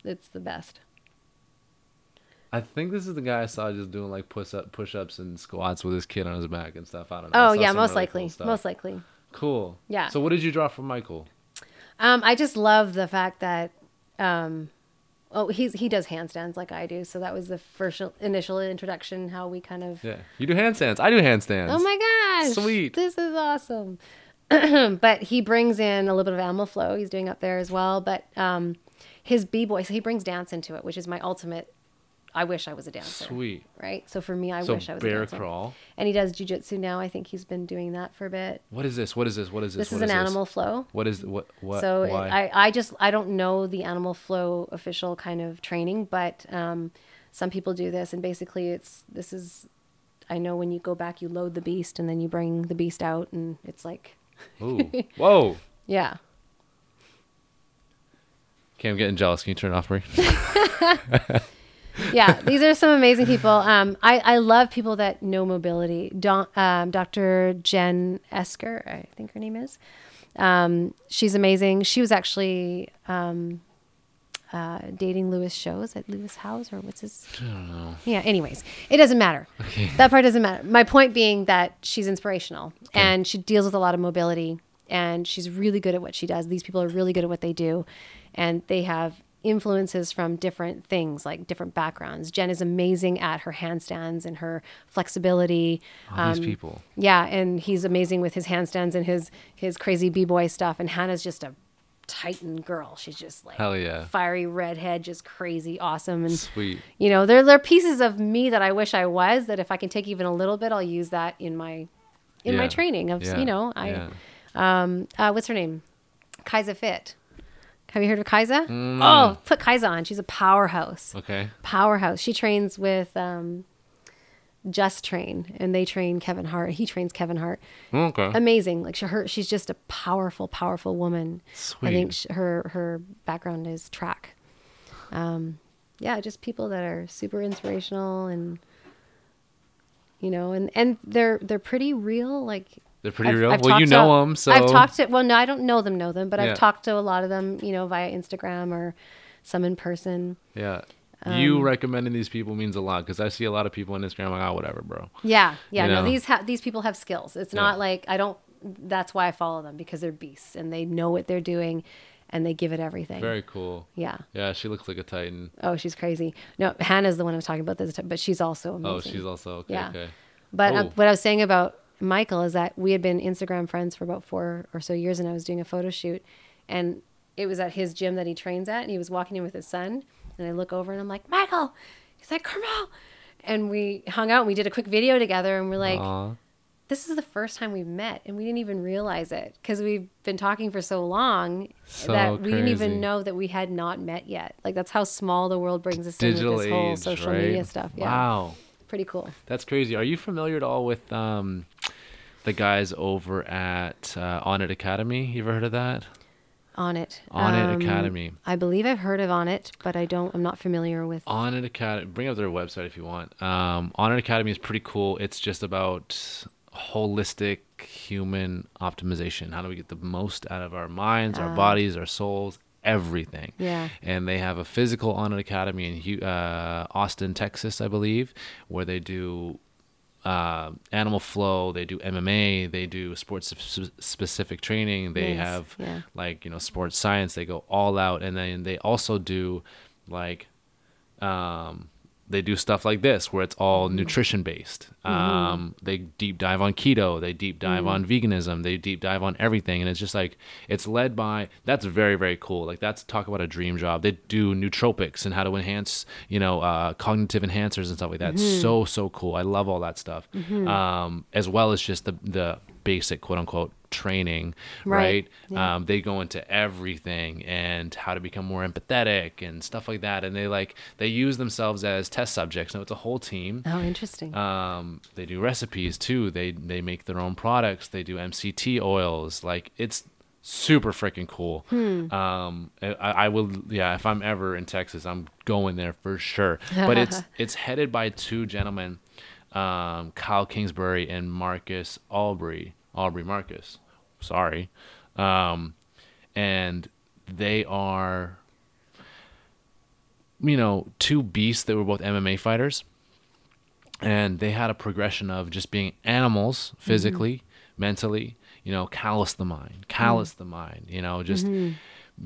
it's the best. I think this is the guy I saw just doing like push up push ups and squats with his kid on his back and stuff. I don't know. Oh yeah, most really likely, cool most likely. Cool. Yeah. So what did you draw from Michael? Um, I just love the fact that, um, oh, he's he does handstands like I do, so that was the first initial introduction. How we kind of Yeah. You do handstands. I do handstands. Oh my gosh. Sweet. This is awesome. <clears throat> but he brings in a little bit of animal flow. He's doing up there as well. But um, his b boy, so he brings dance into it, which is my ultimate. I wish I was a dancer. Sweet. Right. So for me, I so wish I was a bear dancer. crawl. And he does jujitsu now. I think he's been doing that for a bit. What is this? What is this? What is this? This is What an animal flow. What is what what so why? I, I just I don't know the animal flow official kind of training, but um, some people do this, and basically it's this is I know when you go back, you load the beast, and then you bring the beast out, and it's like Ooh. <laughs> Whoa. yeah. Okay, I'm getting jealous. Can you turn it off, Brie? <laughs> <laughs> yeah, these are some amazing people. Um, I, I love people that know mobility. Don, um, Dr. Jen Esquer, I think her name is. Um, she's amazing. She was actually um, uh, dating Lewis Shows at Lewis Howes, or what's his? I don't know. Yeah, anyways, it doesn't matter. Okay. That part doesn't matter. My point being that she's inspirational and she deals with a lot of mobility and she's really good at what she does. These people are really good at what they do and they have influences from different things, like different backgrounds. Jen is amazing at her handstands and her flexibility. All these people. Yeah, and he's amazing with his handstands and his his crazy b-boy stuff and Hannah's just a titan girl. She's just like Hell yeah. fiery redhead, just crazy awesome and Sweet. you know there, there are pieces of me that i wish i was that if i can take even a little bit i'll use that in my in my training of Yeah. you know i Yeah. um uh, what's her name Kaisa fit have you heard of Kaisa Mm. oh put Kaisa on she's a powerhouse Okay. powerhouse she trains with um Just Train, and they train Kevin Hart. He trains Kevin Hart. Okay. Amazing. Like she, her, she's just a powerful, powerful woman. Sweet. I think Sweet. sh- her her background is track. Um, yeah, just people that are super inspirational and you know, and and they're they're pretty real. Like They're pretty I've- real. I've well, you know to- them, so I've talked to. Well, no, I don't know them. Know them, but Yeah. I've talked to a lot of them. You know, via Instagram or some in person. Yeah. Um, you recommending these people means a lot because I see a lot of people on Instagram like, oh, whatever, bro. Yeah, yeah. You no, these ha- these people have skills. It's Yeah. not like I don't. That's why I follow them because they're beasts and they know what they're doing, and they give it everything. Very cool. yeah. Yeah, she looks like a titan. Oh, she's crazy. No, Hannah's the one I was talking about this, time, but she's also amazing. Oh, she's also okay. Yeah. Okay. But uh, what I was saying about Michael is that we had been Instagram friends for about four or so years, and I was doing a photo shoot, and it was at his gym that he trains at, and he was walking in with his son, and I look over and I'm like, Michael, he's like, Carmel, and we hung out and we did a quick video together, and we're like, Aw. this is the first time we've met, and we didn't even realize it because we've been talking for so long So that we didn't even know that we had not met yet. Like that's how small the world brings us in with this whole age, social right? media stuff. Yeah, Wow. Pretty cool. That's crazy. Are you familiar at all with um, the guys over at uh, Onnit Academy? You ever heard of that? Onnit. On It Um, Academy. I believe I've heard of Onnit, but I don't. I'm not familiar with. Onnit Academy. Bring up their website if you want. Um, Onnit Academy is pretty cool. It's just about holistic human optimization. How do we get the most out of our minds, our Ah. bodies, our souls, everything? Yeah. And they have a physical Onnit Academy in uh, Austin, Texas, I believe, where they do uh, animal flow. They do MMA. They do sports s- specific training. They Nice, have yeah. like you know sports science. They go all out, and then they also do like um, they do stuff like this where it's all Mm-hmm. nutrition based. Um, they deep dive on keto. They deep dive on Mm-hmm. veganism. They deep dive on everything, and it's just like it's led by. That's very very cool. Like that's talk about a dream job. They do nootropics and how to enhance you know uh, cognitive enhancers and stuff like that. Mm-hmm. So so cool. I love all that stuff. Um, as well as just the the basic quote unquote training, Right. right? Yeah. Um, they go into everything and how to become more empathetic and stuff like that. And they like they use themselves as test subjects. No, it's a whole team. Oh, interesting. Um, they do recipes too. They they make their own products. They do MCT oils. Like it's super freaking cool. Um, I, I will yeah. If I'm ever in Texas, I'm going there for sure. But it's <laughs> it's headed by two gentlemen, um, Kyle Kingsbury and Marcus Aubrey. Aubrey Marcus. Sorry. Um, and they are you know, two beasts that were both MMA fighters. And they had a progression of just being animals mm-hmm. physically, mentally, you know, callous the mind, callous mm-hmm. the mind, you know, just mm-hmm.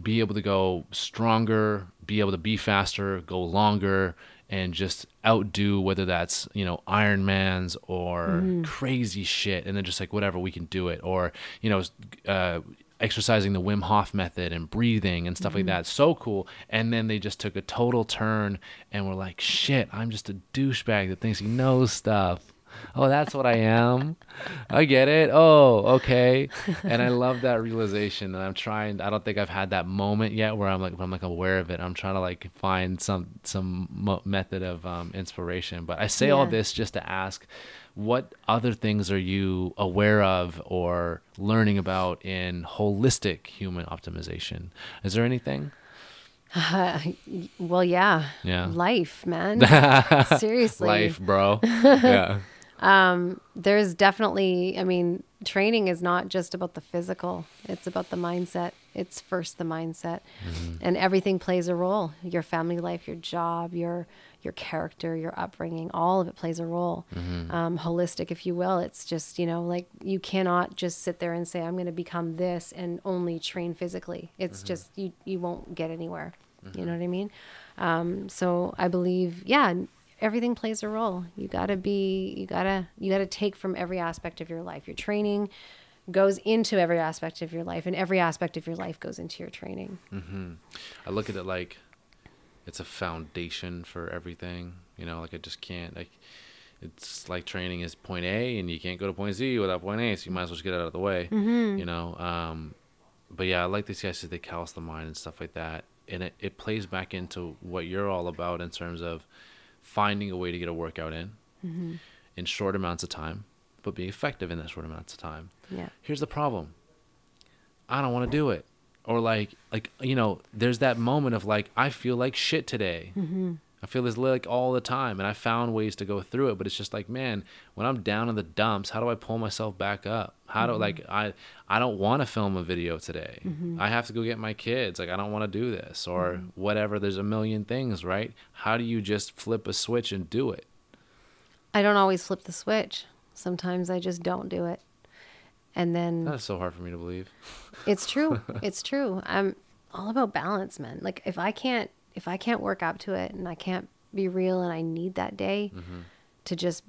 be able to go stronger, be able to be faster, go longer, and just outdo whether that's, you know, Iron Man's or crazy shit. And then just like, whatever, we can do it. Or, you know, uh, exercising the Wim Hof method and breathing and stuff like that. So cool. And then they just took a total turn and were like, shit, I'm just a douchebag that thinks he knows stuff. Oh, that's what I am. I get it. Oh, okay. And I love that realization. And I'm trying. I don't think I've had that moment yet where I'm like, I'm like aware of it. I'm trying to like find some some mo- method of um, inspiration. But I say all this just to ask, what other things are you aware of or learning about in holistic human optimization? Is there anything? <laughs> well, yeah. Yeah. Life, man. <laughs> Seriously. Life, bro. <laughs> yeah. Um, there's definitely i mean training is not just about the physical. It's about the mindset. It's first the mindset. Mm-hmm. And everything plays a role. Your family life your job your your character your upbringing all of it plays a role. Mm-hmm. Um, holistic if you will. It's just you know like you cannot just sit there and say i'm going to become this and only train physically. It's mm-hmm. just you you won't get anywhere. You know what i mean? Um, so i believe yeah everything plays a role. You gotta be, you gotta, you gotta take from every aspect of your life. Your training goes into every aspect of your life, and every aspect of your life goes into your training. Mm-hmm. I look at it like it's a foundation for everything. You know, like I just can't like it's like training is point A and you can't go to point Z without point A, so you might as well just get out of the way. Mhm. You know. Um but yeah, I like these guys that they callous the mind and stuff like that. And it, it plays back into what you're all about in terms of finding a way to get a workout in in short amounts of time, but be effective in that short amounts of time. Yeah. Here's the problem. I don't want to do it. Or like like you know, there's that moment of like I feel like shit today. Mm-hmm. I feel this like all the time, and I found ways to go through it. But it's just like, man, when I'm down in the dumps, how do I pull myself back up? How do like mm-hmm. I I don't want to film a video today. Mm-hmm. I have to go get my kids. Like I don't want to do this or mm-hmm. whatever. There's a million things, right? How do you just flip a switch and do it? I don't always flip the switch. Sometimes I just don't do it. And then That's so hard for me to believe. It's true. <laughs> it's true. I'm all about balance, man. Like if I can't if I can't work up to it and I can't be real and I need that day mm-hmm. to just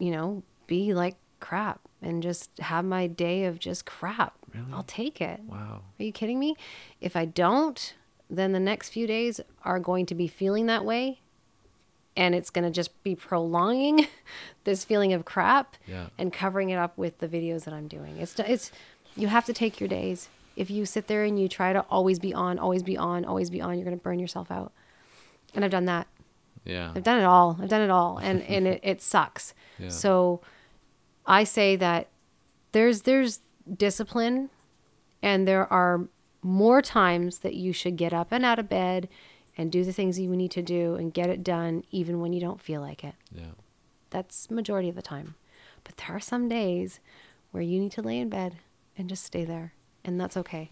you know, be like crap and just have my day of just crap. Really? I'll take it. Wow. Are you kidding me? If I don't, then the next few days are going to be feeling that way. And it's going to just be prolonging <laughs> this feeling of crap Yeah. and covering it up with the videos that I'm doing. It's, it's, you have to take your days. If you sit there and you try to always be on, always be on, always be on, you're going to burn yourself out. And I've done that. Yeah. I've done it all. I've done it all, and <laughs> and it, it sucks. Yeah. So, I say that there's there's discipline, and there are more times that you should get up and out of bed, and do the things you need to do and get it done, even when you don't feel like it. Yeah. That's majority of the time, but there are some days where you need to lay in bed and just stay there, and that's okay,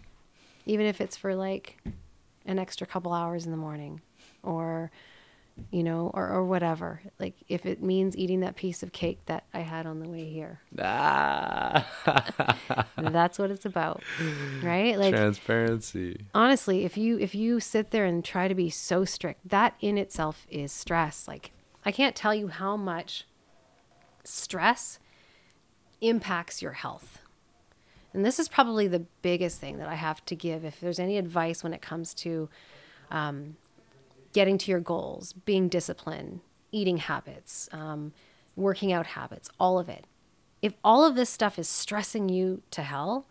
even if it's for like an extra couple hours in the morning, or you know, or, or whatever. Like if it means eating that piece of cake that I had on the way here, Ah. that's what it's about, right? Like Transparency. honestly, if you if you sit there and try to be so strict, that in itself is stress. Like I can't tell you how much stress impacts your health. And this is probably the biggest thing that I have to give. If there's any advice when it comes to um, getting to your goals, being disciplined, eating habits, um, working out habits, all of it. If all of this stuff is stressing you to hell,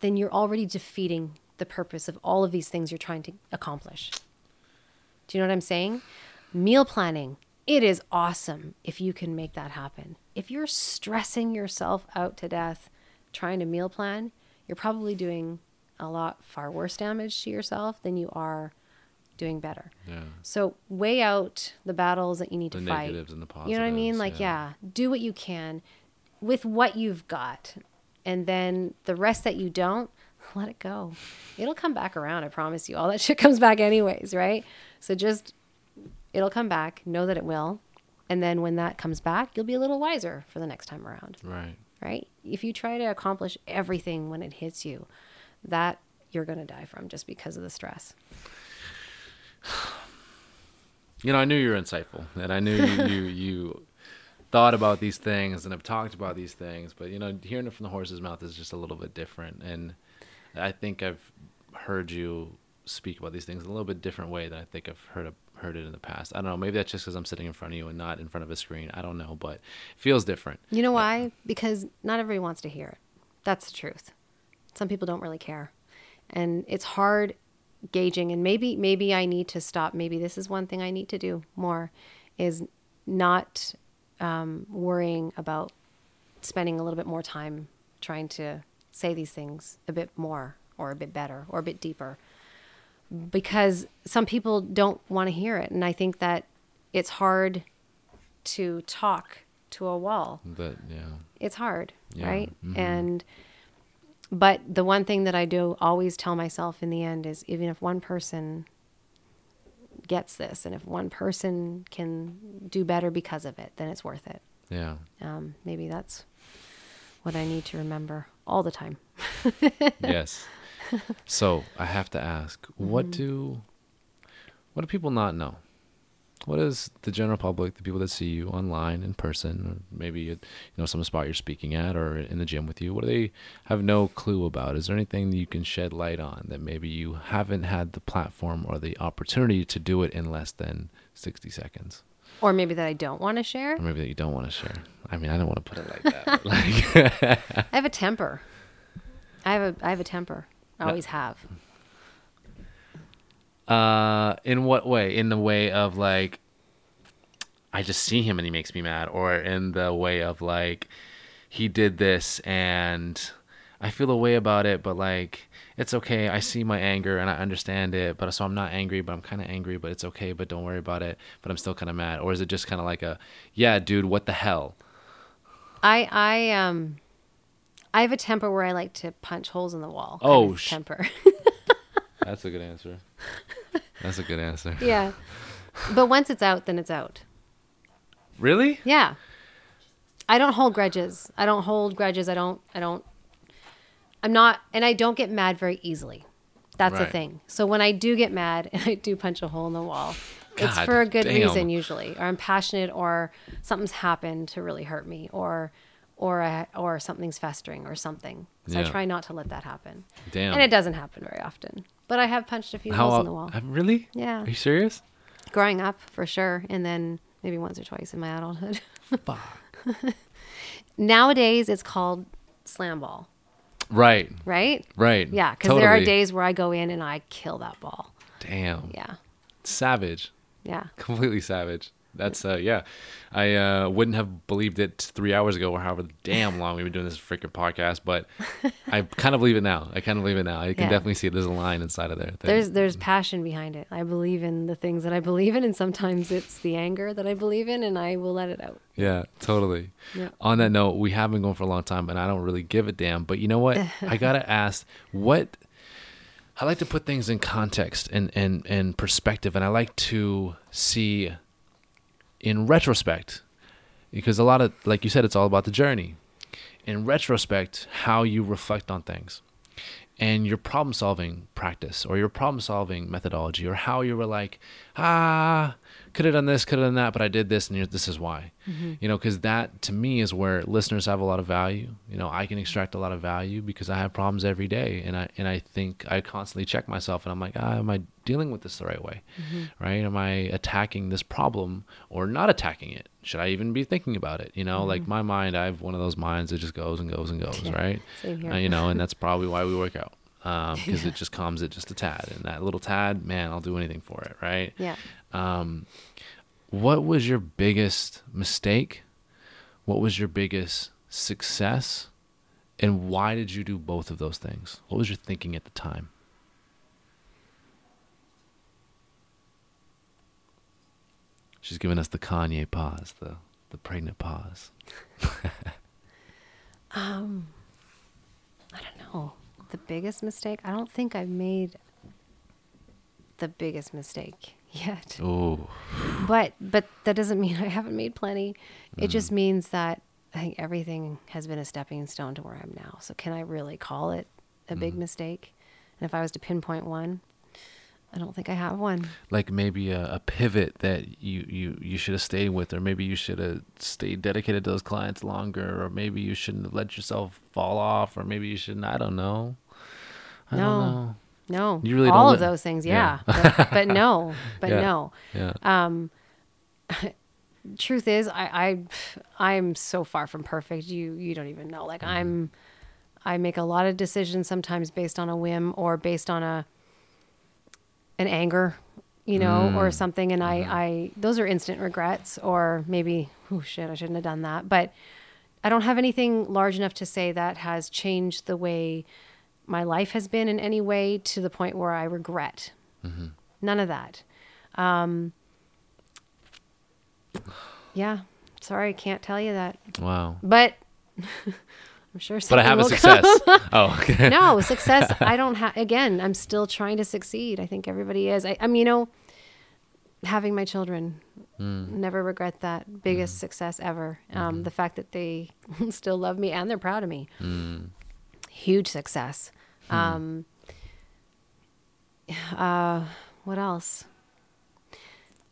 then you're already defeating the purpose of all of these things you're trying to accomplish. Do you know what I'm saying? Meal planning, it is awesome if you can make that happen. If you're stressing yourself out to death trying to meal plan, you're probably doing a lot far worse damage to yourself than you are doing better. Yeah. So weigh out the battles that you need The to fight. The negatives and the positives. You know what I mean? Like, yeah. yeah. do what you can with what you've got. And then the rest that you don't, <laughs> let it go. It'll come back around, I promise you. All that <laughs> shit comes back anyways, right? So just it'll come back, know that it will. And then when that comes back, you'll be a little wiser for the next time around, Right. Right? If you try to accomplish everything when it hits you, that you're going to die from just because of the stress. <sighs> You know, I knew you were insightful, and I knew you you, <laughs> you thought about these things and have talked about these things. But you know, hearing it from the horse's mouth is just a little bit different, and I think I've heard you speak about these things in a little bit different way than I think I've heard heard it in the past. I don't know. Maybe that's just because I'm sitting in front of you and not in front of a screen. I don't know, but it feels different. You know why? Because not everybody wants to hear it. That's the truth. Some people don't really care. And it's hard gauging and maybe maybe I need to stop. Maybe this is one thing I need to do more is not um, worrying about spending a little bit more time trying to say these things a bit more or a bit better or a bit deeper because some people don't want to hear it. And i think that it's hard to talk to a wall. But yeah, it's hard Yeah, right? Mhm. and but the one thing that i do always tell myself in the end is even if one person gets this and if one person can do better because of it then it's worth it. Yeah. um, maybe that's what i need to remember all the time. <laughs> Yes. So I have to ask, what Mm-hmm. do what do people not know? What does the general public, the people that see you online in person, or maybe at, you know some spot you're speaking at, or in the gym with you, what do they have no clue about? Is there anything you can shed light on that maybe you haven't had the platform or the opportunity to do it in less than sixty seconds, or maybe that i don't want to share or maybe that you don't want to share? I mean, I don't want to put it like that. <laughs> like, i have a temper i have a i have a temper i always have Uh, in what way? In the way of like, I just see him and he makes me mad, or in the way of like he did this and I feel a way about it, but like it's okay. I see my anger and I understand it, but so I'm not angry, but I'm kind of angry, but it's okay, but don't worry about it. But I'm still kind of mad, or is it just kind of like a, yeah, dude, what the hell? I I um I have a temper where I like to punch holes in the wall. Oh, sh- temper. <laughs> That's a good answer. That's a good answer. yeah. But once it's out, then it's out. Really? Yeah. I don't hold grudges. I don't hold grudges. I don't I don't I'm not and I don't get mad very easily. That's the thing. So when I do get mad and <laughs> I do punch a hole in the wall, God it's for a good damn. reason usually. Or I'm passionate or something's happened to really hurt me or or I, or something's festering or something. So I try not to let that happen. Damn. And it doesn't happen very often. But I have punched a few How holes in the wall. uh, really? Yeah. Are you serious? Growing up, for sure. And then maybe once or twice in my adulthood. <laughs> Nowadays, it's called slam ball, Right. right? Right. Yeah, because there are days where I go in and I kill that ball. Damn. Yeah, Savage. yeah. Completely savage. That's uh yeah. I uh wouldn't have believed it three hours ago or however damn long we've been doing this freaking podcast, but <laughs> I kind of believe it now. I kind of believe it now. I can Yeah. definitely see it. There's a line inside of there. There's there's passion behind it. I believe in the things that I believe in, and sometimes it's the anger that I believe in, and I will let it out. Yeah, totally. Yeah. On that note, we have been going for a long time, and I don't really give a damn. But you know what? I <laughs> gotta ask, what? I like to put things in context and and and perspective, and I like to see in retrospect, because a lot of, like you said, it's all about the journey. In retrospect, how you reflect on things and your problem solving practice or your problem solving methodology or how you were like ah could have done this could have done that but i did this and this is why. You know because that to me is where listeners have a lot of value. You know i can extract a lot of value because i have problems every day and i and i think i constantly check myself and i'm like ah, am i dealing with this the right way? Right? Am i attacking this problem or not attacking it? Should i even be thinking about it? You know like my mind i have one of those minds that just goes and goes and goes Yeah, right. Uh, you know, and that's probably why we work out <laughs> because it just calms it just a tad. And that little tad, man, I'll do anything for it, right? Yeah. Um, what was your biggest mistake? What was your biggest success? And why did you do both of those things? What was your thinking at the time? She's giving us the Kanye pause, the the pregnant pause. <laughs> Um, I don't know. The biggest mistake? I don't think I've made the biggest mistake yet. Oh, But but that doesn't mean I haven't made plenty. It Mm. just means that I think everything has been a stepping stone to where I'm now. So can I really call it a big Mm-hmm. mistake? And if I was to pinpoint one, I don't think I have one. like maybe a, a pivot that you, you, you should have stayed with, or maybe you should have stayed dedicated to those clients longer, or maybe you shouldn't have let yourself fall off, or maybe you shouldn't. I don't know. I No. don't know. No. You really all don't of li- those things, Yeah. yeah. but, but no. <laughs> But Yeah. no. Yeah. Um, <laughs> truth is I, I i'm so far from perfect you you don't even know like mm-hmm. i'm i make a lot of decisions sometimes based on a whim or based on a an anger you know or mm. something and i mm-hmm. i those are instant regrets or maybe oh shit i shouldn't have done that but i don't have anything large enough to say that has changed the way my life has been in any way to the point where i regret. Mm-hmm. None of that. Um, yeah. Sorry I can't tell you that. Wow. but <laughs> i'm sure But I have a success. come. <laughs> oh, okay. <laughs> no success i don't have again i'm still trying to succeed. I think everybody is. I, I mean you know having my children hmm. never regret that biggest mm-hmm. success ever. Um, mm-hmm. the fact that they still love me and they're proud of me hmm. Huge success um, <sighs> uh, what else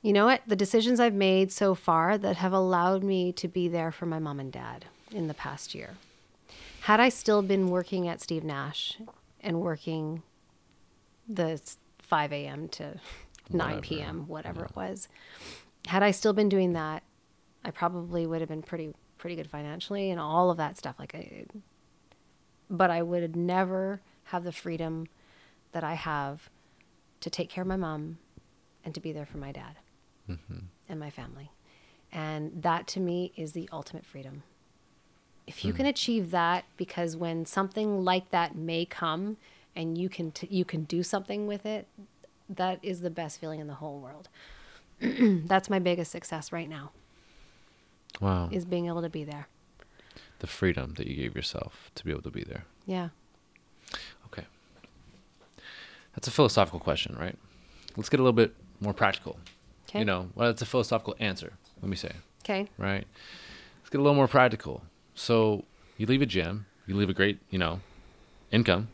you know what the decisions i've made so far that have allowed me to be there for my mom and dad in the past year had I still been working at Steve Nash and working the 5 a.m. to <laughs> 9 Whatever. p.m., whatever it was, had I still been doing that, I probably would have been pretty pretty good financially and all of that stuff. Like, I, but I would never have the freedom that I have to take care of my mom and to be there for my dad mm-hmm. and my family. And that to me is the ultimate freedom. If you can hmm. achieve that, because when something like that may come and you can, t- you can do something with it, that is the best feeling in the whole world. <clears throat> That's my biggest success right now Wow. is being able to be there. The freedom that you gave yourself to be able to be there. Yeah. Okay. That's a philosophical question, right? Let's get a little bit more practical. Okay. You know, well, it's a philosophical answer, let me say, Okay. right? Let's get a little more practical. So you leave a gym, you leave a great, you know, income,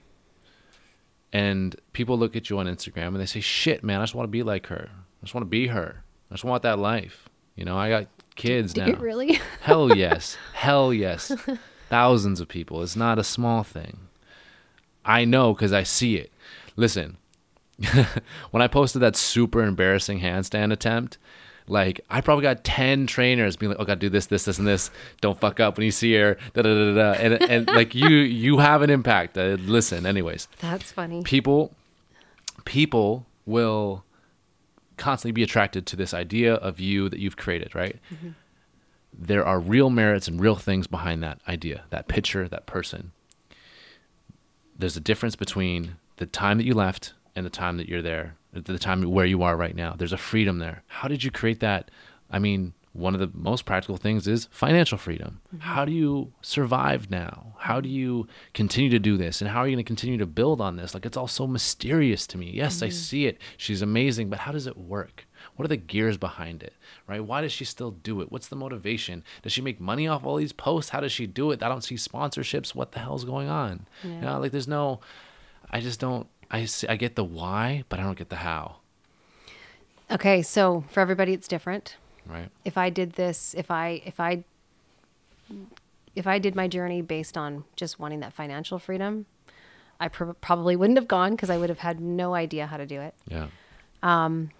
and people look at you on Instagram and they say, shit, man, I just want to be like her. I just want to be her. I just want that life. You know, I got kids now. really? <laughs> Hell yes. <laughs> Hell yes. Thousands of people. It's not a small thing. I know because I see it. Listen, <laughs> when I posted that super embarrassing handstand attempt, like I probably got ten trainers being like, "Oh, gotta do this, this, this, and this. Don't fuck up when you see her." Da da da da. And and like you, you have an impact. Uh, listen, anyways, That's funny. people people will constantly be attracted to this idea of you that you've created right? There are real merits and real things behind that idea that picture that person. There's a difference between the time that you left and the time that you're there the time where you are right now. There's a freedom there. How did you create that? I mean one of the most practical things is financial freedom. Mm-hmm. How do you survive now? How do you continue to do this? And how are you going to continue to build on this? Like it's all so mysterious to me. Yes i mm-hmm. see it. She's amazing but how does it work? What are the gears behind it right? Why does she still do it? What's the motivation? Does she make money off all these posts? How does she do it? I don't see sponsorships. What the hell's going on? You Yeah. know like there's no i just don't i see, i get the why but i don't get the how. Okay, so for everybody, it's different. Right If I did this, if I, if I, if I did my journey based on just wanting that financial freedom, I pr- probably wouldn't have gone because I would have had no idea how to do it. yeah Um,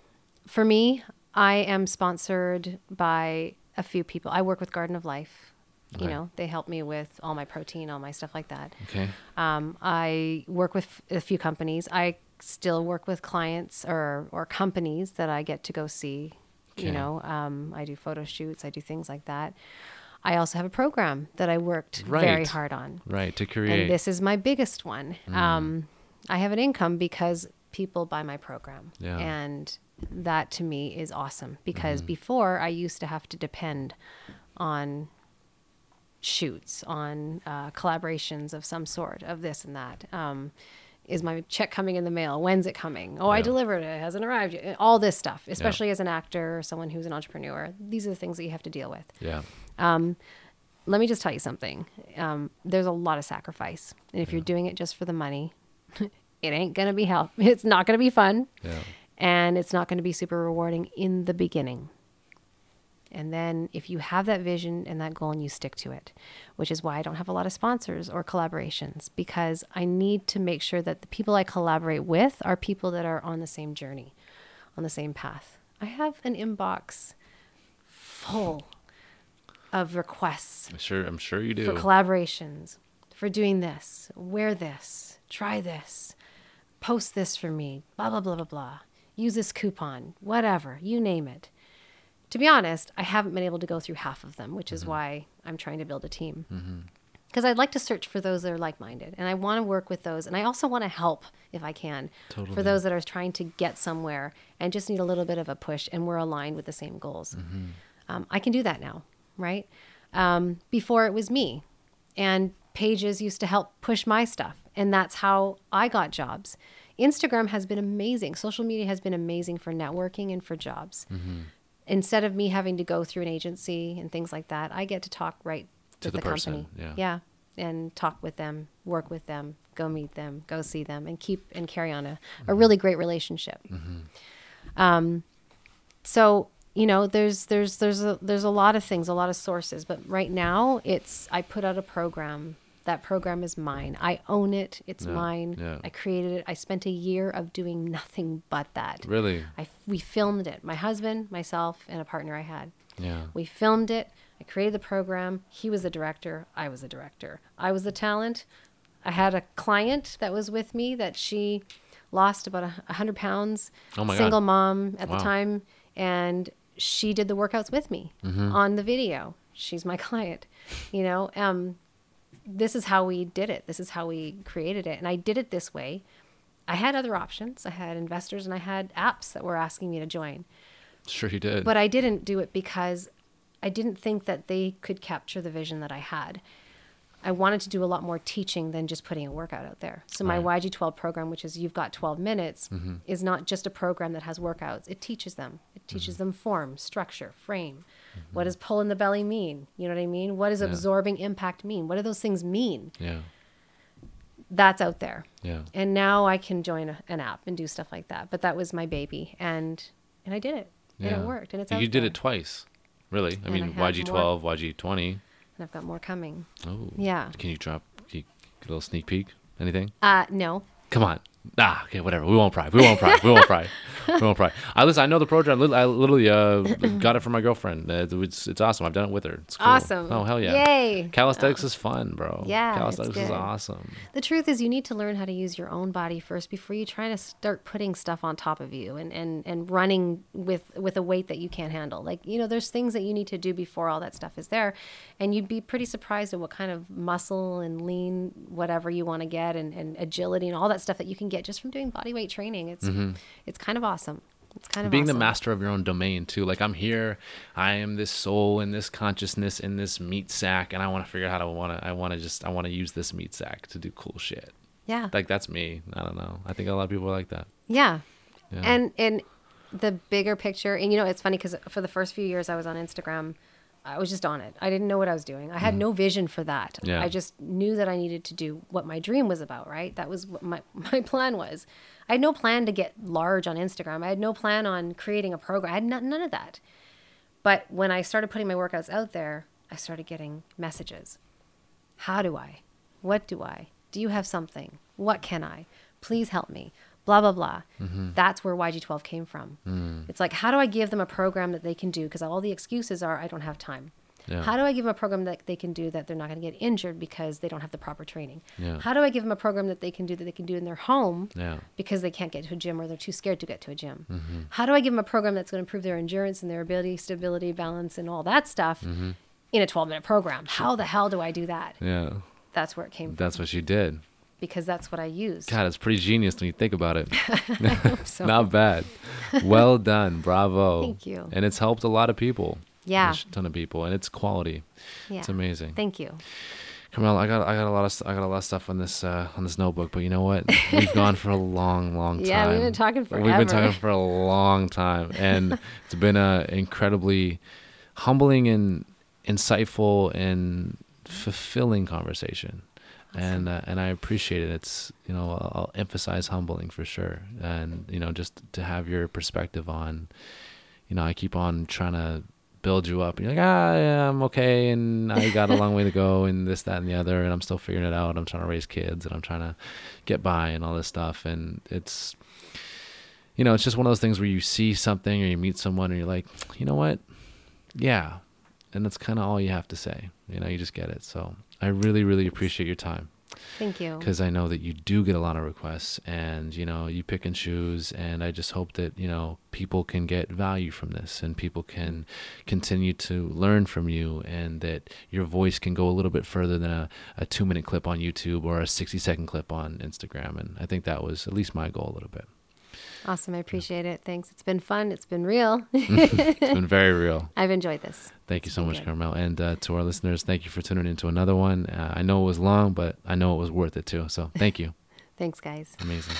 For me, I am sponsored by a few people. I work with Garden of Life. You Right. know, they help me with all my protein, all my stuff like that. okay Um, I work with a few companies. I still work with clients or or companies that I get to go see. Okay. You know, um, I do photo shoots. I do things like that. I also have a program that I worked very hard on, right to create and this is my biggest one. Mm. Um, I have an income because people buy my program, Yeah. and that to me is awesome. Because Mm-hmm. before I used to have to depend on shoots, on uh, collaborations of some sort, of this and that. Um, is my check coming in the mail? When's it coming? Oh, I delivered it. It hasn't arrived yet. All this stuff, especially as an actor or someone who's an entrepreneur. These are the things that you have to deal with. yeah Let me just tell you something. Um, there's a lot of sacrifice. And if you're doing it just for the money, <laughs> it ain't going to be help. <laughs> It's not going to be fun. yeah And it's not going to be super rewarding in the beginning. And then if you have that vision and that goal and you stick to it, which is why I don't have a lot of sponsors or collaborations because I need to make sure that the people I collaborate with are people that are on the same journey, on the same path. I have an inbox full of requests I'm sure i'm sure you do for collaborations, for doing this, wear this, try this, post this for me, blah, blah, blah, blah, blah. Use this coupon, whatever, you name it. To be honest, I haven't been able to go through half of them, which is why I'm trying to build a team. Because I'd like to search for those that are like minded and I want to work with those. And I also want to help if I can Totally. for those that are trying to get somewhere and just need a little bit of a push and we're aligned with the same goals. Um, I can do that now, right? Um, before it was me, and pages used to help push my stuff, and that's how I got jobs. Instagram has been amazing. Social media has been amazing for networking and for jobs. Instead of me having to go through an agency and things like that, I get to talk right To the person, company. yeah. yeah, and talk with them, work with them, go meet them, go see them, and keep and carry on a, a really great relationship Um, so you know there's there's there's a there's a lot of things a lot of sources but right now it's i put out a program that program is mine. I own it. It's Yeah, mine. yeah. i created it. I spent a year of doing nothing but that. Really? I, we filmed it. My husband myself and a partner i had. Yeah. We filmed it. I created the program. He was the director. I was the director. I was the talent. I had a client that was with me that she lost about a 100 pounds Oh my God. single mom at Wow. the time and she did the workouts with me on the video. She's my <laughs> client, you know. Um, this is how we did it. This is how we created it, and I did it this way. I had other options. I had investors and I had apps that were asking me to join, Sure, you did. but I didn't do it because I didn't think that they could capture the vision that I had. I wanted to do a lot more teaching than just putting a workout out there. So my YG12 program, which is you've got 12 minutes, mm-hmm. is not just a program that has workouts. It teaches them. It teaches mm-hmm. them form, structure, frame. Mm-hmm. What does pull in the belly mean? You know what I mean? What does absorbing impact mean? What do those things mean? yeah, That's out there. yeah. And now I can join a, an app and do stuff like that. But that was my baby, and and I did it, and yeah. it worked, and it's you did there. it twice, really. I And mean, I YG12, YG20. And I've got more coming. Oh, Yeah. Can you drop can you a little sneak peek? Anything? Uh, no, Come on. Ah, okay, whatever. We won't pry. We won't pry. We won't pry. We won't pry. I listen. I know the program. I literally uh, got it from my girlfriend. Uh, It's it's awesome. I've done it with her. It's cool. Awesome. Oh hell yeah. Yay. Calisthenics is fun, bro. Yeah, Calisthenics is awesome. The truth is, you need to learn how to use your own body first before you try to start putting stuff on top of you and, and, and running with with a weight that you can't handle. Like, you know, there's things that you need to do before all that stuff is there. And you'd be pretty surprised at what kind of muscle and lean, whatever you want to get, and, and agility and all that stuff that you can get just from doing body weight training. It's mm-hmm. it's kind of awesome. It's kind of Being the master of your own domain too. Like I'm here, I am this soul in this consciousness in this meat sack, and I want to figure out how to want to. I want to just. I want to use this meat sack to do cool shit. Yeah. Like that's me. I don't know. I think a lot of people are like that. Yeah. Yeah. And and the bigger picture, and you know, it's funny because for the first few years I was on Instagram, I was just on it. I didn't know what I was doing. I had no vision for that. Mm. Yeah. I just knew that I needed to do what my dream was about, right? That was what my, <laughs> my plan was. I had no plan to get large on Instagram. I had no plan on creating a program. I had none, none of that. But when I started putting my workouts out there, I started getting messages. How do I? What do I? Do you have something? What can I? Please help me. Blah, blah, blah. That's where YG12 came from. It's like, how do I give them a program that they can do? Because all the excuses are, I don't have time. Yeah. How do I give them a program that they can do that they're not going to get injured because they don't have the proper training? Yeah. How do I give them a program that they can do that they can do in their home Yeah. because they can't get to a gym or they're too scared to get to a gym? Mm-hmm. How do I give them a program that's going to improve their endurance and their ability, stability, balance, and all that stuff Mm-hmm. in a 12 minute program? How the hell do I do that? Yeah. That's where it came from That's what you did. Because that's what I used. God, it's pretty genius when you think about it. <laughs> <laughs> So- Not bad. Well <laughs> done. Bravo. Thank you. And it's helped a lot of people. Yeah. A ton of people, and it's quality. yeah. It's amazing. Thank you. Carmel, I got I got a lot of I got a lot of stuff on this uh, on this notebook, but you know what? We've gone for a long, long time. Yeah, we've been talking for forever. We've been talking for a long time, and it's been a incredibly humbling and insightful and fulfilling conversation. And uh, and I appreciate it. It's you know I'll, I'll emphasize humbling for sure, and you know just to have your perspective on, you know I keep on trying to build you up. And you're like, ah, yeah, I'm okay, and I got a long way to go, <laughs> and this, that, and the other, and I'm still figuring it out. I'm trying to raise kids, and I'm trying to get by, and all this stuff. And it's, you know, it's just one of those things where you see something or you meet someone, and you're like, you know what, yeah, and that's kind of all you have to say. You know, you just get it. So I really, really appreciate your time. Thank you. because I know that you do get a lot of requests and you know you pick and choose and I just hope that you know people can get value from this and people can continue to learn from you and that your voice can go a little bit further than a, a two minute clip on YouTube or a 60 second clip on Instagram. And I think that was at least my goal a little bit Awesome. I appreciate it. Thanks. It's been fun. It's been real. <laughs> <laughs> it's been very real. I've enjoyed this. Thank you so much, good. Carmel. And uh, to our listeners, thank you for tuning in to another one. Uh, I know it was long, but I know it was worth it too. So thank you. <laughs> Thanks, guys. Amazing.